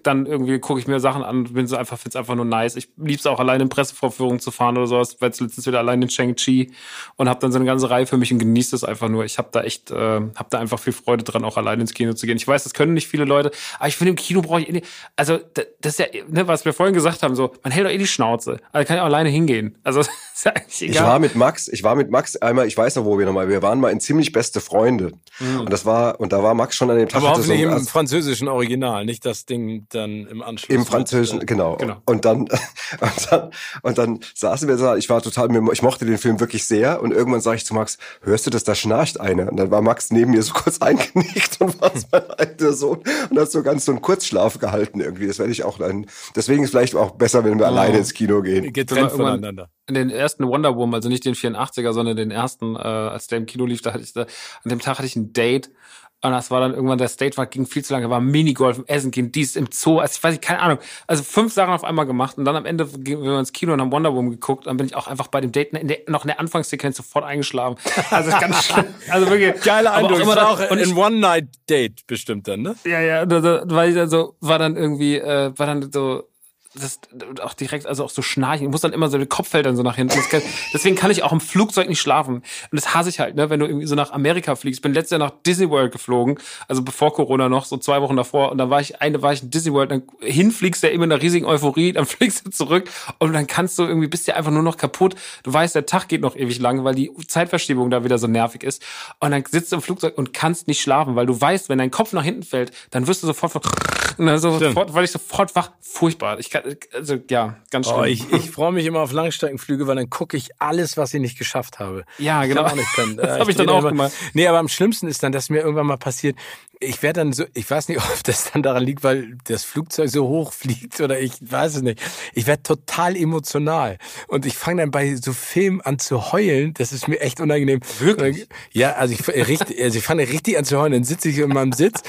dann irgendwie gucke ich mir Sachen an und bin so einfach, find's einfach nur nice. Ich lieb's auch alleine in Pressevorführungen zu fahren oder sowas, weil letztens wieder allein in Shang-Chi und habe dann so eine ganze Reihe für mich und genieße es einfach nur. Ich habe da echt, äh, habe da einfach viel Freude dran, auch alleine ins Kino zu gehen. Ich weiß, das können nicht viele Leute, aber ich finde, im Kino brauche ich eh nicht, also das ist ja, ne, was wir vorhin gesagt haben, so, man hält doch eh die Schnauze. Also kann ich auch alleine hingehen. Also ist ja eigentlich egal. Ich war mit Max, ich war mit Max einmal, ich weiß noch, wo wir nochmal, wir waren mal in ziemlich beste Freunde. Mhm. Und das war, und da war Max schon an dem Tag. Aber hoffentlich so, im also, französischen Original, nicht das Ding dann im Anschluss. Im französischen, mit, äh, genau. genau. Und dann, und dann, und dann saßen wir da, ich war total, ich mochte den Film wirklich sehr und irgendwann sage ich zu Max, hörst du das, da schnarcht einer. Und dann war Max neben mir so kurz eingenickt und war mein eigener Sohn und hat so ganz so einen Kurzschlaf gehalten irgendwie. Das werde ich auch dann, deswegen ist vielleicht auch besser, wenn wir oh. alleine ins Kino gehen. Getrennt voneinander. In den ersten Wonder Woman, also nicht den 84er, sondern den ersten, äh, als der im Kino lief, da hatte ich da, an dem Tag hatte ich ein Date und das war dann irgendwann, der State war, ging viel zu lange, war Minigolf im Essen, ging dies im Zoo, also ich weiß nicht, keine Ahnung. Also fünf Sachen auf einmal gemacht und dann am Ende gehen wir ins Kino und haben Wonder Woman geguckt. Dann bin ich auch einfach bei dem Date in der, noch in der Anfangssequenz sofort eingeschlafen. Also ganz schlimm. Also wirklich. Geiler Eindruck. Auch auch ein One-Night-Date bestimmt dann, ne? Ja, ja, da, da, weil ich dann so, war dann irgendwie, äh, war dann so, das auch direkt, also auch so schnarchen. Ich muss dann immer so, der Kopf fällt dann so nach hinten. Kann, deswegen kann ich auch im Flugzeug nicht schlafen. Und das hasse ich halt, ne, wenn du irgendwie so nach Amerika fliegst. Ich bin letztes Jahr nach Disney World geflogen, also bevor Corona noch, so zwei Wochen davor. Und dann war ich, eine war ich in Disney World, dann hinfliegst du ja immer in einer riesigen Euphorie, dann fliegst du zurück und dann kannst du irgendwie, bist du einfach nur noch kaputt. Du weißt, der Tag geht noch ewig lang, weil die Zeitverschiebung da wieder so nervig ist. Und dann sitzt du im Flugzeug und kannst nicht schlafen, weil du weißt, wenn dein Kopf nach hinten fällt, dann wirst du sofort, und dann sofort, weil ich sofort wach, furchtbar. Ich kann, also, ja, ganz schlimm. Oh, ich ich freue mich immer auf Langstreckenflüge, weil dann gucke ich alles, was ich nicht geschafft habe. Ja, genau. Ich auch nicht können. das habe ich dann auch gemacht. Nee, aber am schlimmsten ist dann, dass mir irgendwann mal passiert, ich werde dann so, ich weiß nicht, ob das dann daran liegt, weil das Flugzeug so hoch fliegt oder ich weiß es nicht. Ich werde total emotional und ich fange dann bei so Filmen an zu heulen. Das ist mir echt unangenehm. Wirklich? Ja, also ich, richtig, also ich fange richtig an zu heulen. Dann sitze ich in meinem Sitz.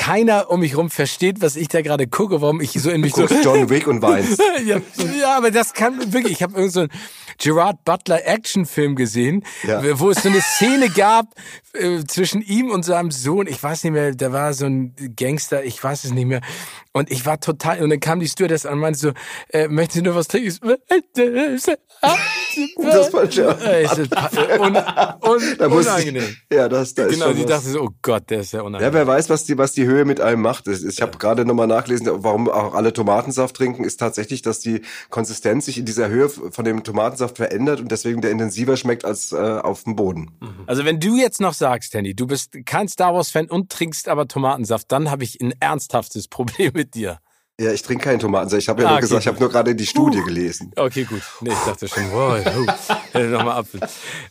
Keiner um mich rum versteht, was ich da gerade gucke, warum ich so in mich du so John Wick und weinst. ja, ja, aber das kann wirklich. Ich habe irgend so ein Gerard Butler Actionfilm gesehen, ja. wo es so eine Szene gab äh, zwischen ihm und seinem Sohn. Ich weiß nicht mehr, da war so ein Gangster, ich weiß es nicht mehr. Und ich war total, und dann kam die Stewardess an und meinte so, äh, möchten Sie nur was trinken? Das war schon un, un, unangenehm. ja, das, das Genau, die dachte so, oh Gott, der ist ja unangenehm. Ja, wer weiß, was die, was die Höhe mit einem macht. Ich habe gerade nochmal nachgelesen, warum auch alle Tomatensaft trinken, ist tatsächlich, dass die Konsistenz sich in dieser Höhe von dem Tomatensaft verändert und deswegen der intensiver schmeckt als äh, auf dem Boden. Mhm. Also wenn du jetzt noch sagst, Handy, du bist kein Star Wars-Fan und trinkst aber Tomatensaft, dann habe ich ein ernsthaftes Problem mit dir. Ja, ich trinke keinen Tomatensaft. Ich habe ja ah, nur okay, gesagt, ich habe nur gerade die Studie uh. gelesen. Okay, gut. Nee, ich dachte schon, wow, uh, nochmal Apfel.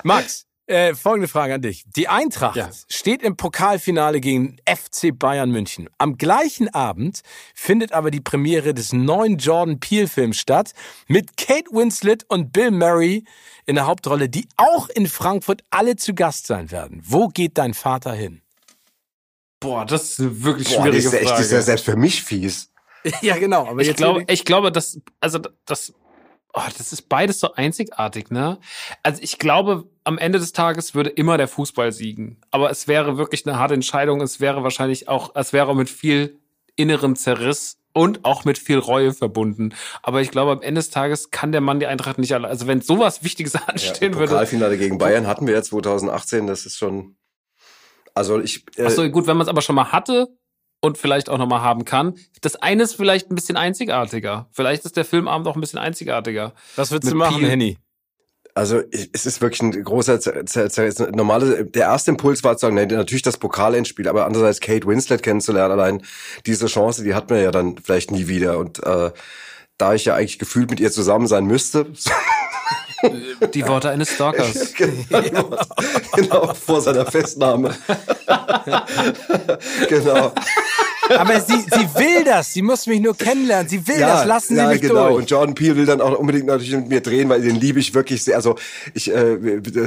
Max, äh, folgende Frage an dich. Die Eintracht ja. steht im Pokalfinale gegen FC Bayern München. Am gleichen Abend findet aber die Premiere des neuen Jordan Peele Films statt mit Kate Winslet und Bill Murray in der Hauptrolle, die auch in Frankfurt alle zu Gast sein werden. Wo geht dein Vater hin? Boah, das ist eine wirklich Boah, schwierige das ist echt, Frage. Das ist ja selbst für mich fies. ja, genau. Aber ich glaube, ich glaube, dass, also, das, oh, das ist beides so einzigartig, ne? Also, ich glaube, am Ende des Tages würde immer der Fußball siegen. Aber es wäre wirklich eine harte Entscheidung. Es wäre wahrscheinlich auch, es wäre mit viel innerem Zerriss und auch mit viel Reue verbunden. Aber ich glaube, am Ende des Tages kann der Mann die Eintracht nicht alle. Also wenn sowas Wichtiges anstehen ja, würde. Pokalfinale gegen Bayern hatten wir ja 2018. Das ist schon. Also ich. Äh, Ach so, gut, wenn man es aber schon mal hatte, und vielleicht auch nochmal haben kann. Das eine ist vielleicht ein bisschen einzigartiger. Vielleicht ist der Filmabend auch ein bisschen einzigartiger. Was würdest du machen, Henny? Also es ist wirklich ein großer, normale, der erste Impuls war zu sagen, nee, natürlich das Pokalendspiel, aber andererseits Kate Winslet kennenzulernen, allein diese Chance, die hat man ja dann vielleicht nie wieder. Und äh, da ich ja eigentlich gefühlt mit ihr zusammen sein müsste, Die Worte eines Stalkers. genau, genau, vor seiner Festnahme. genau. Aber sie, sie will das. Sie muss mich nur kennenlernen. Sie will ja, das. Lassen Sie ja, mich genau. durch. Und Jordan Peele will dann auch unbedingt natürlich mit mir drehen, weil den liebe ich wirklich sehr. Also ich äh,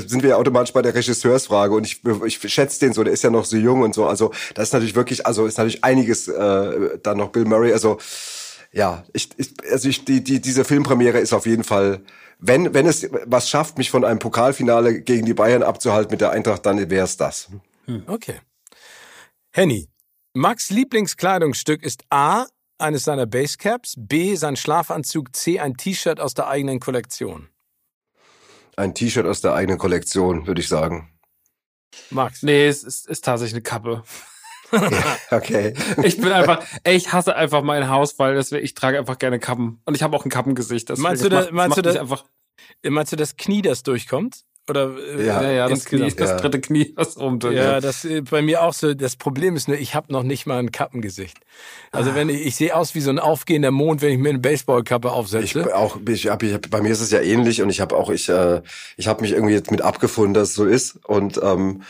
sind wir ja automatisch bei der Regisseursfrage und ich, ich schätze den so. Der ist ja noch so jung und so. Also das ist natürlich wirklich, also ist natürlich einiges äh, dann noch Bill Murray. Also ja, ich, ich also ich, die, die diese Filmpremiere ist auf jeden Fall wenn, wenn es was schafft, mich von einem Pokalfinale gegen die Bayern abzuhalten mit der Eintracht, dann wäre es das. Hm. Okay. Henny, Max Lieblingskleidungsstück ist A, eines seiner Basecaps, B, sein Schlafanzug, C, ein T-Shirt aus der eigenen Kollektion. Ein T-Shirt aus der eigenen Kollektion, würde ich sagen. Max? Nee, es ist, ist tatsächlich eine Kappe. Okay. Ich bin einfach, ey, ich hasse einfach mein Haus, weil das, ich trage einfach gerne Kappen. Und ich habe auch ein Kappengesicht. Meinst du, das, macht, meinst, du das, einfach, meinst du das Knie, das durchkommt? Oder äh, ja, ja, das, Knie, das dritte Knie, was oben durch. Ja, das äh, bei mir auch so. Das Problem ist nur, ich habe noch nicht mal ein Kappengesicht. Also ah. wenn ich, ich sehe aus wie so ein aufgehender Mond, wenn ich mir eine Baseballkappe aufsetze. Ich auch, ich hab, ich hab, bei mir ist es ja ähnlich und ich habe auch, ich, äh, ich habe mich irgendwie jetzt mit abgefunden, dass es so ist und ähm,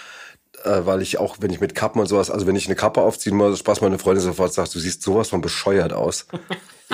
äh, weil ich auch, wenn ich mit Kappen und sowas, also wenn ich eine Kappe aufziehen muss, Spaß meine Freundin sofort sagt, du siehst sowas von bescheuert aus.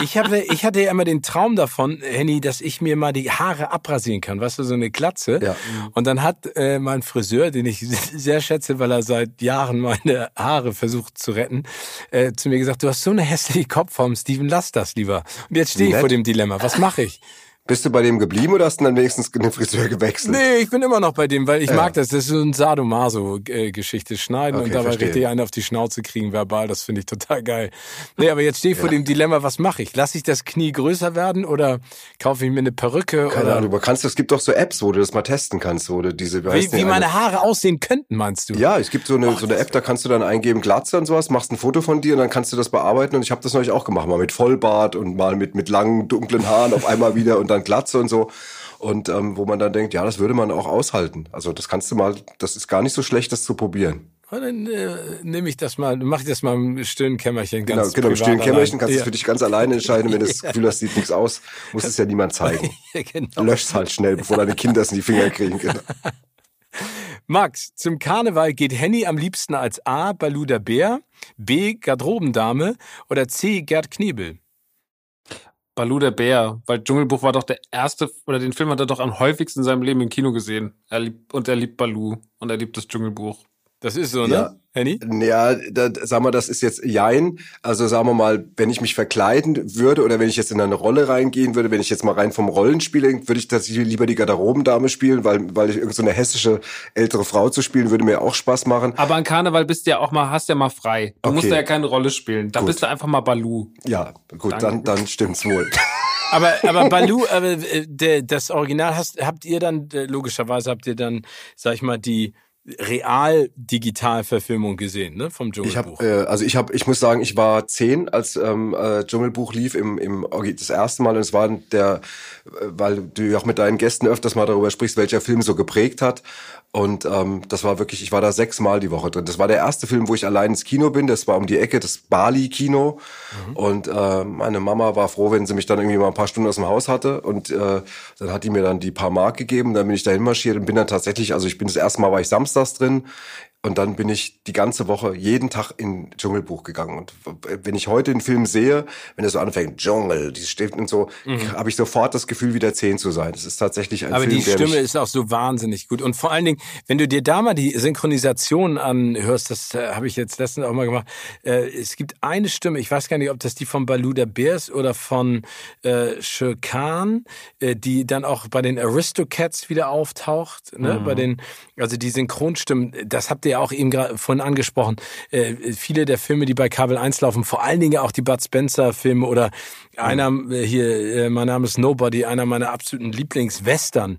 Ich hatte, ich hatte ja immer den Traum davon, Henny, dass ich mir mal die Haare abrasieren kann. Weißt du, so eine Glatze. Ja. Und dann hat äh, mein Friseur, den ich sehr schätze, weil er seit Jahren meine Haare versucht zu retten, äh, zu mir gesagt, du hast so eine hässliche Kopfform, Steven, lass das lieber. Und jetzt stehe ich vor dem Dilemma. Was mache ich? Bist du bei dem geblieben oder hast du dann wenigstens den Friseur gewechselt? Nee, ich bin immer noch bei dem, weil ich ja. mag das. Das ist so ein Sadomaso-Geschichte. Schneiden okay, und dabei verstehe. richtig einen auf die Schnauze kriegen, verbal. Das finde ich total geil. Nee, aber jetzt stehe ich ja. vor dem Dilemma, was mache ich? Lass ich das Knie größer werden oder kaufe ich mir eine Perücke? Keine oder? Ahnung, du kannst, es gibt doch so Apps, wo du das mal testen kannst, wo du diese, wie, wie meine Haare aussehen könnten, meinst du? Ja, es gibt so eine, oh, so eine App, da kannst du dann eingeben, Glatze und sowas, machst ein Foto von dir und dann kannst du das bearbeiten und ich habe das neulich auch gemacht, mal mit Vollbart und mal mit, mit langen, dunklen Haaren auf einmal wieder und dann Glatze und so und ähm, wo man dann denkt, ja, das würde man auch aushalten. Also das kannst du mal, das ist gar nicht so schlecht, das zu probieren. Und dann äh, nehme ich das mal, mache ich das mal im stillen Kämmerchen. Ganz genau, genau im stillen Kämmerchen kannst du ja. für dich ganz alleine entscheiden, wenn du das Gefühl hast, sieht nichts aus, muss es ja niemand zeigen. ja, genau. Lösch's halt schnell, bevor deine Kinder es in die Finger kriegen. Genau. Max, zum Karneval geht Henny am liebsten als A. Balu der Bär, B. Garderobendame oder C. Gerd Knebel. Balu der Bär, weil Dschungelbuch war doch der erste, oder den Film hat er doch am häufigsten in seinem Leben im Kino gesehen. Er liebt, und er liebt Balu und er liebt das Dschungelbuch. Das ist so, ne? Ja. Henny? Ja, da, sag mal, das ist jetzt Jein. Also sagen wir mal, wenn ich mich verkleiden würde oder wenn ich jetzt in eine Rolle reingehen würde, wenn ich jetzt mal rein vom Rollenspiel, würde ich tatsächlich lieber die Garderobendame spielen, weil, weil ich irgendeine so hessische ältere Frau zu spielen, würde mir auch Spaß machen. Aber an Karneval bist du ja auch mal, hast ja mal frei. Du okay. musst ja keine Rolle spielen. Da gut. bist du einfach mal Balu. Ja, gut, Danke. dann, dann stimmt's wohl. aber, aber Balu, aber, äh, das Original hast, habt ihr dann, äh, logischerweise habt ihr dann, sag ich mal, die, Real-Digital-Verfilmung gesehen, ne, vom Dschungelbuch. Ich hab, äh, also ich habe, ich muss sagen, ich war zehn, als ähm, äh, Dschungelbuch lief im, im das erste Mal und es war der, äh, weil du ja auch mit deinen Gästen öfters mal darüber sprichst, welcher Film so geprägt hat. Und ähm, das war wirklich, ich war da sechsmal die Woche drin. Das war der erste Film, wo ich allein ins Kino bin. Das war um die Ecke, das Bali-Kino. Mhm. Und äh, meine Mama war froh, wenn sie mich dann irgendwie mal ein paar Stunden aus dem Haus hatte. Und äh, dann hat die mir dann die paar Mark gegeben. Dann bin ich dahin marschiert und bin dann tatsächlich, also ich bin das erste Mal war ich samstags drin. Und dann bin ich die ganze Woche jeden Tag in Dschungelbuch gegangen. Und wenn ich heute den Film sehe, wenn er so anfängt, Dschungel, die Stiften und so, mhm. habe ich sofort das Gefühl, wieder zehn zu sein. Das ist tatsächlich ein Aber Film, die Stimme ist auch so wahnsinnig gut. Und vor allen Dingen, wenn du dir da mal die Synchronisation anhörst, das äh, habe ich jetzt letztens auch mal gemacht. Äh, es gibt eine Stimme, ich weiß gar nicht, ob das die von Baluda Bears oder von äh, Shirkan, äh, die dann auch bei den Aristocats wieder auftaucht. Ne? Mhm. Bei den, also die Synchronstimmen, das habt ihr ja auch eben gerade vorhin angesprochen, äh, viele der Filme, die bei Kabel 1 laufen, vor allen Dingen auch die Bud Spencer Filme oder einer äh, hier, äh, mein Name ist Nobody, einer meiner absoluten Lieblingswestern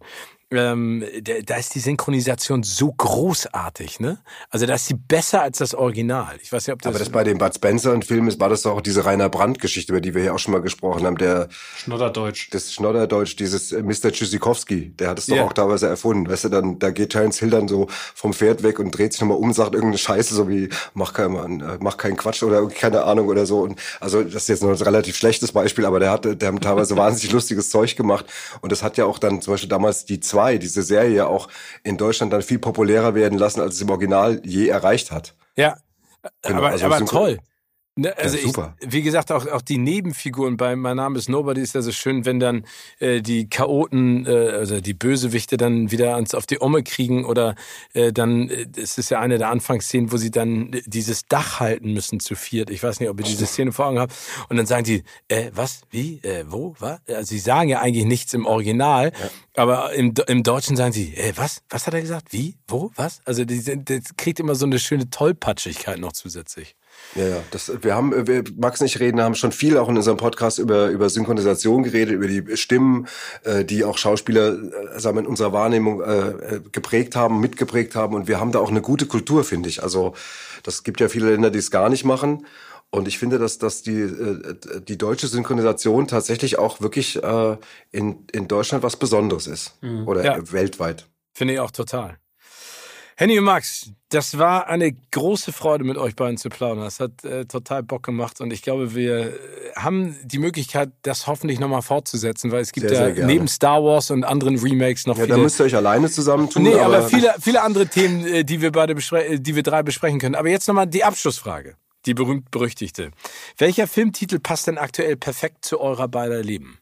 ähm, da ist die Synchronisation so großartig, ne? Also da ist sie besser als das Original. Ich weiß nicht, ob das. Aber das bei dem Bud Spencer und Film ist, war das doch auch diese Rainer Brandt-Geschichte, über die wir ja auch schon mal gesprochen haben. Der Schnodderdeutsch. Das Schnodderdeutsch, dieses äh, Mr. Tschüssikowski, der hat es doch yeah. auch teilweise erfunden. Weißt du, dann da geht Terence Hill dann so vom Pferd weg und dreht sich nochmal um, sagt irgendeine Scheiße, so wie mach kein, äh, mach keinen Quatsch oder keine Ahnung oder so. Und also das ist jetzt noch ein relativ schlechtes Beispiel, aber der hat, der hat teilweise wahnsinnig lustiges Zeug gemacht. Und das hat ja auch dann zum Beispiel damals die zwei 2, diese Serie ja auch in Deutschland dann viel populärer werden lassen, als es im Original je erreicht hat. Ja, genau, aber, also aber toll. Ne, also ja, super. Ich, wie gesagt, auch, auch die Nebenfiguren bei Mein Name ist Nobody ist ja so schön, wenn dann äh, die Chaoten, äh, also die Bösewichte dann wieder ans, auf die Omme kriegen oder äh, dann, äh, es ist ja eine der Anfangsszenen, wo sie dann dieses Dach halten müssen zu viert. Ich weiß nicht, ob ihr diese Szene vor Augen habt. Und dann sagen die, äh, was, wie, äh, wo, was? Also sie sagen ja eigentlich nichts im Original, ja. aber im, im Deutschen sagen sie, äh, was, was hat er gesagt, wie, wo, was? Also die, das kriegt immer so eine schöne Tollpatschigkeit noch zusätzlich. Ja, ja. Das, wir haben, wir, Max und ich reden, haben schon viel auch in unserem Podcast über, über Synchronisation geredet, über die Stimmen, äh, die auch Schauspieler äh, sagen wir, in unserer Wahrnehmung äh, geprägt haben, mitgeprägt haben. Und wir haben da auch eine gute Kultur, finde ich. Also das gibt ja viele Länder, die es gar nicht machen. Und ich finde, dass, dass die, äh, die deutsche Synchronisation tatsächlich auch wirklich äh, in, in Deutschland was Besonderes ist. Mhm. Oder ja. weltweit. Finde ich auch total. Henny und Max, das war eine große Freude, mit euch beiden zu plaudern. Das hat äh, total Bock gemacht und ich glaube, wir haben die Möglichkeit, das hoffentlich nochmal fortzusetzen, weil es gibt sehr, ja sehr neben Star Wars und anderen Remakes noch ja, viele. Da müsst ihr euch alleine zusammentun. Nee, aber, aber viele, viele andere Themen, äh, die wir beide äh, die wir drei besprechen können. Aber jetzt nochmal die Abschlussfrage. Die berühmt-berüchtigte. Welcher Filmtitel passt denn aktuell perfekt zu eurer beider Leben?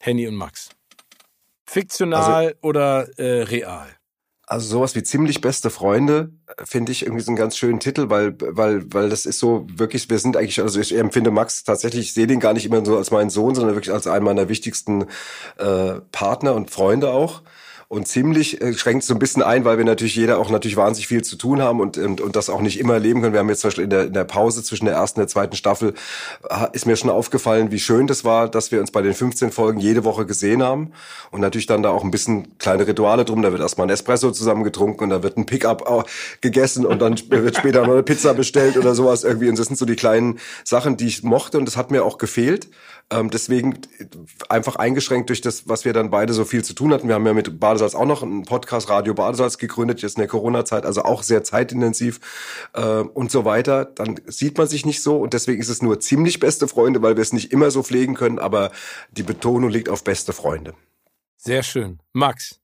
Henny und Max. Fiktional also, oder äh, real? Also sowas wie ziemlich beste Freunde äh, finde ich irgendwie so einen ganz schönen Titel, weil weil weil das ist so wirklich wir sind eigentlich also ich empfinde Max tatsächlich ich sehe den gar nicht immer so als meinen Sohn, sondern wirklich als einen meiner wichtigsten äh, Partner und Freunde auch und ziemlich äh, schränkt so ein bisschen ein, weil wir natürlich jeder auch natürlich wahnsinnig viel zu tun haben und, und, und das auch nicht immer erleben können. Wir haben jetzt zum Beispiel in der, in der Pause zwischen der ersten und der zweiten Staffel ist mir schon aufgefallen, wie schön das war, dass wir uns bei den 15 Folgen jede Woche gesehen haben und natürlich dann da auch ein bisschen kleine Rituale drum. Da wird erstmal ein Espresso zusammen getrunken und da wird ein Pickup gegessen und dann wird später noch eine Pizza bestellt oder sowas irgendwie. Und das sind so die kleinen Sachen, die ich mochte und das hat mir auch gefehlt. Ähm, deswegen einfach eingeschränkt durch das, was wir dann beide so viel zu tun hatten. Wir haben ja mit Badesalz auch noch einen Podcast Radio Badesalz gegründet, jetzt in der Corona-Zeit, also auch sehr zeitintensiv äh, und so weiter. Dann sieht man sich nicht so und deswegen ist es nur ziemlich beste Freunde, weil wir es nicht immer so pflegen können, aber die Betonung liegt auf beste Freunde. Sehr schön. Max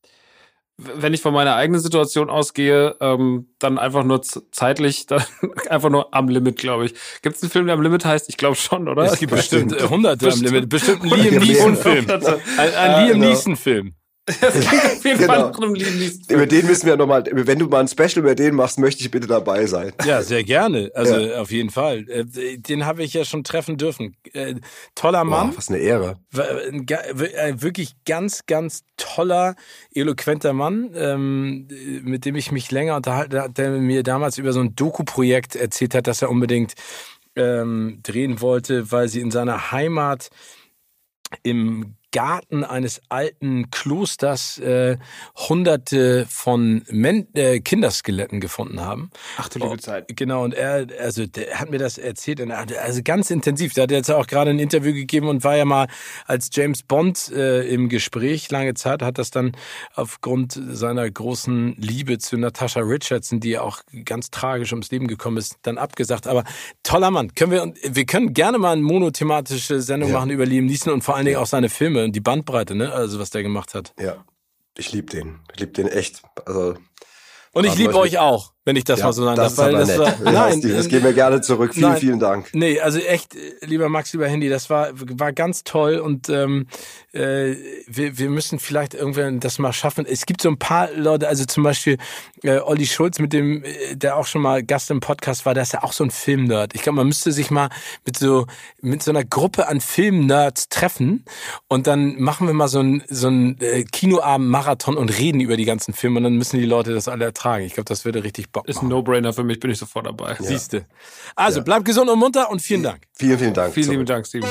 wenn ich von meiner eigenen Situation ausgehe, ähm, dann einfach nur zeitlich, dann einfach nur am Limit, glaube ich. Gibt es einen Film, der am Limit heißt? Ich glaube schon, oder? Es gibt bestimmt äh, hunderte am Limit. Bestimmt ein Liam Neeson-Film. Ein, ein Liam genau. Neeson-Film. Das klingt auf jeden genau. Fall nach einem Über den müssen wir nochmal, wenn du mal ein Special über den machst, möchte ich bitte dabei sein. Ja, sehr gerne. Also ja. auf jeden Fall. Äh, den habe ich ja schon treffen dürfen. Äh, toller Mann. Boah, was eine Ehre. Wirklich ganz, ganz toller, eloquenter Mann, ähm, mit dem ich mich länger unterhalten habe, der mir damals über so ein Doku-Projekt erzählt hat, dass er unbedingt ähm, drehen wollte, weil sie in seiner Heimat im Garten eines alten Klosters äh, hunderte von Men äh, Kinderskeletten gefunden haben. Ach du liebe oh, Zeit. Genau, und er, also der hat mir das erzählt, und er, also ganz intensiv. Der hat jetzt auch gerade ein Interview gegeben und war ja mal als James Bond äh, im Gespräch lange Zeit, hat das dann aufgrund seiner großen Liebe zu Natasha Richardson, die ja auch ganz tragisch ums Leben gekommen ist, dann abgesagt. Aber toller Mann. Können wir, wir können gerne mal eine monothematische Sendung ja. machen über Liam Neeson und vor allen Dingen auch seine Filme die Bandbreite, ne? Also was der gemacht hat. Ja, ich liebe den. Ich liebe den echt. Also und ich liebe euch auch wenn ich das ja, mal so sagen darf. Weil das war, nein, das geben wir gerne zurück. Vielen, nein, vielen Dank. Nee, also echt, lieber Max, lieber Handy, das war war ganz toll und ähm, äh, wir, wir müssen vielleicht irgendwann das mal schaffen. Es gibt so ein paar Leute, also zum Beispiel äh, Olli Schulz, mit dem äh, der auch schon mal Gast im Podcast war, der ist ja auch so ein Filmnerd. Ich glaube, man müsste sich mal mit so mit so einer Gruppe an Filmnerds treffen und dann machen wir mal so ein so ein äh, Kinoabend Marathon und reden über die ganzen Filme und dann müssen die Leute das alle ertragen. Ich glaube, das würde richtig Bock Ist ein No-Brainer für mich, bin ich sofort dabei. Ja. Siehste. Also, ja. bleib gesund und munter und vielen Dank. Vielen, vielen Dank. Vielen lieben Dank, Steven.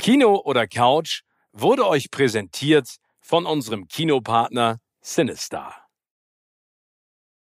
Kino oder Couch wurde euch präsentiert von unserem Kinopartner Sinistar.